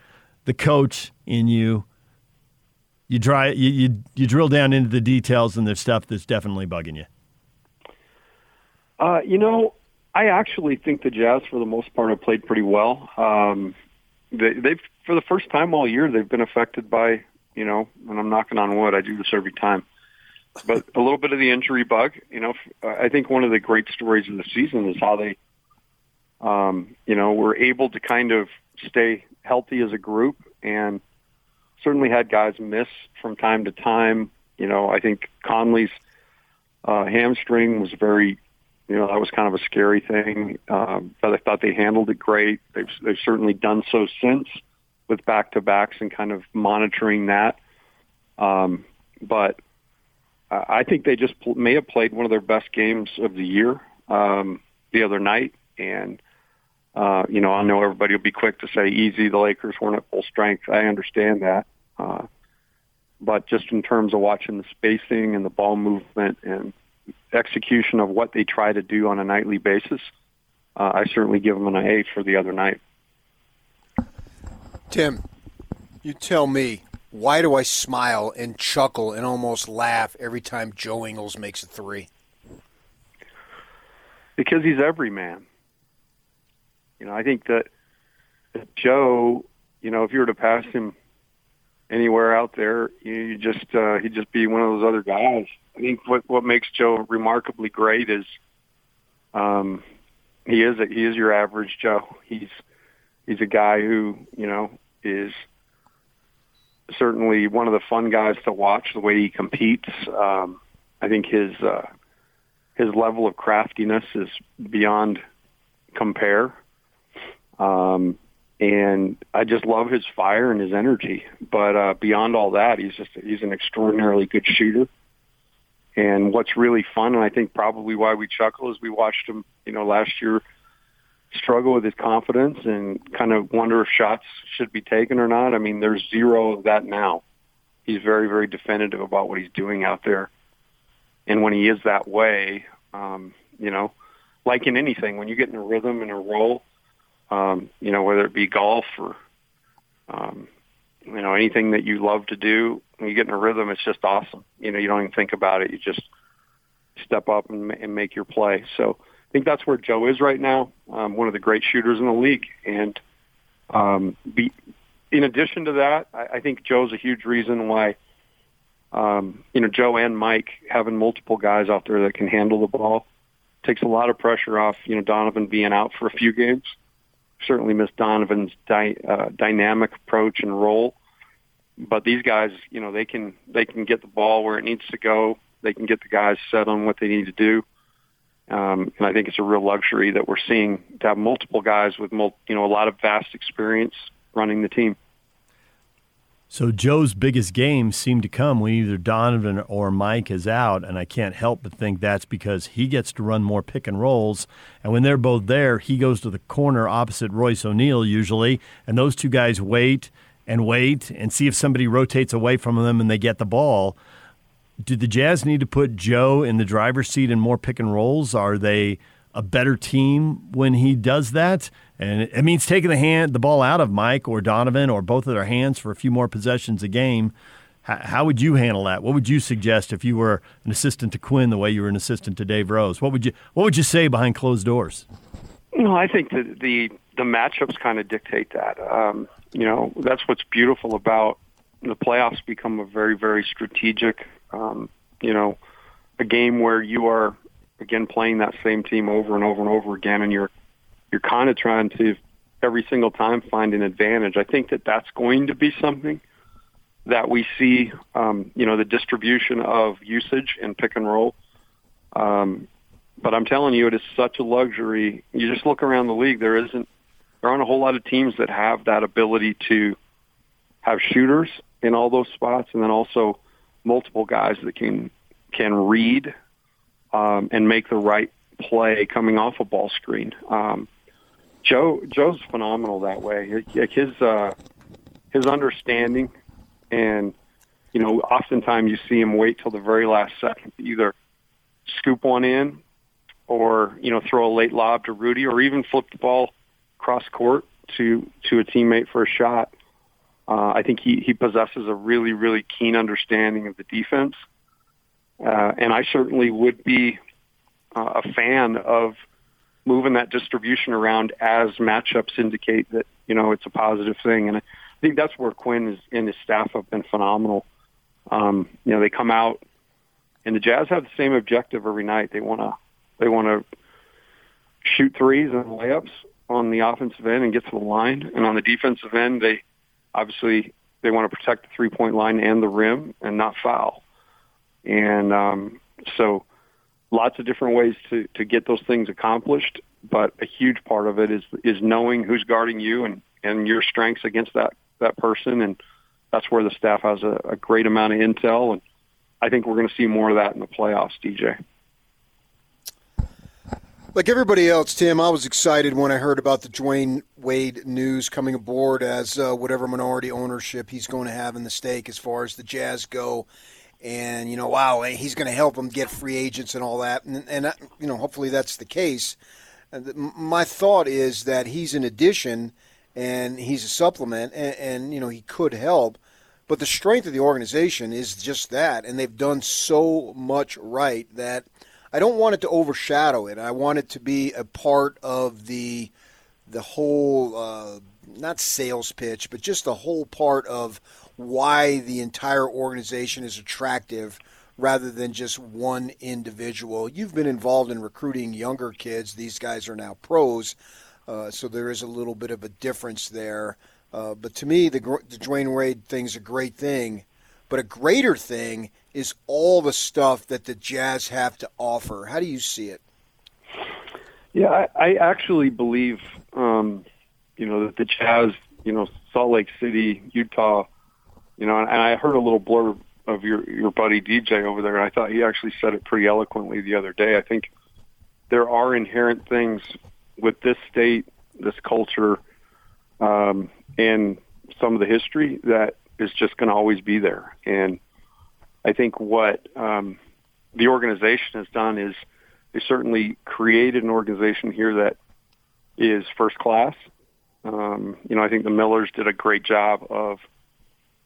the coach in you, you, dry, you, you, you drill down into the details and there's stuff that's definitely bugging you. Uh, you know, I actually think the Jazz, for the most part, have played pretty well. Um, they, they've, for the first time all year, they've been affected by, you know, and I'm knocking on wood. I do this every time but a little bit of the injury bug. You know, I think one of the great stories of the season is how they, um, you know, were able to kind of stay healthy as a group, and certainly had guys miss from time to time. You know, I think Conley's uh, hamstring was very, you know, that was kind of a scary thing. Um, but I thought they handled it great. They've they've certainly done so since with back to backs and kind of monitoring that. Um, but I think they just pl- may have played one of their best games of the year um, the other night, and uh, you know I know everybody will be quick to say easy. The Lakers weren't at full strength. I understand that, uh, but just in terms of watching the spacing and the ball movement and execution of what they try to do on a nightly basis, uh, I certainly give them an A for the other night. Tim, you tell me, why do I smile and chuckle and almost laugh every time Joe Ingles makes a three? Because he's every man. You know, I think that, Joe, you know, if you were to pass him anywhere out there, you, you just uh, he'd just be one of those other guys. I think what what makes Joe remarkably great is um, he is a, he is your average Joe. He's he's a guy who you know is certainly one of the fun guys to watch. The way he competes, um, I think his uh, his level of craftiness is beyond compare. Um, and I just love his fire and his energy. But uh, beyond all that, he's just he's an extraordinarily good shooter. And what's really fun, and I think probably why we chuckle, is we watched him, you know, last year struggle with his confidence and kind of wonder if shots should be taken or not. I mean, there's zero of that now. He's very, very definitive about what he's doing out there. And when he is that way, um, you know, like in anything, when you get in a rhythm and a roll, um, you know, whether it be golf or, um, you know, anything that you love to do, when you get in a rhythm, it's just awesome. You know, you don't even think about it. You just step up and, and make your play. So, think that's where Joe is right now. Um, one of the great shooters in the league, and um, be, in addition to that, I, I think Joe's a huge reason why. Um, you know, Joe and Mike having multiple guys out there that can handle the ball takes a lot of pressure off. You know, Donovan being out for a few games. Certainly miss Donovan's dy- uh, dynamic approach and role, but these guys, you know, they can they can get the ball where it needs to go. They can get the guys set on what they need to do um, and I think it's a real luxury that we're seeing to have multiple guys with mul- you know a lot of vast experience running the team. So Joe's biggest games seem to come when either Donovan or Mike is out, and I can't help but think that's because he gets to run more pick and rolls. And when they're both there, he goes to the corner opposite Royce O'Neale usually, and those two guys wait and wait and see if somebody rotates away from them and they get the ball do the Jazz need to put Joe in the driver's seat in more pick and rolls? Are they a better team when he does that? And it means taking the hand, the ball out of Mike or Donovan or both of their hands for a few more possessions a game. How, how would you handle that? What would you suggest if you were an assistant to Quin the way you were an assistant to Dave Rose? What would you What would you say behind closed doors? No, I think that the the matchups kind of dictate that. Um, you know, that's what's beautiful about the playoffs. Become a very very strategic um, you know, a game where you are again playing that same team over and over and over again, and you're you're kind of trying to every single time find an advantage. I think that that's going to be something that we see. Um, you know, the distribution of usage and pick and roll. Um, but I'm telling you, it is such a luxury. You just look around the league; there isn't, there aren't a whole lot of teams that have that ability to have shooters in all those spots, and then also multiple guys that can can read um, and make the right play coming off a ball screen. Um, Joe Joe's phenomenal that way. Like His uh, his understanding and you know oftentimes you see him wait till the very last second to either scoop one in or you know throw a late lob to Rudy or even flip the ball cross court to to a teammate for a shot. Uh, I think he, he possesses a really, really keen understanding of the defense. Uh, and I certainly would be uh, a fan of moving that distribution around as matchups indicate that, you know, it's a positive thing. And I think that's where Quin is, and his staff have been phenomenal. Um, you know, they come out and the Jazz have the same objective every night. They want to, they want to shoot threes and layups on the offensive end and get to the line. And on the defensive end, they, obviously they want to protect the three point line and the rim and not foul. And um, so lots of different ways to, to get those things accomplished. But a huge part of it is is knowing who's guarding you and, and your strengths against that, that person and that's where the staff has a, a great amount of intel, and I think we're going to see more of that in the playoffs, DJ. Like everybody else, Tim, I was excited when I heard about the Dwyane Wade news coming aboard as uh, whatever minority ownership he's going to have in the stake as far as the Jazz go. And, you know, wow, he's going to help them get free agents and all that. And, and, uh, you know, hopefully that's the case. My thought is that he's an addition and he's a supplement and, and you know, he could help. But the strength of the organization is just that. And they've done so much right that I don't want it to overshadow it. I want it to be a part of the the whole uh, not sales pitch, but just the whole part of why the entire organization is attractive rather than just one individual. You've been involved in recruiting younger kids. These guys are now pros, uh, so there is a little bit of a difference there. Uh, but to me, the, the Dwyane Wade thing's a great thing. But a greater thing is all the stuff that the Jazz have to offer. How do you see it? Yeah, I, I actually believe, um, you know, that the Jazz, you know, Salt Lake City, Utah, you know, and, and I heard a little blurb of your your buddy DJ over there, and I thought he actually said it pretty eloquently the other day. I think there are inherent things with this state, this culture, um, and some of the history that is just going to always be there. And I think what um, the organization has done is they certainly created an organization here that is first class. Um, you know, I think the Millers did a great job of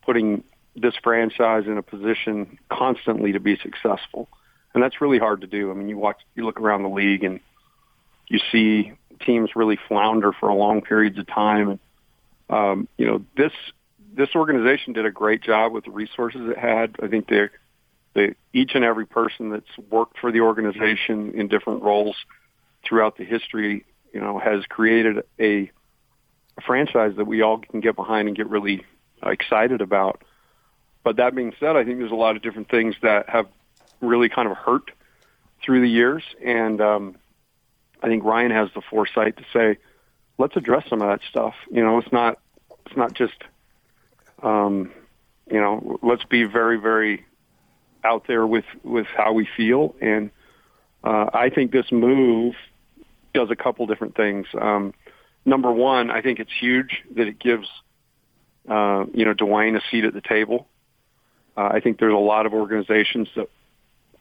putting this franchise in a position constantly to be successful, and that's really hard to do. I mean, you watch, you look around the league, and you see teams really flounder for long periods of time. And um, you know, this this organization did a great job with the resources it had. I think they, they each and every person that's worked for the organization in different roles throughout the history, you know, has created a, a franchise that we all can get behind and get really excited about. But that being said, I think there's a lot of different things that have really kind of hurt through the years, and um, I think Ryan has the foresight to say, let's address some of that stuff. You know, it's not it's not just um, you know, let's be very, very out there with with how we feel. And uh, I think this move does a couple different things. Um, number one, I think it's huge that it gives uh, you know Dwyane a seat at the table. Uh, I think there's a lot of organizations that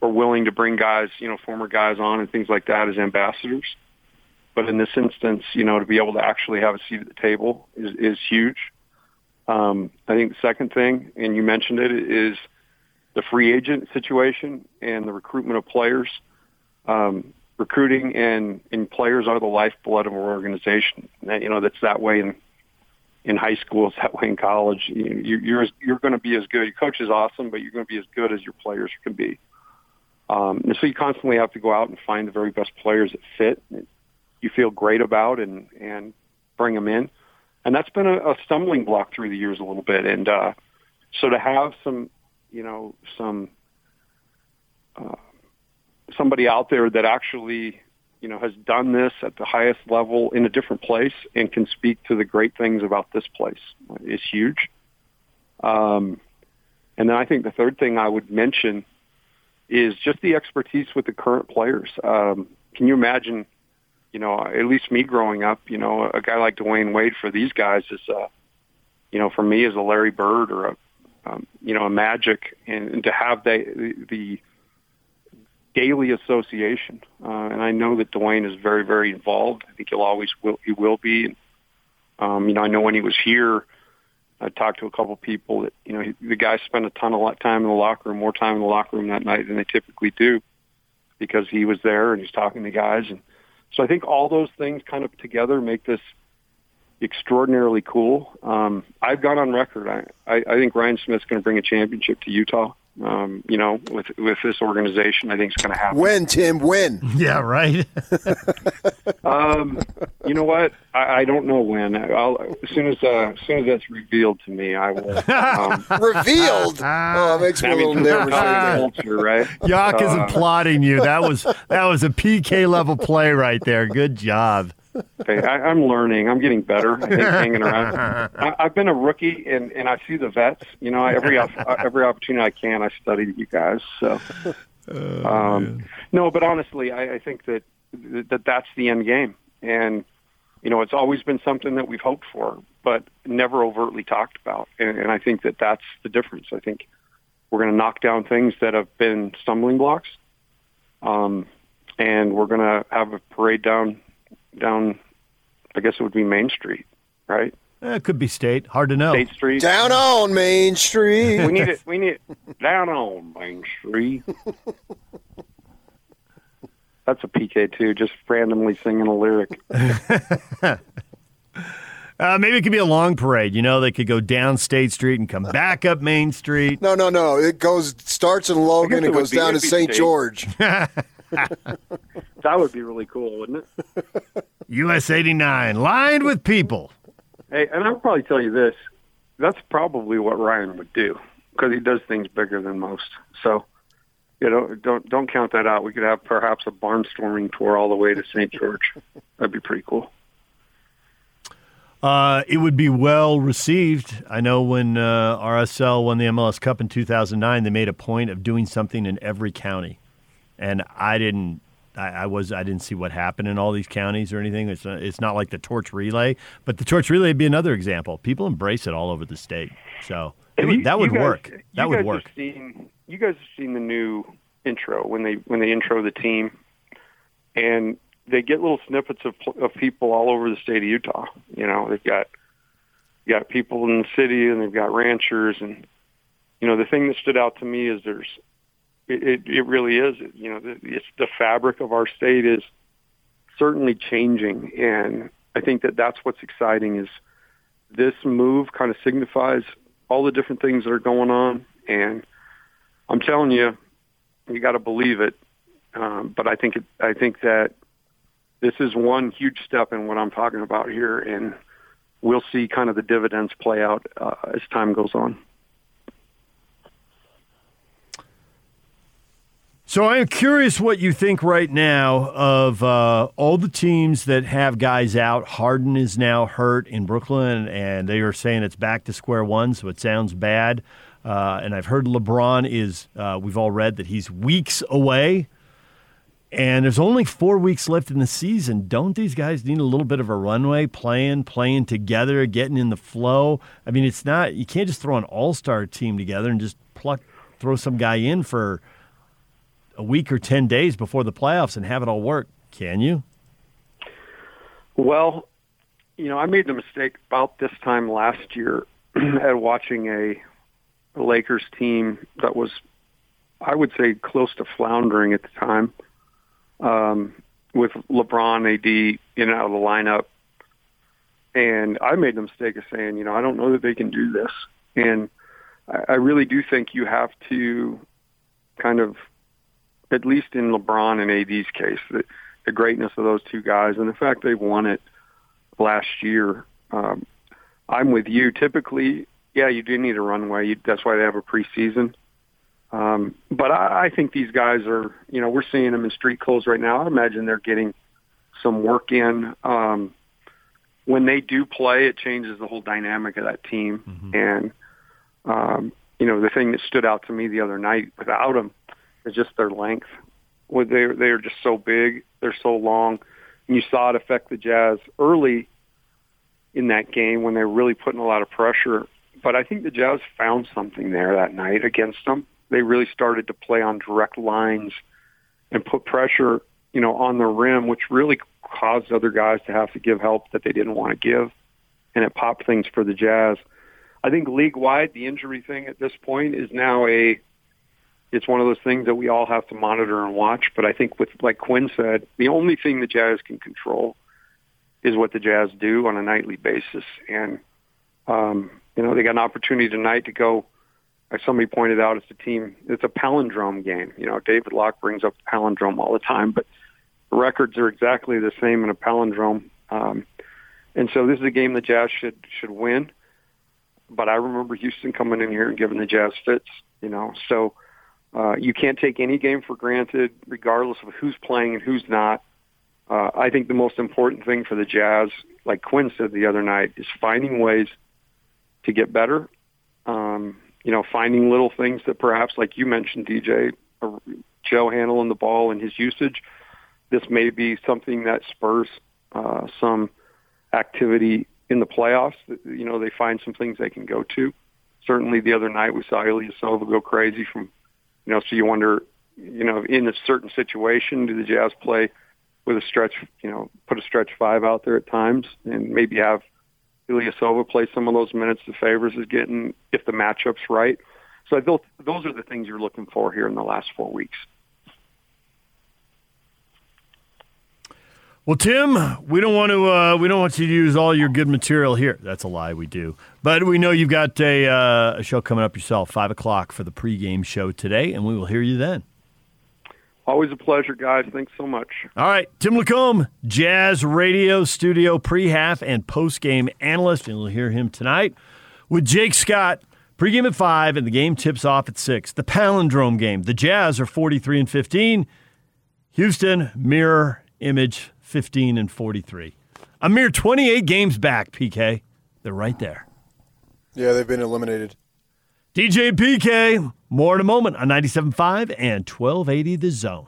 are willing to bring guys, you know, former guys on and things like that as ambassadors. But in this instance, you know, to be able to actually have a seat at the table is, is huge. Um, I think the second thing, and you mentioned it, is the free agent situation and the recruitment of players. Um, recruiting and, and players are the lifeblood of our organization. And, you know, that's that way in in high school, it's that way in college. You, you're you're going to be as good. Your coach is awesome, but you're going to be as good as your players can be. Um, and so you constantly have to go out and find the very best players that fit. You feel great about and and bring them in and that's been a, a stumbling block through the years a little bit. And uh, so to have some, you know, some uh, somebody out there that actually, you know, has done this at the highest level in a different place and can speak to the great things about this place is huge. Um, and then I think the third thing I would mention is just the expertise with the current players. Um, can you imagine? You know, at least me growing up, you know, a guy like Dwyane Wade for these guys is, uh, you know, for me is a Larry Bird or a, um, you know, a Magic, and, and to have the, the daily association. Uh, and I know that Dwyane is very, very involved. I think he'll always will. He will be. And, um, you know, I know when he was here, I talked to a couple people that you know he, the guys spent a ton of time in the locker room, more time in the locker room that night than they typically do, because he was there and he's talking to guys and so I think all those things kind of together make this extraordinarily cool. Um, I've gone on record. I, I, I think Ryan Smith's going to bring a championship to Utah. Um, you know, with with this organization, I think it's going to happen. When Tim? When? Yeah, right. um, you know what? I, I don't know when. I'll, as soon as uh, as soon as that's revealed to me, I will. Um, revealed? oh, it makes me a little nervous. Culture, right? Yak is Uh, applauding you. That was that was a PK level play right there. Good job. Okay, I, I'm learning. I'm getting better. I think hanging around. I, I've been a rookie, and and I see the vets. You know, every op- every opportunity I can, I study you guys. So, um, no, but honestly, I, I think that that that's the end game, and you know, it's always been something that we've hoped for, but never overtly talked about. And, and I think that that's the difference. I think we're going to knock down things that have been stumbling blocks, um, and we're going to have a parade down down. I guess it would be Main Street, right? Eh, it could be state. Hard to know. State Street. Down on Main Street. we need it. We need it down on Main Street. That's a PK too, just randomly singing a lyric. Uh, maybe it could be a long parade. You know, they could go down State Street and come back up Main Street. No, no, no. It goes starts in Logan it and goes down to St. George. that would be really cool, wouldn't it? US 89, lined with people. Hey, and I'll probably tell you this: that's probably what Ryan would do because he does things bigger than most. So, you know, don't don't count that out. We could have perhaps a barnstorming tour all the way to St. George. That'd be pretty cool. Uh, it would be well received. I know when uh, RSL won the MLS Cup in 2009, they made a point of doing something in every county, and I didn't. I, I was I didn't see what happened in all these counties or anything. It's not, it's not like the torch relay, but the torch relay would be another example. People embrace it all over the state, so it You- that would guys- work. you That would guys work. Have seen, you guys have seen the new intro when they when they intro the team, and they get little snippets of of people all over the state of Utah. You know, they've got you got people in the city, and they've got ranchers, and you know the thing that stood out to me is there's it it, it really is you know it's the fabric of our state is certainly changing, and I think that that's what's exciting is this move kind of signifies all the different things that are going on, and I'm telling you, you got to believe it. Um, but I think it, I think that this is one huge step in what I'm talking about here, and we'll see kind of the dividends play out uh, as time goes on. So I'm curious what you think right now of uh, all the teams that have guys out. Harden is now hurt in Brooklyn, and they are saying it's back to square one, so it sounds bad. Uh, and I've heard LeBron is, uh, we've all read that he's weeks away. And there's only four weeks left in the season. Don't these guys need a little bit of a runway, playing, playing together, getting in the flow? I mean, it's not, you can't just throw an all star team together and just pluck, throw some guy in for a week or 10 days before the playoffs and have it all work, can you? Well, you know, I made the mistake about this time last year at watching a, Lakers team that was, I would say, close to floundering at the time, um, with LeBron, AD in and out of the lineup. And I made the mistake of saying, you know, I don't know that they can do this. And I, I really do think you have to kind of, at least in LeBron and AD's case, the, the greatness of those two guys and the fact they won it last year. Um, I'm with you. Typically, yeah, you do need a runway. You, that's why they have a preseason. Um, but I, I think these guys are, you know, we're seeing them in street clothes right now. I imagine they're getting some work in. Um, when they do play, it changes the whole dynamic of that team. And, um, you know, the thing that stood out to me the other night without them is just their length. They they are just so big, they're so long, and you saw it affect the Jazz early in that game when they were really putting a lot of pressure. But I think the Jazz found something there that night against them. They really started to play on direct lines and put pressure, you know, on the rim, which really caused other guys to have to give help that they didn't want to give, and it popped things for the Jazz. I think league wide, the injury thing at this point is now a it's one of those things that we all have to monitor and watch. But I think with like Quin said, the only thing the Jazz can control is what the Jazz do on a nightly basis. And um, you know, they got an opportunity tonight to go as somebody pointed out, it's a team it's a palindrome game. You know, David Locke brings up the palindrome all the time, but the records are exactly the same in a palindrome. Um, and so this is a game the Jazz should should win. But I remember Houston coming in here and giving the Jazz fits, you know. So uh, you can't take any game for granted, regardless of who's playing and who's not. Uh, I think the most important thing for the Jazz, like Quin said the other night, is finding ways to get better. Um, you know, finding little things that perhaps, like you mentioned, DJ, uh, Joe handling the ball and his usage. This may be something that spurs uh, some activity in the playoffs. You know, they find some things they can go to. Certainly, the other night we saw Ilyasova go crazy from, you know, so you wonder, you know, in a certain situation, do the Jazz play with a stretch, you know, put a stretch five out there at times and maybe have Ilyasova play some of those minutes the Favors is getting if the matchup's right. So I those are the things you're looking for here in the last four weeks. Well, Tim, we don't want to. Uh, we don't want you to use all your good material here. That's a lie. We do, but we know you've got a, uh, a show coming up yourself, five o'clock for the pregame show today, and we will hear you then. Always a pleasure, guys. Thanks so much. All right, Tim LaComb, Jazz Radio Studio pre-half and post-game analyst, and we'll hear him tonight with Jake Scott. Pregame at five, and the game tips off at six. The palindrome game. The Jazz are forty-three and fifteen. Houston mirror image 15 and 43. A mere 28 games back, PK. They're right there. Yeah, they've been eliminated. DJ PK, more in a moment on 97.5 and 1280 The Zone.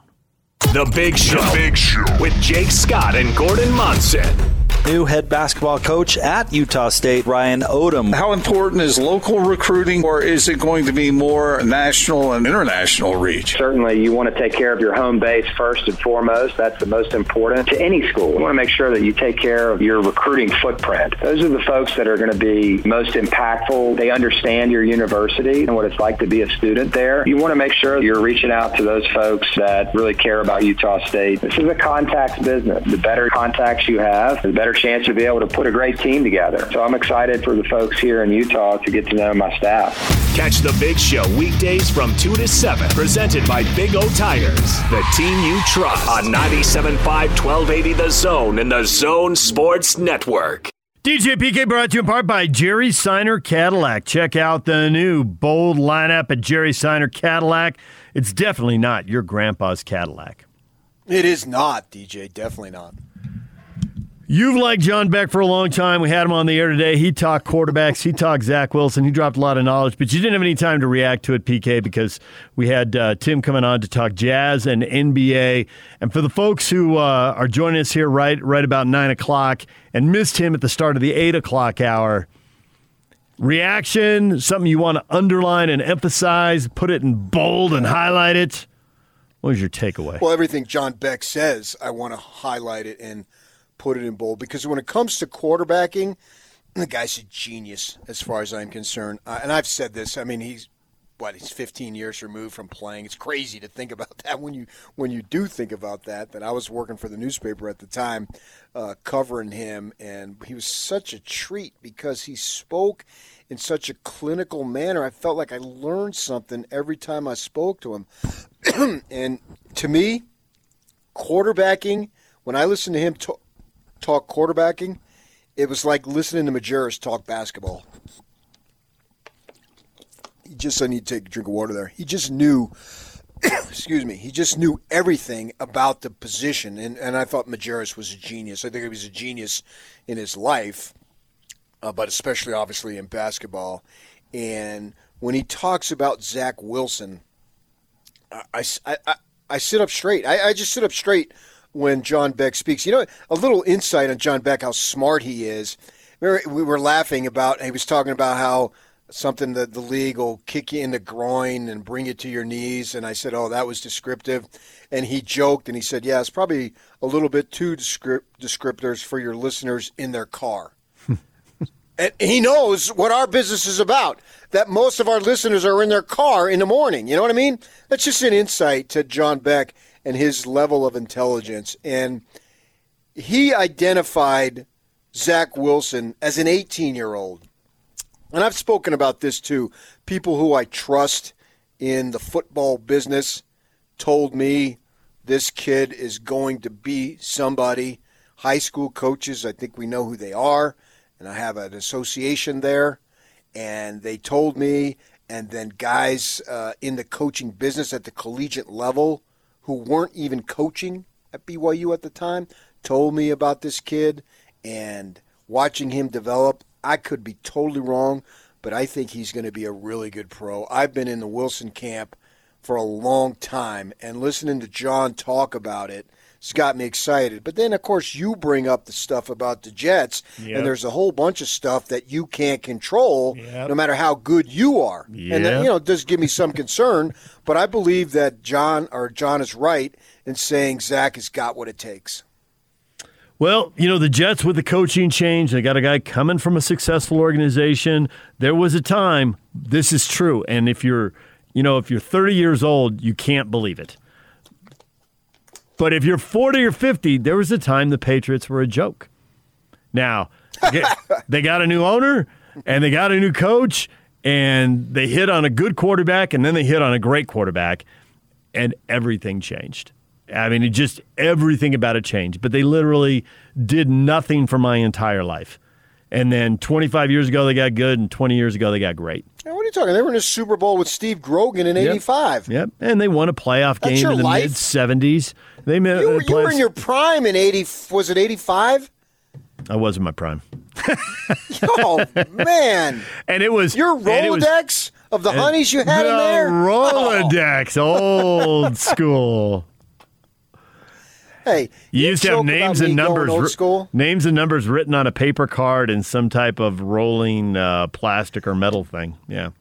The Big Show. The Big Show. With Jake Scott and Gordon Monson. New head basketball coach at Utah State, Ryan Odom. How important is local recruiting, or is it going to be more national and international reach? Certainly, you want to take care of your home base first and foremost. That's the most important to any school. You want to make sure that you take care of your recruiting footprint. Those are the folks that are going to be most impactful. They understand your university and what it's like to be a student there. You want to make sure you're reaching out to those folks that really care about Utah State. This is a contacts business. The better contacts you have, the better chance you'll be able to put a great team together. So I'm excited for the folks here in Utah to get to know my staff. Catch the Big Show weekdays from 2 to 7, presented by Big O Tires, the team you trust on 97.5 1280 The Zone and The Zone Sports Network. DJ PK brought to you in part by Jerry Seiner Cadillac. Check out the new bold lineup at Jerry Seiner Cadillac. It's definitely not your grandpa's Cadillac. It is not, DJ. Definitely not. You've liked John Beck for a long time. We had him on the air today. He talked quarterbacks. He talked Zach Wilson. He dropped a lot of knowledge, but you didn't have any time to react to it, PK, because we had uh, Tim coming on to talk Jazz and NBA. And for the folks who uh, are joining us here right right about nine o'clock and missed him at the start of the eight o'clock hour, reaction, something you want to underline and emphasize, put it in bold and highlight it. What was your takeaway? Well, everything John Beck says, I want to highlight it and put it in bold because when it comes to quarterbacking, the guy's a genius as far as I'm concerned. Uh, and I've said this. I mean, he's what he's 15 years removed from playing. It's crazy to think about that when you when you do think about that. That I was working for the newspaper at the time, uh, covering him, and he was such a treat because he spoke in such a clinical manner. I felt like I learned something every time I spoke to him. and to me, quarterbacking, when I listen to him talk, talk quarterbacking, it was like listening to Majerus talk basketball. He just I need to take a drink of water there. He just knew excuse me, he just knew everything about the position and, and I thought Majerus was a genius. I think he was a genius in his life, uh, but especially obviously in basketball. And when he talks about Zach Wilson, I, I, I, I sit up straight. I, I just sit up straight when John Beck speaks. You know, a little insight on John Beck, how smart he is. We were laughing about, he was talking about how something that the league will kick you in the groin and bring you to your knees. And I said, oh, that was descriptive. And he joked and he said, yeah, it's probably a little bit too descript- descriptors for your listeners in their car. and he knows what our business is about, that most of our listeners are in their car in the morning. You know what I mean? That's just an insight to John Beck and his level of intelligence. And he identified Zach Wilson as an 18 year old. And I've spoken about this too. People who I trust in the football business told me this kid is going to be somebody. High school coaches, I think we know who they are, and I have an association there. And they told me, and then guys uh, in the coaching business at the collegiate level who weren't even coaching at BYU at the time told me about this kid and watching him develop, I could be totally wrong, but I think he's going to be a really good pro. I've been in the Wilson camp for a long time, and listening to John talk about it has got me excited. But then, of course, you bring up the stuff about the Jets, Yep. and there's a whole bunch of stuff that you can't control, Yep. no matter how good you are. And that, you know, it does give me some concern. But I believe that John or John is right in saying Zach has got what it takes. Well, you know, the Jets with the coaching change, they got a guy coming from a successful organization. There was a time, this is true. And if you're, you know, if you're 30 years old, you can't believe it. But if you're 40 or 50, there was a time the Patriots were a joke. Now, they got a new owner and they got a new coach and they hit on a good quarterback and then they hit on a great quarterback and everything changed. I mean, it just everything about it changed. But they literally did nothing for my entire life. And then 25 years ago, they got good, and 20 years ago, they got great. Now, what are you talking? They were in a Super Bowl with Steve Grogan in '85. Yep. And they won a playoff That's game in the mid 70s. They made You, were- you were in your prime in '80. Was it '85? I was in my prime. Oh man! And it was your it was- Rolodex of the honeys you had the in there. Rolodex, oh. old school. Hey, You used to have names and numbers, Old wri- school. names and numbers written on a paper card and some type of rolling uh, plastic or metal thing. Yeah.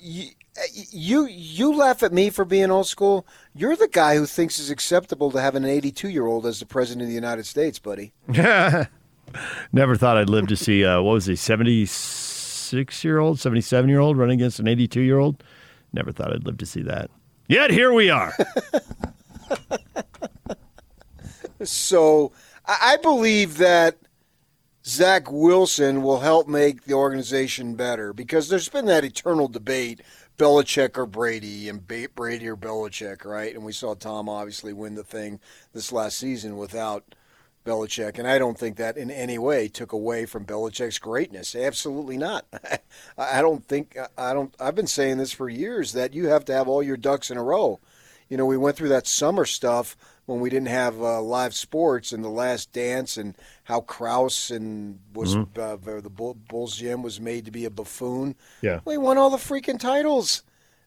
You you laugh at me for being old school. You're the guy who thinks it's acceptable to have an 82 year old as the president of the United States, buddy. Never thought I'd live to see uh, what was he, seventy six year old, seventy seven year old running against an eighty two year old. Never thought I'd live to see that. Yet here we are. So I believe that Zach Wilson will help make the organization better because there's been that eternal debate Belichick or Brady and Brady or Belichick, right? And we saw Tom obviously win the thing this last season without Belichick, and I don't think that in any way took away from Belichick's greatness. Absolutely not. I don't think I don't. I've been saying this for years that you have to have all your ducks in a row. You know, we went through that summer stuff when we didn't have uh, live sports and the Last Dance and how Krause and was Mhm. uh, the Bull, Bulls Gym was made to be a buffoon. Yeah. Well, he won all the freaking titles.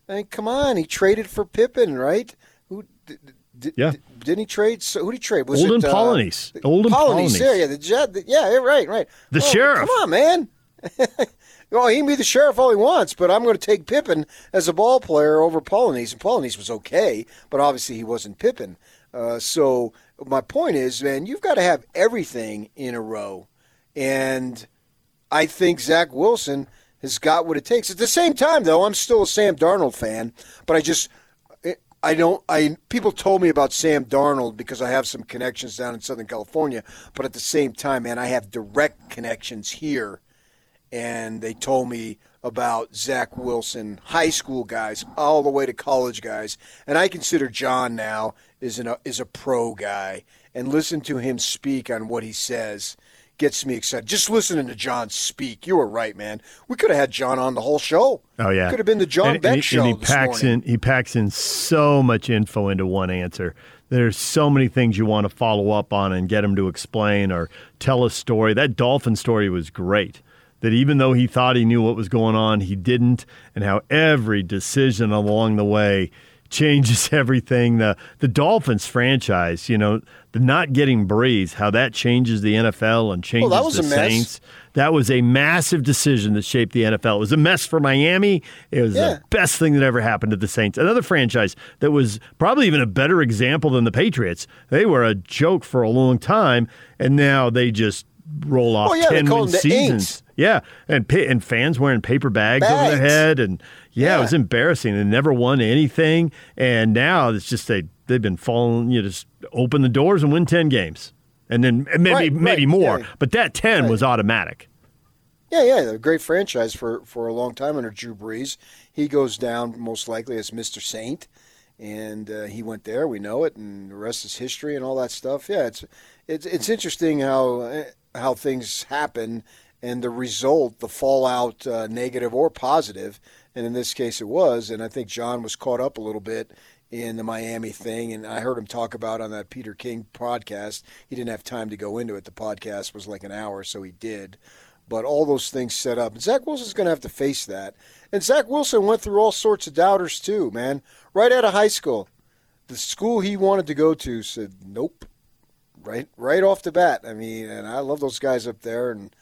I mean, come on, he traded for Pippen, right? Who did, did, Yeah. didn't he trade? So who did he trade? Was Olden it uh, Polynice. Olden Polynice, Polynice. Yeah, yeah, the jet. the- yeah, right, right. The Well, sheriff. Come on, man. well, he can be the sheriff all he wants, but I'm going to take Pippen as a ball player over Polynice. And Polynice was okay, but obviously he wasn't Pippen. Uh, so my point is, man, you've got to have everything in a row, and I think Zach Wilson has got what it takes. At the same time, though, I'm still a Sam Darnold fan, but I just I don't. I people told me about Sam Darnold because I have some connections down in Southern California, but at the same time, man, I have direct connections here, and they told me about Zach Wilson, high school guys, all the way to college guys, and I consider John now is an is a pro guy, and listen to him speak on what he says gets me excited. Just listening to John speak, you were right, man. We could have had John on the whole show. Oh yeah, could have been the John and, Beck and he, show And he packs morning. in he packs in so much info into one answer. There's so many things you want to follow up on and get him to explain or tell a story. That dolphin story was great. That even though he thought he knew what was going on, he didn't, and how every decision along the way changes everything. The the Dolphins franchise, you know, the not getting Brees, how that changes the NFL and oh, changes that was the a mess. Saints. That was a massive decision that shaped the NFL. It was a mess for Miami. It was Yeah. the best thing that ever happened to the Saints. Another franchise that was probably even a better example than the Patriots. They were a joke for a long time, and now they just roll off Oh, yeah, ten call win the seasons. Yeah, and pa- and fans wearing paper bags, over their head, and yeah, Yeah. it was embarrassing. They never won anything, and now it's just they they've been falling. You know, just open the doors and win ten games, and then and maybe Right, maybe right, more. yeah. But that ten was automatic. Yeah, yeah, they're a great franchise for, for a long time under Drew Brees. He goes down most likely as Mr. Saint, and uh, he went there. We know it, and the rest is history and all that stuff. Yeah, it's it's it's interesting how eh, how things happen and the result, the fallout, uh, negative or positive, and in this case it was. And I think John was caught up a little bit in the Miami thing, and I heard him talk about on that Peter King podcast. He didn't have time to go into it. The podcast was like an hour, so he did. But all those things set up. And Zach Wilson's going to have to face that. And Zach Wilson went through all sorts of doubters too, man. Right out of high school, the school he wanted to go to said nope. Right, right off the bat. I mean, and I love those guys up there, and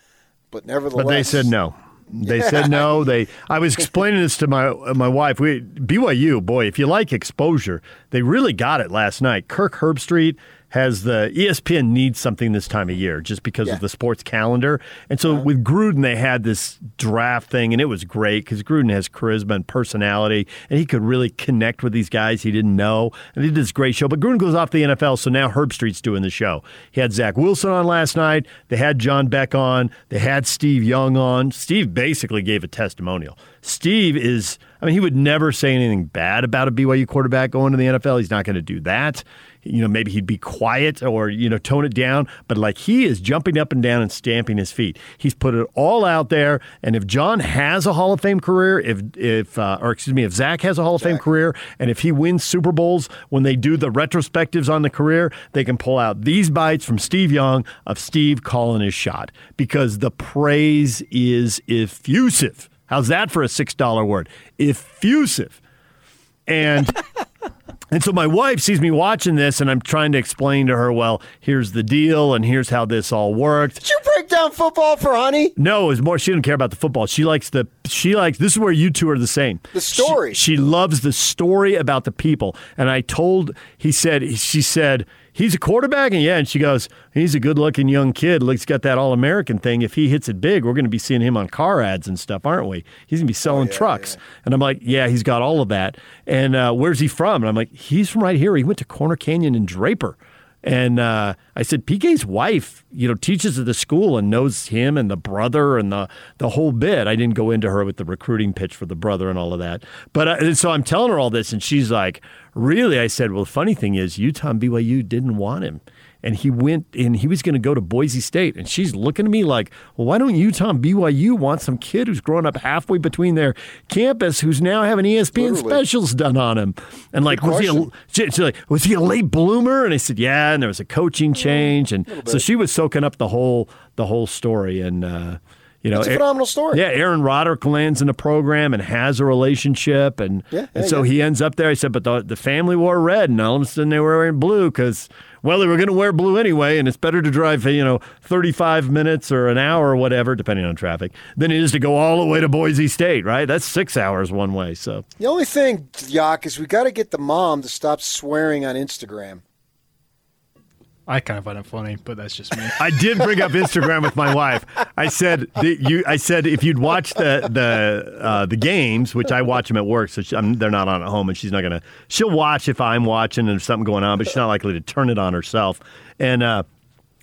but nevertheless, But they said no. They said no. They. I was explaining this to my my wife. We BYU, boy, if you like exposure, they really got it last night. Kirk Herbstreit has the ESPN needs something this time of year just because Yeah. of the sports calendar. And so uh-huh. with Gruden, they had this draft thing, and it was great because Gruden has charisma and personality, and he could really connect with these guys he didn't know. And he did this great show. But Gruden goes off the NFL, so now Herbstreit's doing the show. He had Zach Wilson on last night. They had John Beck on. They had Steve Young on. Steve basically gave a testimonial. Steve is, I mean, he would never say anything bad about a BYU quarterback going to the NFL. He's not going to do that. You know, maybe he'd be quiet or, you know, tone it down, but like he is jumping up and down and stamping his feet. He's put it all out there. And if John has a Hall of Fame career, if, if, uh, or excuse me, if Zach has a Hall of Fame career, and if he wins Super Bowls when they do the retrospectives on the career, they can pull out these bites from Steve Young of Steve calling his shot because the praise is effusive. How's that for a $6 word? Effusive. And and so my wife sees me watching this and I'm trying to explain to her, well, here's the deal and here's how this all worked. Did you break down football for honey? No, it was more she didn't care about the football. She likes the she likes this is where you two are the same. The story. She, she loves the story about the people. And I told he said she said He's a quarterback, and yeah, and she goes, he's a good-looking young kid. Looks got that all-American thing. If he hits it big, we're going to be seeing him on car ads and stuff, aren't we? He's going to be selling trucks. And I'm like, yeah, he's got all of that. And uh, where's he from? And I'm like, he's from right here. He went to Corner Canyon and Draper. And uh, I said, PK's wife, you know, teaches at the school and knows him and the brother and the the whole bit. I didn't go into her with the recruiting pitch for the brother and all of that. But uh, so I'm telling her all this, and she's like, "Really?" I said, "Well, the funny thing is, Utah and BYU didn't want him." And he went and he was going to go to Boise State. And she's looking at me like, well, why don't Utah and BYU want some kid who's grown up halfway between their campus who's now having ESPN Literally. specials done on him? And like, was he, a, question. she, like, was he a late bloomer? And I said, yeah. And there was a coaching change. And so she was soaking up the whole, the whole story. And, uh, you know, It's a phenomenal story. Yeah, Aaron Roderick lands in the program and has a relationship, and Yeah, and so he ends up there. I said, but the, the family wore red, and all of a sudden they were wearing blue because, well, they were going to wear blue anyway, and it's better to drive, you know, 35 minutes or an hour or whatever, depending on traffic, than it is to go all the way to Boise State, right? That's six hours one way. So The only thing, Yak, is we got to get the mom to stop swearing on Instagram. I kind of find it funny, but that's just me. I did bring up Instagram with my wife. I said that you. I said if you'd watch the the uh, the games, which I watch them at work, so she, I'm, they're not on at home, and she's not gonna. She'll watch if I'm watching and there's something going on, but she's not likely to turn it on herself. And uh,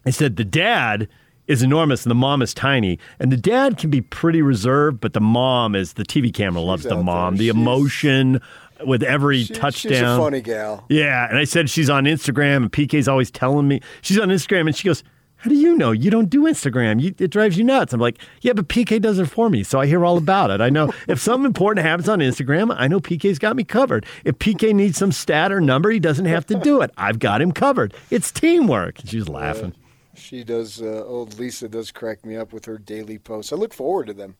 I said the dad is enormous and the mom is tiny, and the dad can be pretty reserved, but the mom is the TV camera loves the mom, there. the She's- emotion with every She- touchdown. She's a funny gal. Yeah, and I said she's on Instagram, and PK's always telling me she's on Instagram, and she goes, "How do you know? You don't do Instagram. You, it drives you nuts." I'm like, "Yeah, but PK does it for me, so I hear all about it. I know if something important happens on Instagram, I know PK's got me covered. If PK needs some stat or number, he doesn't have to do it. I've got him covered. It's teamwork." And she's laughing. She does. Uh, old Lisa does crack me up with her daily posts. I look forward to them.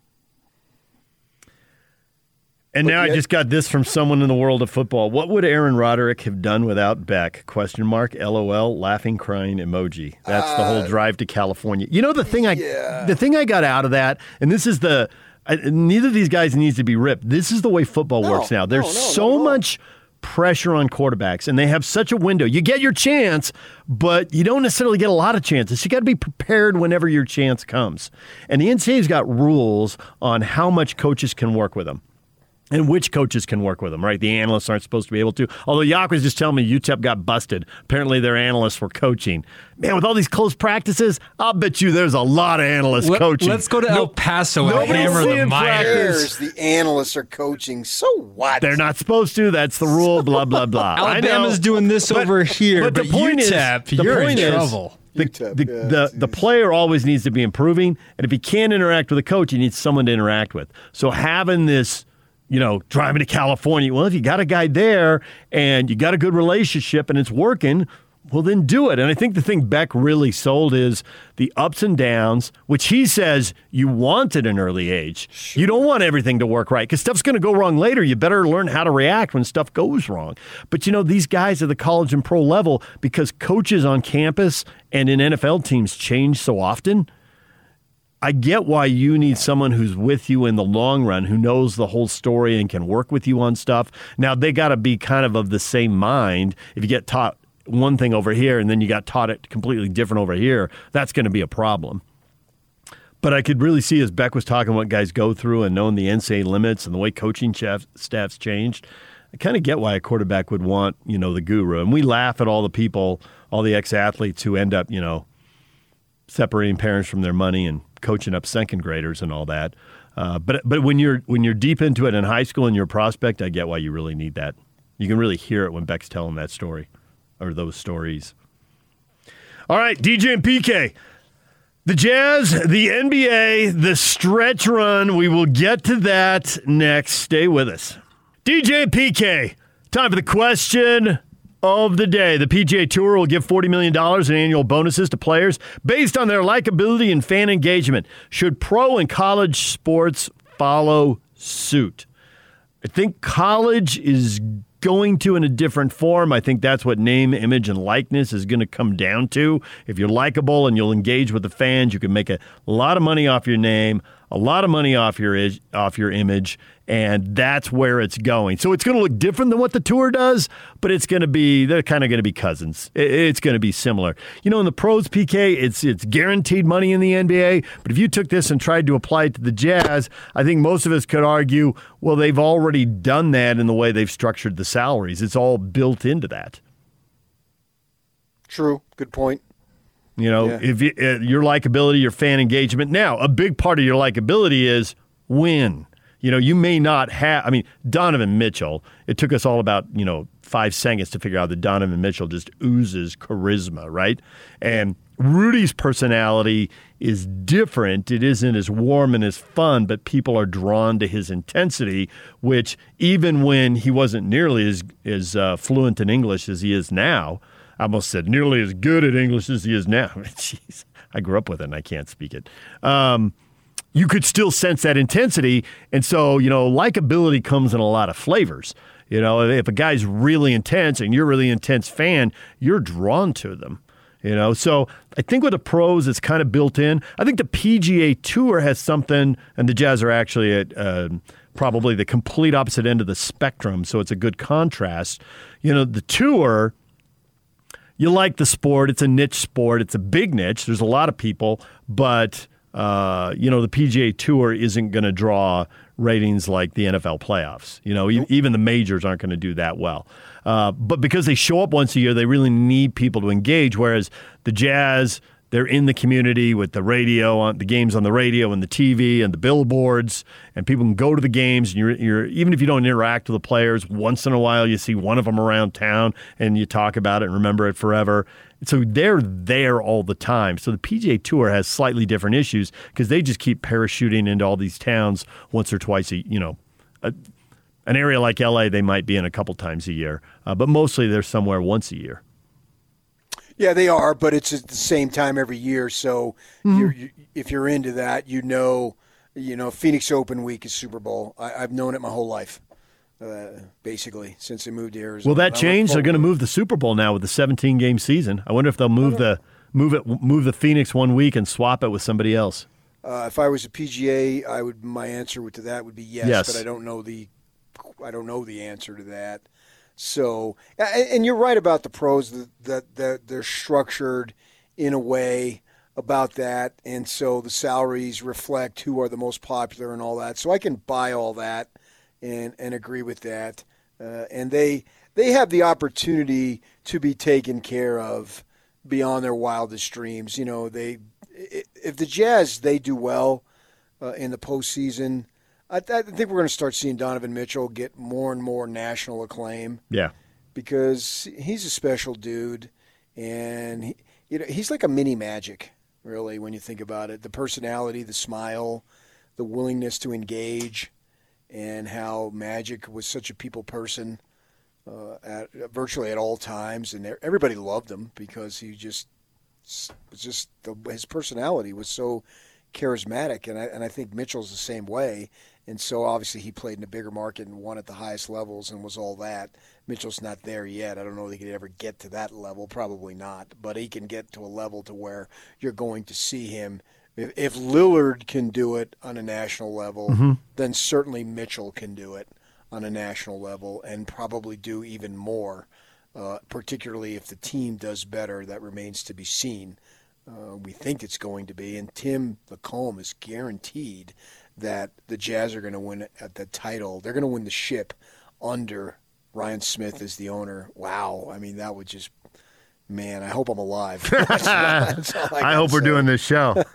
And But now I just got this from someone in the world of football. What would Aaron Roderick have done without Beck? Question mark. LOL. Laughing, crying emoji. That's the whole uh, drive to California. You know the thing I the thing I got out of that, and this is the I, neither of these guys needs to be ripped. This is the way football No, works now. There's no, no, so much pressure on quarterbacks, and they have such a window. You get your chance, but you don't necessarily get a lot of chances. You got to be prepared whenever your chance comes. And the NCAA's got rules on how much coaches can work with them and which coaches can work with them, right? The analysts aren't supposed to be able to. Although Yak was just telling me UTEP got busted. Apparently their analysts were coaching. Man, with all these close practices, I'll bet you there's a lot of analysts Let- coaching. let's go to El Paso and nobody's hammer the seeing Miners. The analysts are coaching. So what? They're not supposed to. That's the rule. Blah blah blah. I know. Alabama's doing this But- over here, but but, the point is- UTEP, the you're point in is- trouble. The, the, yeah, the, the player always needs to be improving, and if he can't interact with a coach, he needs someone to interact with. So having this you know, driving to California. Well, if you got a guy there and you got a good relationship and it's working, well, then do it. And I think the thing Beck really sold is the ups and downs, which he says you want at an early age. Sure. You don't want everything to work right because stuff's going to go wrong later. You better learn how to react when stuff goes wrong. But you know, these guys at the college and pro level, because coaches on campus and in NFL teams change so often. I get why you need someone who's with you in the long run, who knows the whole story and can work with you on stuff. Now, they got to be kind of of the same mind. If you get taught one thing over here and then you got taught it completely different over here, that's going to be a problem. But I could really see as Beck was talking what guys go through and knowing the NCAA limits and the way coaching staffs changed, I kind of get why a quarterback would want, you know, the guru. And we laugh at all the people, all the ex athletes who end up, you know, separating parents from their money and coaching up second graders and all that. Uh, but but when you're when you're deep into it in high school and you're a prospect, I get why you really need that. You can really hear it when Beck's telling that story or those stories. All right, DJ and PK. The Jazz, the NBA, the stretch run. We will get to that next. Stay with us. DJ and PK. Time for the question of the day. The PGA Tour will give $40 million in annual bonuses to players based on their likability and fan engagement. Should pro and college sports follow suit? I think college is going to in a different form. I think that's what name, image, and likeness is going to come down to. If you're likable and you'll engage with the fans, you can make a lot of money off your name, a lot of money off your off your image, and that's where it's going. So it's going to look different than what the tour does, but it's going to be they're kind of going to be cousins. It's going to be similar. You know, in the pros PK, it's it's guaranteed money in the NBA, but if you took this and tried to apply it to the Jazz, I think most of us could argue, well, they've already done that in the way they've structured the salaries. It's all built into that. True. Good point. You know, yeah. if you, uh, your likability, your fan engagement. Now, a big part of your likability is win. You know, you may not have. I mean, Donovan Mitchell. It took us all about you know five seconds to figure out that Donovan Mitchell just oozes charisma, right? And Rudy's personality is different. It isn't as warm and as fun, but people are drawn to his intensity, which even when he wasn't nearly as as uh, fluent in English as he is now, I almost said nearly as good at English as he is now. Jeez, I grew up with it and I can't speak it. Um, you could still sense that intensity. And so, you know, likability comes in a lot of flavors. You know, if a guy's really intense and you're a really intense fan, you're drawn to them. You know, so I think with the pros, it's kind of built in. I think the PGA Tour has something, and the Jazz are actually at uh, probably the complete opposite end of the spectrum. So it's a good contrast. You know, the tour you like the sport. It's a niche sport. It's a big niche. There's a lot of people, but uh, you know the PGA Tour isn't going to draw ratings like the NFL playoffs. You know, nope. even the majors aren't going to do that well. Uh, but because they show up once a year, they really need people to engage. Whereas the Jazz, they're in the community with the radio on the games on the radio and the TV and the billboards, and people can go to the games. And you're, you're even if you don't interact with the players, once in a while you see one of them around town and you talk about it and remember it forever. So they're there all the time. So the PGA Tour has slightly different issues because they just keep parachuting into all these towns once or twice a you know. A, an area like LA, they might be in a couple times a year, uh, but mostly they're somewhere once a year. Yeah, they are, but it's at the same time every year. So mm-hmm. you're, you, if you're into that, you know, you know, Phoenix Open Week is Super Bowl. I, have known it my whole life, uh, basically, since I moved to Arizona. Will that change? They're going to move the Super Bowl now with the 17 game season. I wonder if they'll move the move it move the Phoenix one week and swap it with somebody else. Uh, if I was a PGA, I would. My answer to that would be yes, yes, but I don't know the I don't know the answer to that. So, and you're right about the pros that, that, they're structured in a way about that, and so the salaries reflect who are the most popular and all that. So I can buy all that and and agree with that. Uh, and they they have the opportunity to be taken care of beyond their wildest dreams. You know, they if the Jazz they do well uh, in the postseason I, I think we're going to start seeing Donovan Mitchell get more and more national acclaim. Yeah, because he's a special dude, and he, you know he's like a mini Magic, really, when you think about it. The personality, the smile, the willingness to engage, and how Magic was such a people person uh, at virtually at all times, and everybody loved him because he just was just the, his personality was so charismatic, and I and I think Mitchell's the same way. And so obviously he played in a bigger market and won at the highest levels and was all that. Mitchell's not there yet. I don't know if he could ever get to that level. Probably not. But he can get to a level to where you're going to see him. If, if Lillard can do it on a national level, Mm-hmm. then certainly Mitchell can do it on a national level and probably do even more. Uh, particularly if the team does better, that remains to be seen. Uh, we think it's going to be, and Tim LaComb is guaranteed that the Jazz are going to win at the title. They're going to win the ship under Ryan Smith as the owner. Wow, I mean that would just, man, I hope I'm alive. That's- that's I, can hope we're doing this show.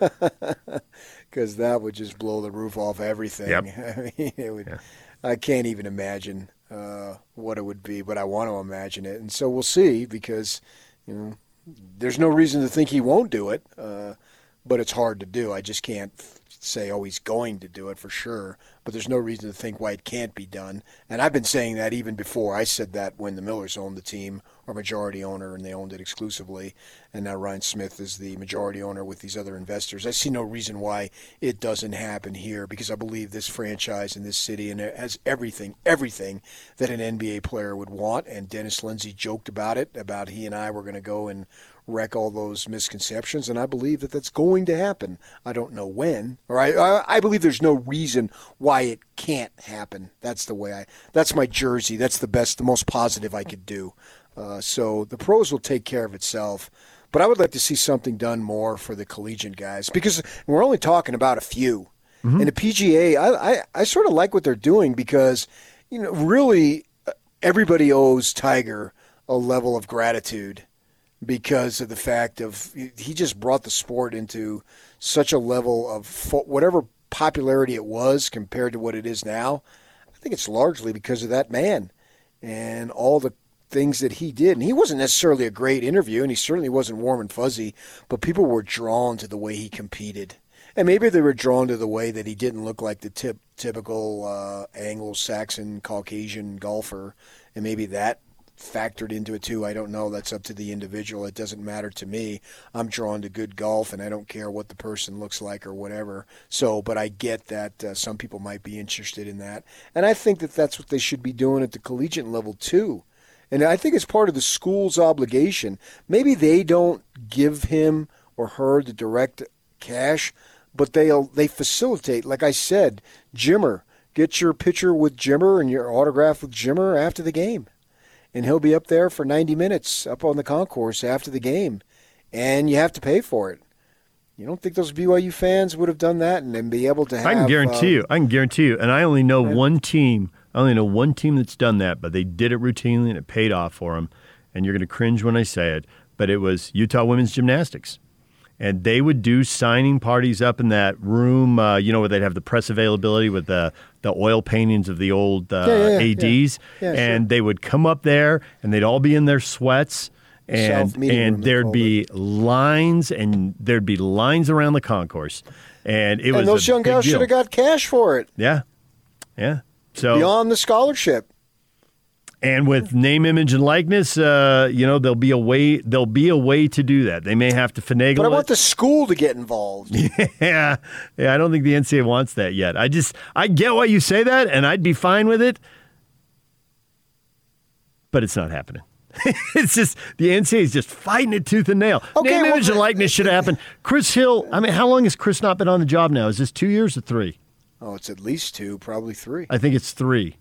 because that would just blow the roof off everything. Yep. I mean, it would. I can't even imagine uh, what it would be, but I want to imagine it, and so we'll see because you know there's no reason to think he won't do it, uh, but it's hard to do. I just can't say oh he's going to do it for sure, but there's no reason to think why it can't be done. And I've been saying that even before. I said that when the Millers owned the team, or majority owner, and they owned it exclusively, and now Ryan Smith is the majority owner with these other investors. I see no reason why it doesn't happen here because I believe this franchise in this city and it has everything, everything that an NBA player would want. And Dennis Lindsey joked about it, about he and I were going to go and wreck all those misconceptions, and I believe that that's going to happen. I don't know when, or I, I, believe there's no reason why it can't happen. That's the way I. That's my jersey. That's the best, the most positive I could do. Uh, so the pros will take care of itself. But I would like to see something done more for the collegiate guys because we're only talking about a few. And the PGA, I, I, I sort of like what they're doing because, you know, really uh, everybody owes Tiger a level of gratitude because of the fact of he just brought the sport into such a level of fo- whatever popularity it was compared to what it is now. I think it's largely because of that man and all the things that he did. And he wasn't necessarily a great interview, and he certainly wasn't warm and fuzzy, but people were drawn to the way he competed. And maybe they were drawn to the way that he didn't look like the tip, typical uh, Anglo-Saxon Caucasian golfer, and maybe that factored into it too. I don't know. That's up to the individual. It doesn't matter to me. I'm drawn to good golf, and I don't care what the person looks like or whatever. So, but I get that uh, some people might be interested in that, and I think that that's what they should be doing at the collegiate level too. And I think it's part of the school's obligation. Maybe they don't give him or her the direct cash, but they'll they facilitate. Like I said, Jimmer, get your picture with Jimmer and your autograph with Jimmer after the game and he'll be up there for 90 minutes up on the concourse after the game, and you have to pay for it. You don't think those BYU fans would have done that and then be able to have? I can guarantee uh, you. I can guarantee you. And I only know one team. I only know one team that's done that, but they did it routinely and it paid off for them. And you're going to cringe when I say it, but it was Utah Women's Gymnastics. And they would do signing parties up in that room, uh, you know, where they'd have the press availability with the, the oil paintings of the old uh, Yeah, yeah. ADs. Yeah, sure. and they would come up there and they'd all be in their sweats. And, and there'd be lines and there'd be lines around the concourse. And it was and those a young guys should have got cash for it Yeah. Yeah. So beyond the scholarship. And with name, image, and likeness, uh, you know, there'll be a way there'll be a way to do that. They may have to finagle But I it. want the school to get involved. yeah. Yeah, I don't think the NCAA wants that yet. I just I get why you say that and I'd be fine with it. But it's not happening. it's just the NCAA is just fighting it tooth and nail. Okay, Name, well, image, and likeness should happen. Chris Hill. I mean, how long has Chris not been on the job now? Is this two years or three? Oh, it's at least two, probably three. I think it's three.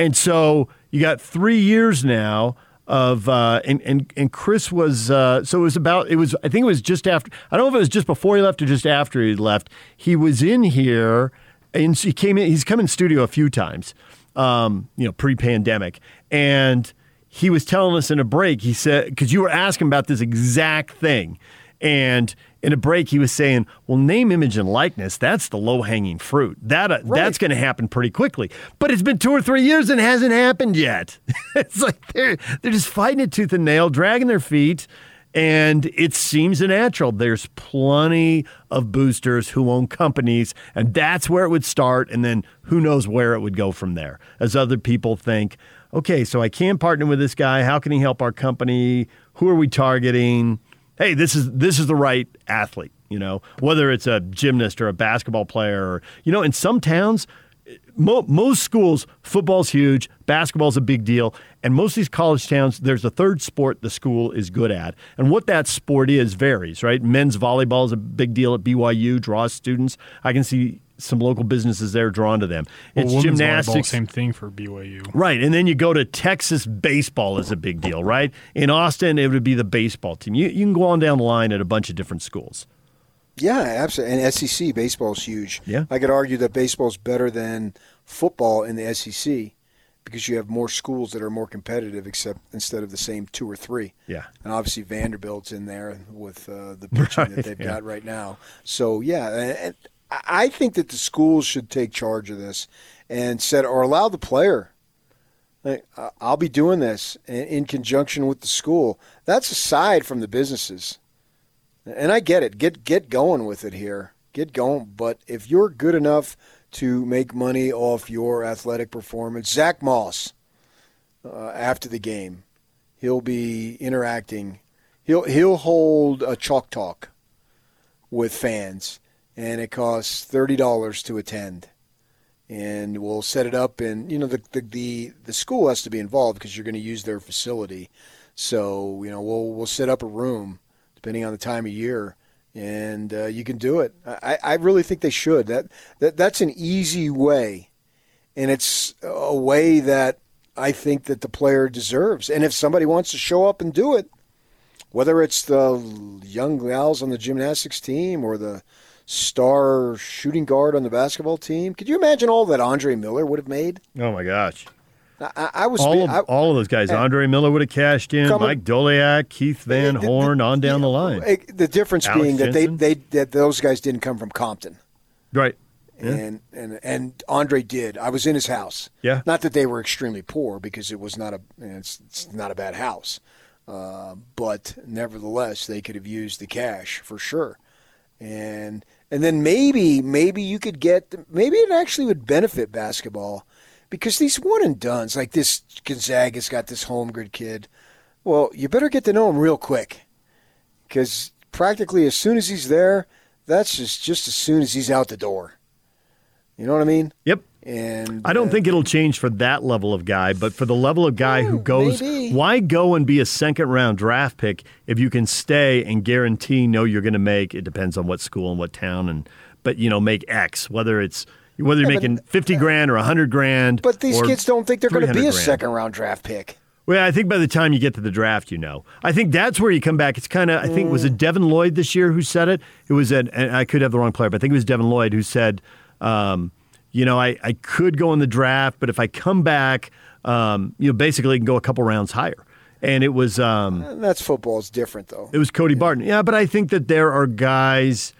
And so you got three years now of uh, and and and Chris was uh, so it was about it was I think it was just after I don't know if it was just before he left or just after he left. He was in here and he came in. He's come in studio a few times, um, you know, pre-pandemic, and he was telling us in a break. He said because you were asking about this exact thing, and in a break he was saying, "Well, name, image, and likeness. That's the low-hanging fruit. That uh, that's going to happen pretty quickly. But it's been two or three years and it hasn't happened yet. it's like they're they're just fighting it tooth and nail, dragging their feet." And it seems natural. There's plenty of boosters who own companies, and that's where it would start. And then who knows where it would go from there. As other people think, okay, so I can partner with this guy. How can he help our company? Who are we targeting? Hey, this is this is the right athlete. You know, whether it's a gymnast or a basketball player, or you know, in some towns, mo- most schools, football's huge, basketball's a big deal, and most of these college towns, there's a third sport the school is good at, and what that sport is varies. Right, men's volleyball is a big deal at BYU, draws students. I can see some local businesses there drawn to them. Well, It's women's gymnastics. same thing for BYU. Right, and then you go to Texas baseball is a big deal, right? In Austin, it would be the baseball team. You, you can go on down the line at a bunch of different schools. Yeah, absolutely. And SEC baseball is huge. Yeah. I could argue that baseball is better than football in the SEC because you have more schools that are more competitive, except instead of the same two or three. Yeah. And obviously Vanderbilt's in there with uh, the pitching Right, that they've yeah. got right now. So yeah, I think that the schools should take charge of this and set or allow the player. Like, I'll be doing this in, in conjunction with the school. That's aside from the businesses. And I get it. Get get going with it here. Get going. But if you're good enough to make money off your athletic performance, Zach Moss, uh, after the game, he'll be interacting. He'll he'll hold a chalk talk with fans, and it costs thirty dollars to attend. And we'll set it up, and you know the the the, the school has to be involved because you're going to use their facility. So you know we'll we'll set up a room depending on the time of year, and uh, you can do it. I, I really think they should. That that that's an easy way, and it's a way that I think that the player deserves. And if somebody wants to show up and do it, whether it's the young gals on the gymnastics team or the star shooting guard on the basketball team, could you imagine all that Andre Miller would have made? Oh my gosh! I, I- was all of, I- all of those guys. Andre Miller would have cashed in. Coming- Mike Doleac, Keith Van Horn, on down the line. The difference Alex being that Jensen? they, they that those guys didn't come from Compton. Right. Yeah. And, and and Andre did. I was in his house. Yeah. Not that they were extremely poor because it was not a it's, it's not a bad house, uh, but nevertheless they could have used the cash for sure. And and then maybe maybe you could get maybe it actually would benefit basketball because these one and dones like this Gonzaga's got this Holmgren kid. Well, you better get to know him real quick because practically as soon as he's there, that's just just as soon as he's out the door. You know what I mean? Yep. And I don't uh, think it'll change for that level of guy, but for the level of guy who goes, maybe. why go and be a second round draft pick if you can stay and guarantee know you're going to make? It depends on what school and what town, and but you know make X whether it's whether you're making fifty grand or hundred grand. But these kids don't think they're going to be a grand. second round draft pick. Well, I think by the time you get to the draft, you know. I think that's where you come back. It's kind of, I think, was it Devin Lloyd this year who said it? It was, an, and I could have the wrong player, but I think it was Devin Lloyd who said, um, you know, I, I could go in the draft, but if I come back, um, you know, basically I can go a couple rounds higher. And it was, um, that's football. It's different though. it was Cody Barton. Yeah, but I think that there are guys,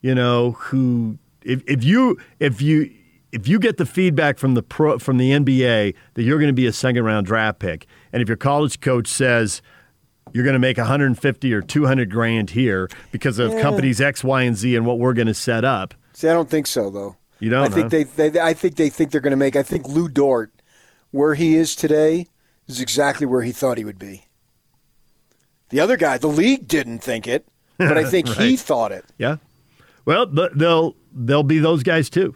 you know, who if, if you if you if you get the feedback from the pro from the NBA that you're going to be a second round draft pick, and if your college coach says you're going to make 150 or 200 grand here because of Yeah. companies X, Y, and Z and what we're going to set up, See, I don't think so though. you don't. I think huh? they, they I think they think they're going to make. I think Lu Dort, where he is today, is exactly where he thought he would be. The other guy, the league didn't think it, but I think he thought it. Yeah. Well, th- they'll they'll be those guys too.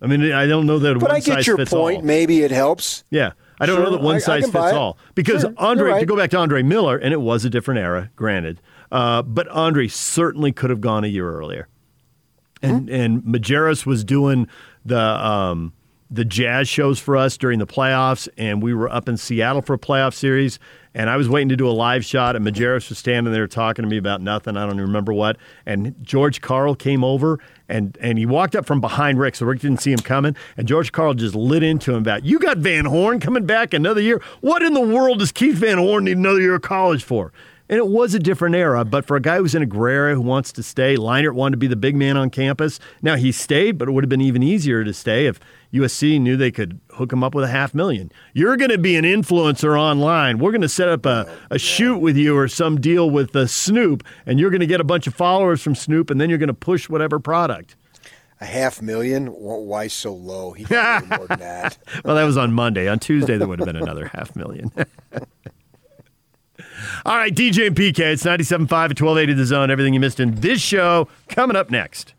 I mean, I don't know that But one I get your point. all. Maybe it helps. Yeah. I don't Sure, know that one I- I size can fits all. Because Sure, Andre, right. to go back to Andre Miller, and it was a different era, granted, uh, but Andre certainly could have gone a year earlier. And and Majerus was doing the um, the jazz shows for us during the playoffs, and we were up in Seattle for a playoff series. And I was waiting to do a live shot, and Majerus was standing there talking to me about nothing. I don't even remember what. And George Karl came over, and and he walked up from behind Rick, so Rick didn't see him coming. And George Karl just lit into him about, "You got Van Horn coming back another year? What in the world does Keith Van Horn need another year of college for?" And it was a different era, but for a guy who's in a gray area who wants to stay, Leinart wanted to be the big man on campus. Now he stayed, but it would have been even easier to stay if USC knew they could hook him up with a half million. You're going to be an influencer online. We're going to set up a, a shoot with you or some deal with uh, Snoop, and you're going to get a bunch of followers from Snoop, and then you're going to push whatever product. A half million? Why so low? He got more than that. well, that was on Monday. On Tuesday, there would have been another half million. All right, DJ and PK, it's 97.5 at 1280 The Zone. Everything you missed in this show coming up next.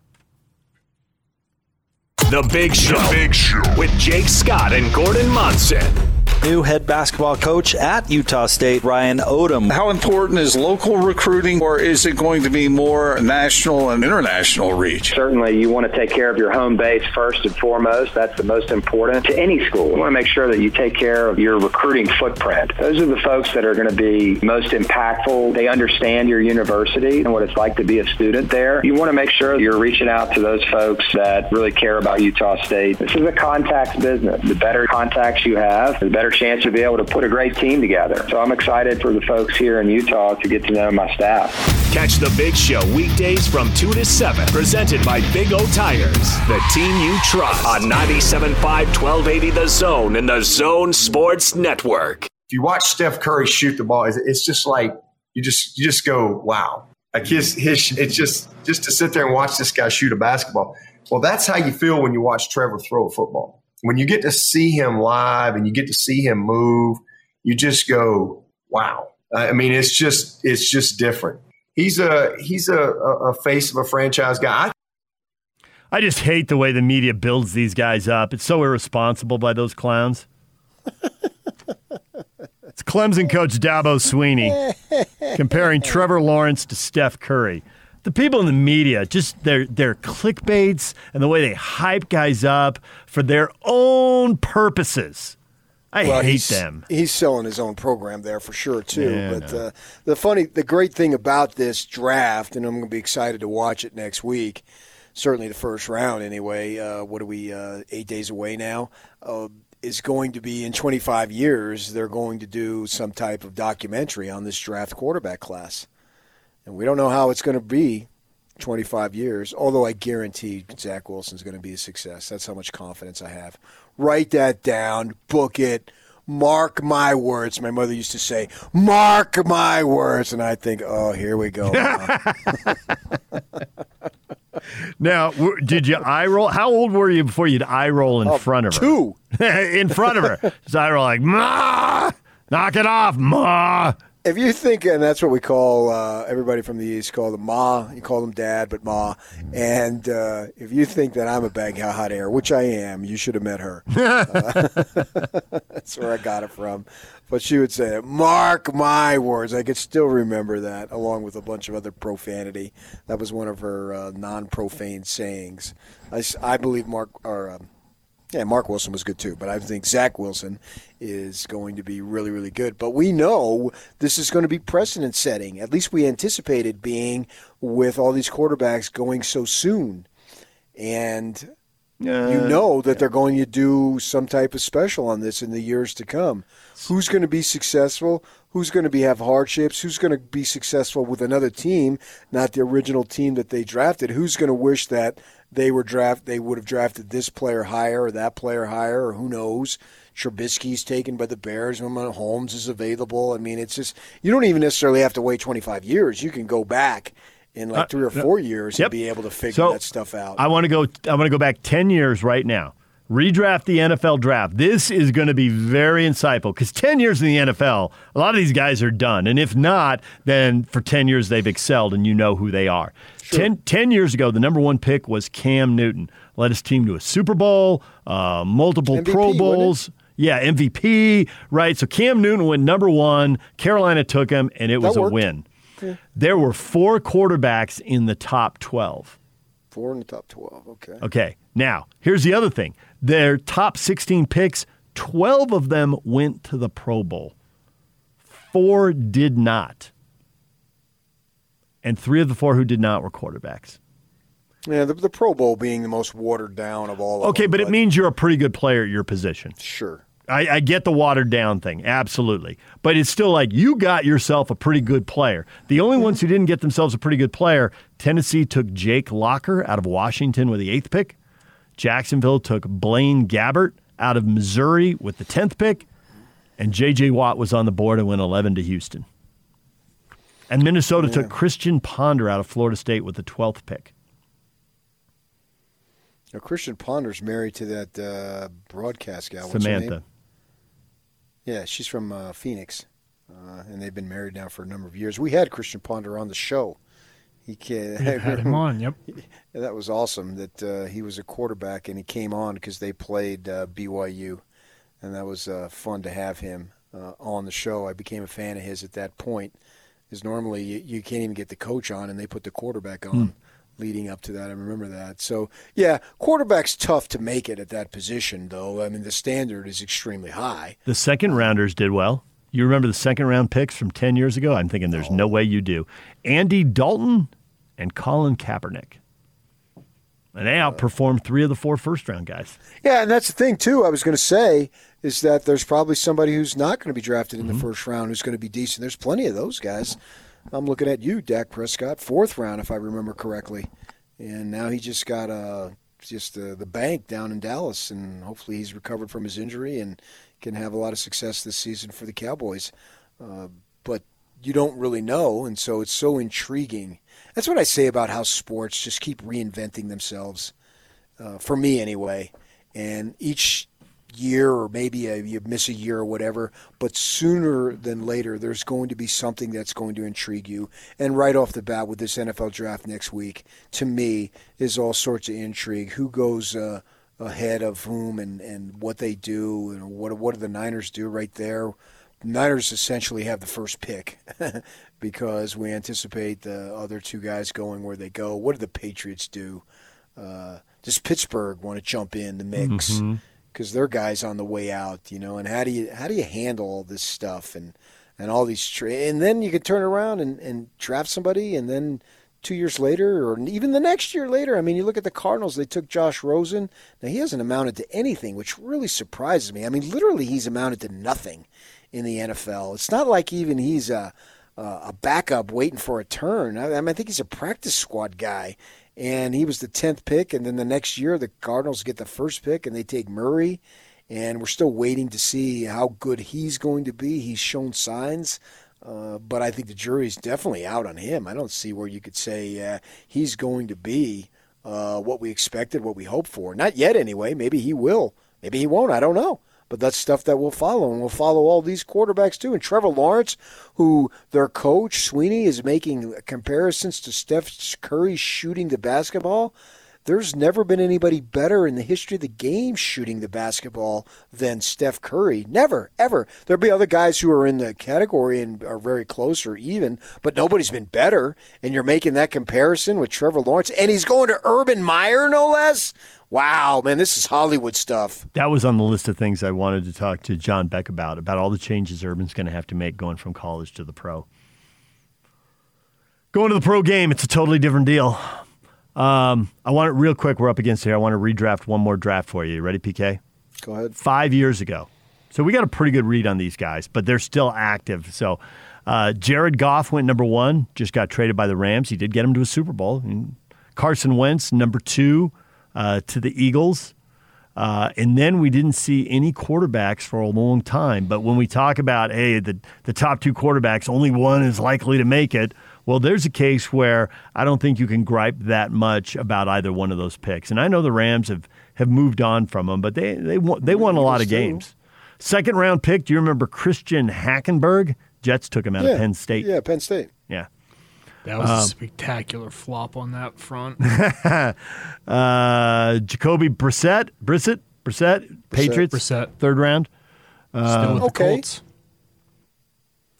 The Big Show. Big Show. With Jake Scott and Gordon Monson. New head basketball coach at Utah State, Ryan Odom. How important is local recruiting, or is it going to be more national and international reach? Certainly, you want to take care of your home base first and foremost. That's the most important to any school. You want to make sure that you take care of your recruiting footprint. Those are the folks that are going to be most impactful. They understand your university and what it's like to be a student there. You want to make sure you're reaching out to those folks that really care about Utah State. This is a contacts business. The better contacts you have, the better chance you'll be able to put a great team together. So I'm excited for the folks here in Utah to get to know my staff. Catch the Big Show weekdays from 2 to 7. Presented by Big O Tires. The team you trust. On 97.5 1280 The Zone and The Zone Sports Network. If you watch Steph Curry shoot the ball, it's- it's just like you just you just go, wow. Like his his it's just just to sit there and watch this guy shoot a basketball. Well, that's how you feel when you watch Trevor throw a football. When you get to see him live and you get to see him move, you just go, wow. I mean, it's just it's just different. He's a he's a, a, face of a franchise guy. I I just hate the way the media builds these guys up. It's so irresponsible by those clowns. it's Clemson coach Dabo Swinney comparing Trevor Lawrence to Steph Curry. The people in the media, just their their clickbaits and the way they hype guys up for their own purposes. I well, hate he's, them. He's selling his own program there for sure too. Yeah, but no. uh, the funny, the great thing about this draft, and I'm going to be excited to watch it next week. Certainly the first round, anyway. Uh, what are we? Uh, eight days away now. Uh, is going to be in 25 years. They're going to do some type of documentary on this draft quarterback class, and we don't know how it's going to be. 25 years, although I guarantee Zach Wilson's going to be a success. That's how much confidence I have. Write that down, book it, mark my words. My mother used to say, mark my words. And I think, oh, here we go. Now, did you eye roll? How old were you before you'd eye roll in Oh, front of her? two. in front of her. Just eye roll like, Ma! Knock it off, Ma! If you think, and that's what we call uh, everybody from the East call them Ma, you call them Dad, but Ma. And uh, if you think that I'm a bag of hot air, which I am, you should have met her. Uh, that's where I got it from. But she would say, "Mark my words." I could still remember that, along with a bunch of other profanity. That was one of her uh, non-profane sayings. I believe Mark or. Um, yeah, Mark Wilson was good too, but I think Zach Wilson is going to be really, really good. But we know this is going to be precedent setting. At least we anticipated being with all these quarterbacks going so soon. And you uh, know that they're going to do some type of special on this in the years to come. Who's going to be successful? Who's going to be have hardships? Who's going to be successful with another team, not the original team that they drafted? Who's going to wish that they were draft they would have drafted this player higher or that player higher or who knows? Trubisky's taken by the Bears. When Mahomes is available. I mean, it's just you don't even necessarily have to wait 25 years. You can go back in like Uh, three or four years Yep. and be able to figure So, that stuff out. I want to go. I want to go back ten years right now. Redraft the NFL draft. This is going to be very insightful because ten years in the NFL, a lot of these guys are done, and if not, then for ten years they've excelled, and you know who they are. Ten, 10 years ago, the number one pick was Cam Newton. Led his team to a Super Bowl, uh, multiple MVP, Pro? Bowls. Yeah, MVP, right? So Cam Newton went number one. Carolina took him, and it was a win. Yeah. There were four quarterbacks in the top 12. Four in the top 12. Okay. Okay. Now, here's the other thing. Their top 16 picks, 12 of them went to the Pro Bowl. Four did not. And three of the four who did not were quarterbacks. Yeah, the, the Pro Bowl being the most watered down of all of Okay, them. but it means you're a pretty good player at your position. Sure. I, I get the watered down thing, absolutely. But it's still like you got yourself a pretty good player. The only hmm. ones who didn't get themselves a pretty good player, Tennessee took Jake Locker out of Washington with the eighth pick. Jacksonville took Blaine Gabbert out of Missouri with the 10th pick, and J.J. Watt was on the board and went 11 to Houston. And Minnesota Yeah. took Christian Ponder out of Florida State with the 12th pick. Now, Christian Ponder's married to that uh, broadcast gal. What's? Samantha. Yeah, she's from uh, Phoenix, uh, and they've been married now for a number of years. We had Christian Ponder on the show. He can, had him on, yep. That was awesome. That uh, he was a quarterback and he came on because they played uh, BYU, and that was uh, fun to have him uh, on the show. I became a fan of his at that point. Because normally you, you can't even get the coach on, and they put the quarterback on. Hmm. Leading up to that, I remember that. So yeah, quarterback's tough to make it at that position, though. I mean, the standard is extremely high. The second rounders did well. You remember the second round picks from 10 years ago? I'm thinking there's no way you do. Andy Dalton and Colin Kaepernick. And they outperformed three of the four first round guys. Yeah, and that's the thing too. I was going to say is that there's probably somebody who's not going to be drafted in the first round who's going to be decent. There's plenty of those guys. I'm looking at you, Dak Prescott, fourth round if I remember correctly, and now he just got uh, just uh, the bank down in Dallas, and hopefully he's recovered from his injury and can have a lot of success this season for the Cowboys. Uh, but you don't really know, and so it's so intriguing. That's what I say about how sports just keep reinventing themselves uh, for me anyway. And each year, or maybe a, you miss a year or whatever, but sooner than later, there's going to be something that's going to intrigue you. And right off the bat, with this NFL draft next week, to me, is all sorts of intrigue. Who goes uh, ahead of whom, and, and what they do, and what what do the Niners do right there? Niners essentially have the first pick because we anticipate the other two guys going where they go. What do the Patriots do? Uh, does Pittsburgh want to jump in the mix because their guys on the way out? You know, and how do you how do you handle all this stuff and and all these tra- and then you can turn around and, and draft somebody and then two years later or even the next year later. I mean, you look at the Cardinals; they took Josh Rosen. Now he hasn't amounted to anything, which really surprises me. I mean, literally, he's amounted to nothing in the NFL. It's not like even he's a a backup waiting for a turn. I, I mean, I think he's a practice squad guy. And he was the tenth pick, and then the next year the Cardinals get the first pick, and they take Murray, and we're still waiting to see how good he's going to be. He's shown signs, uh, but I think the jury's definitely out on him. I don't see where you could say uh, he's going to be uh, what we expected, what we hoped for. Not yet, anyway. Maybe he will. Maybe he won't. I don't know. But that's stuff that we'll follow, and we'll follow all these quarterbacks too. And Trevor Lawrence, who their coach Swinney is making comparisons to Steph Curry shooting the basketball. There's never been anybody better in the history of the game shooting the basketball than Steph Curry. Never, ever. There'll be other guys who are in the category and are very close or even, but nobody's been better. And you're making that comparison with Trevor Lawrence, and he's going to Urban Meyer, no less. Wow, man, this is Hollywood stuff. That was on the list of things I wanted to talk to John Beck about, about all the changes Urban's going to have to make going from college to the pro. Going to the pro game, it's a totally different deal. Um, I want it real quick. We're up against here. I want to redraft one more draft for you. You ready, PK? Go ahead. Five years ago. So we got a pretty good read on these guys, but they're still active. So uh, Jared Goff went number one, just got traded by the Rams. He did get him to a Super Bowl. And Carson Wentz, number two, uh, to the Eagles. Uh, and then we didn't see any quarterbacks for a long time. But when we talk about, hey, the, the top two quarterbacks, only one is likely to make it. Well, there's a case where I don't think you can gripe that much about either one of those picks. And I know the Rams have, have moved on from them, but they they won, they won a lot of games. Second round pick, do you remember Christian Hackenberg? Jets took him out yeah. of Penn State. Yeah, Penn State. Yeah. That was Um, a spectacular flop on that front. uh, Jacoby Brissett, Brissett, Brissett, Patriots, Brissett. third round. Still Uh, with the Colts.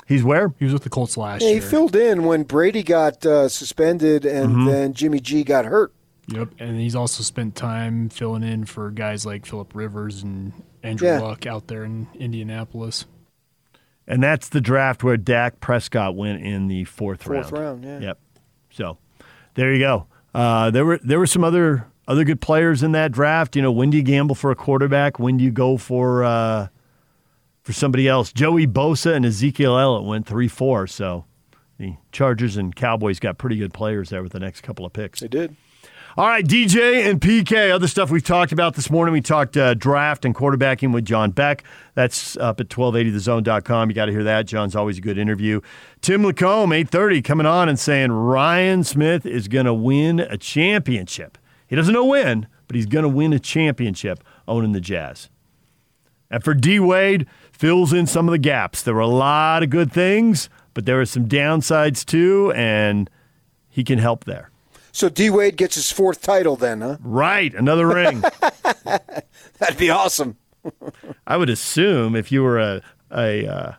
He's where? He was with the Colts last Yeah, he filled in when Brady got uh, suspended and Mm-hmm. then Jimmy G got hurt. Yep, and he's also spent time filling in for guys like Philip Rivers and Andrew Yeah. Luck out there in Indianapolis. And that's the draft where Dak Prescott went in the fourth, Fourth round. round, yeah. Yep. So there you go. Uh, there were there were some other other good players in that draft. You know, when do you gamble for a quarterback? When do you go for uh, for somebody else? Joey Bosa and Ezekiel Elliott went three four. So the Chargers and Cowboys got pretty good players there with the next couple of picks. They did. All right, DJ and PK, other stuff we've talked about this morning. We talked uh, draft and quarterbacking with John Beck. That's up at 1280thezone.com. You got to hear that. John's always a good interview. Tim LaComb, 830, coming on and saying Ryan Smith is going to win a championship. He doesn't know when, but he's going to win a championship owning the Jazz. And for D Wade, fills in some of the gaps. There were a lot of good things, but there are some downsides too, and he can help there. So D Wade gets his fourth title then, huh? Right, another ring. That'd be awesome. I would assume if you were a, a uh,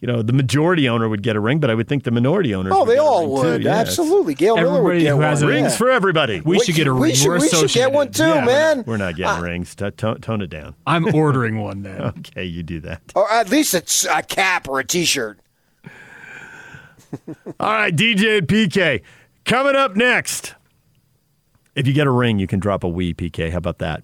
you know, the majority owner would get a ring, but I would think the minority owners. Oh, would they get a all ring, would. Too. Yeah, Absolutely. Gail Miller would get who one. has a- Rings yeah. for everybody. We should get a we ring. should- We're we should get one too, Yeah. man. We're not getting rings. T- tone, tone it down. I'm ordering one then. Okay, you do that. Or at least it's a cap or a T-shirt. All right, DJ and PK. Coming up next. If you get a ring, you can drop a wee, PK. How about that?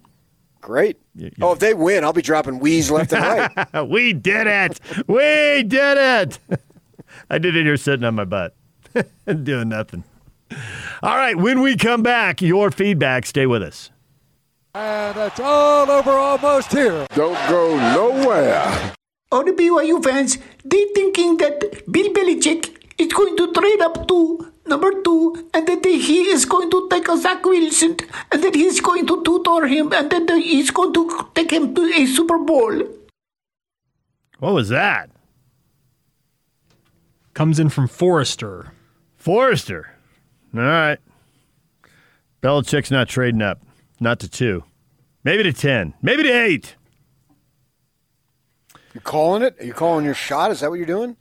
Great. Oh, if they win, I'll be dropping wheeze left and right. we did it. We did it. I did it here sitting on my butt and doing nothing. All right, when we come back, your feedback. Stay with us. And it's all over almost here. Don't go nowhere. All the BYU fans, they thinking that Bill Belichick is going to trade up to number two, and that he is going to take a Zach Wilson, and that he's going to tutor him, and that he's going to take him to a Super Bowl. What was that? Comes in from Forrester. Forrester. All right. Belichick's not trading up. Not to two. Maybe to 10. Maybe to eight. You calling it? Are you calling your shot? Is that what you're doing?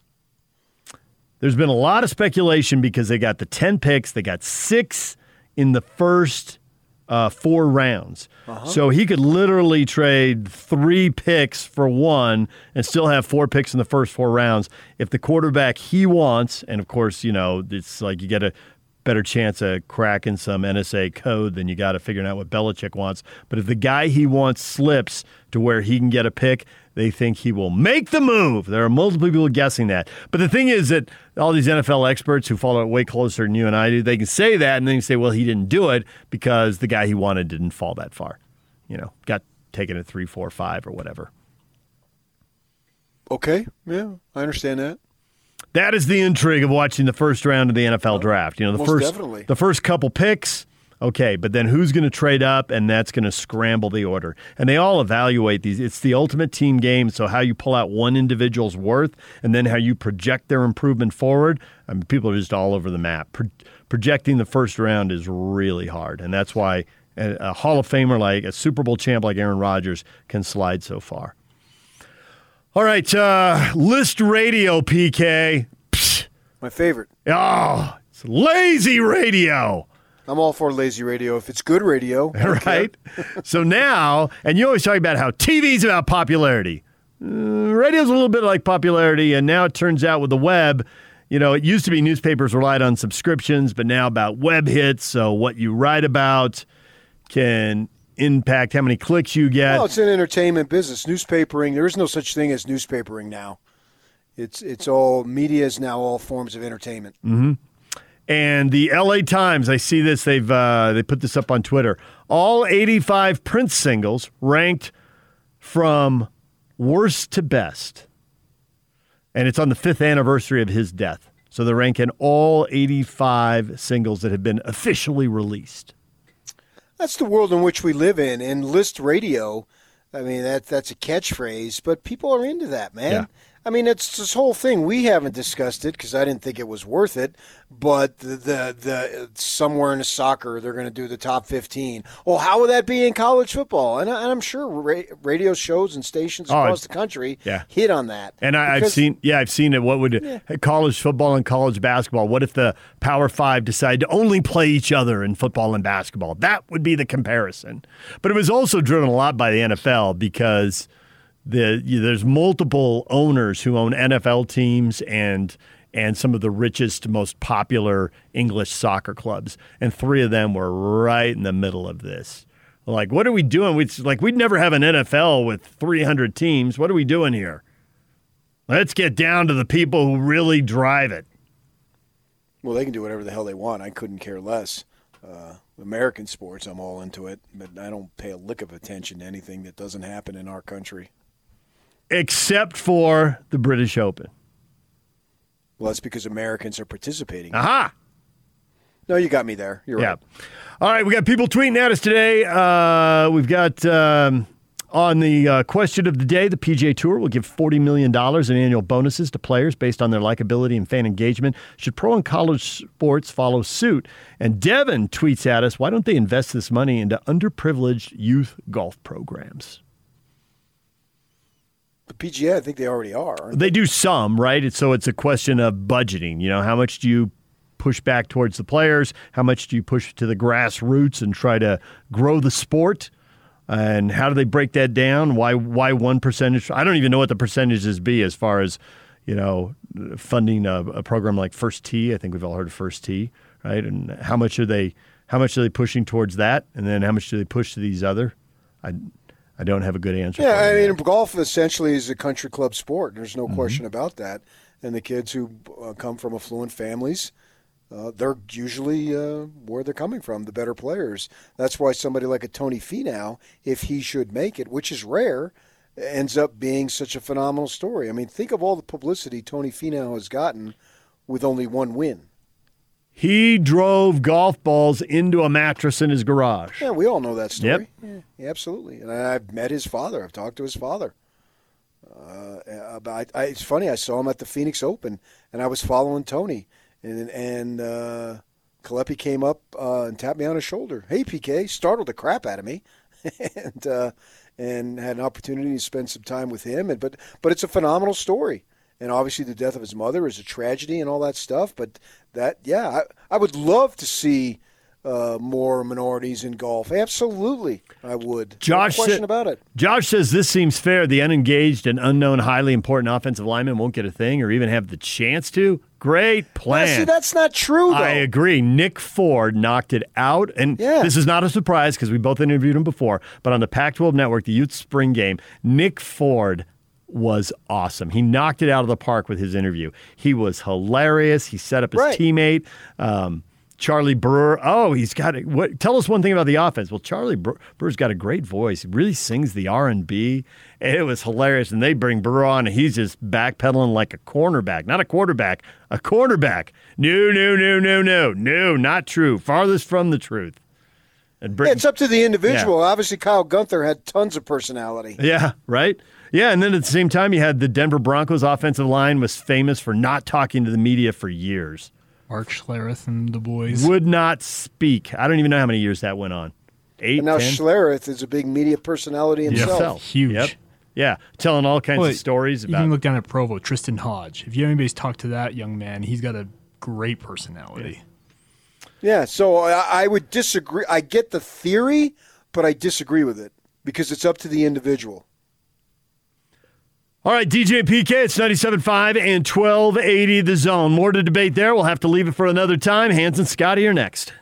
There's been a lot of speculation because they got the 10 picks. They got six in the first uh, four rounds. Uh-huh. So he could literally trade three picks for one and still have four picks in the first four rounds. If the quarterback he wants, and of course, you know, it's like you get a better chance of cracking some NSA code than you got of figuring out what Belichick wants. But if the guy he wants slips to where he can get a pick, they think he will make the move. There are multiple people guessing that. But the thing is that all these NFL experts who follow it way closer than you and I do, they can say that and then you say, well, he didn't do it because the guy he wanted didn't fall that far. You know, got taken at three, four, five, or whatever. Okay. Yeah, I understand that. That is the intrigue of watching the first round of the NFL draft. You know, the Most first definitely. the first couple picks, okay, but then who's going to trade up and that's going to scramble the order. And they all evaluate these. It's the ultimate team game, so how you pull out one individual's worth and then how you project their improvement forward. I mean, people are just all over the map. Pro- projecting the first round is really hard, and that's why a, a Hall of Famer like a Super Bowl champ like Aaron Rodgers can slide so far. All right, uh, list radio, PK. My favorite. Oh, it's lazy radio. I'm all for lazy radio if it's good radio. Right? so now, and you always talk about how TV's about popularity. Uh, radio's a little bit like popularity, and now it turns out with the web, you know, it used to be newspapers relied on subscriptions, but now about web hits. So what you write about can impact how many clicks you get. Well, it's an entertainment business. Newspapering, there is no such thing as newspapering now. It's it's all media is now all forms of entertainment. hmm And the LA Times, I see this. They've uh, they put this up on Twitter. All 85 Prince singles ranked from worst to best, and it's on the fifth anniversary of his death. So they're ranking all 85 singles that have been officially released. That's the world in which we live in. And list radio, I mean that that's a catchphrase, but people are into that, man. Yeah. I mean, it's this whole thing. We haven't discussed it because I didn't think it was worth it. But the the, the somewhere in the soccer, they're going to do the top fifteen. Well, how would that be in college football? And, I, and I'm sure ra- radio shows and stations Oh, across the country yeah. hit on that. And I, I've seen, yeah, I've seen it. What would college football and college basketball? What if the Power Five decide to only play each other in football and basketball? That would be the comparison. But it was also driven a lot by the NFL because the you, there's multiple owners who own NFL teams and and some of the richest, most popular English soccer clubs, and three of them were right in the middle of this. Like, what are we doing? We like we'd never have an NFL with 300 teams. What are we doing here? Let's get down to the people who really drive it. Well, they can do whatever the hell they want. I couldn't care less. Uh, American sports, I'm all into it, but I don't pay a lick of attention to anything that doesn't happen in our country. Except for the British Open. Well, that's because Americans are participating. Aha! No, you got me there. You're yeah. right. All right, we got people tweeting at us today. Uh, we've got um, on the uh, question of the day the PGA Tour will give $40 million in annual bonuses to players based on their likability and fan engagement. Should pro and college sports follow suit? And Devin tweets at us why don't they invest this money into underprivileged youth golf programs? The PGA, I think they already are. aren't They do some, right? So it's a question of budgeting. You know, how much do you push back towards the players? How much do you push to the grassroots and try to grow the sport? And how do they break that down? Why why one percentage? I don't even know what the percentages be as far as you know funding a, a program like First Tee. I think we've all heard of First Tee, right? And how much are they how much are they pushing towards that? And then how much do they push to these other? I I don't have a good answer. Yeah. I mean, golf essentially is a country club sport. There's Mm-hmm. no question about that. And the kids who uh, come from affluent families, uh, they're usually uh, where they're coming from, the better players. That's why somebody like a Tony Finau, if he should make it, which is rare, ends up being such a phenomenal story. I mean, think of all the publicity Tony Finau has gotten with only one win. He drove golf balls into a mattress in his garage. Yeah, we all know that story. Yep. Yeah, absolutely. And I've met his father. I've talked to his father. Uh, about, I, it's funny. I saw him at the Phoenix Open, and I was following Tony, and and uh, Kelepi came up uh, and tapped me on his shoulder. Hey, PK, startled the crap out of me, and uh, and had an opportunity to spend some time with him. And but but it's a phenomenal story. And obviously, the death of his mother is a tragedy and all that stuff. But that, yeah, I, I would love to see uh, more minorities in golf. Absolutely, I would. Josh no question said- about it. Josh says this seems fair. The unengaged and unknown, highly important offensive lineman won't get a thing or even have the chance to. Great plan. Yeah, see, that's not true, though. I agree. Nick Ford knocked it out. And this is not a surprise because we both interviewed him before. But on the Pac 12 network, the Utes Spring Game, Nick Ford was awesome. He knocked it out of the park with his interview. He was hilarious. He set up his Right. teammate. Um, Charlie Brewer. Oh, he's got it. What? Tell us one thing about the offense. Well, Charlie Bre- Brewer's got a great voice. He really sings the R and B. It was hilarious. And they bring Brewer on, and he's just backpedaling like a cornerback, not a quarterback, a cornerback. No, no, no, no, no, no, not true. Farthest from the truth. And Yeah, it's up to the individual. Obviously, Kyle Gunther had tons of personality. yeah, right. Yeah, and then at the same time, you had the Denver Broncos offensive line was famous for not talking to the media for years. Mark Schlereth and the boys. Would not speak. I don't even know how many years that went on. Eight, And now 10? Schlereth is a big media personality himself. Huge. Yep. Yeah, telling all kinds Well, of stories You about. can look down at Provo, Tristan Hodge. If you anybody's talked to that young man, he's got a great personality. Yeah, so I, I would disagree. I get the theory, but I disagree with it because it's up to the individual. All right, DJ PK, it's 97.5 and 1280 the zone. More to debate there. We'll have to leave it for another time. Hans and Scotty are next.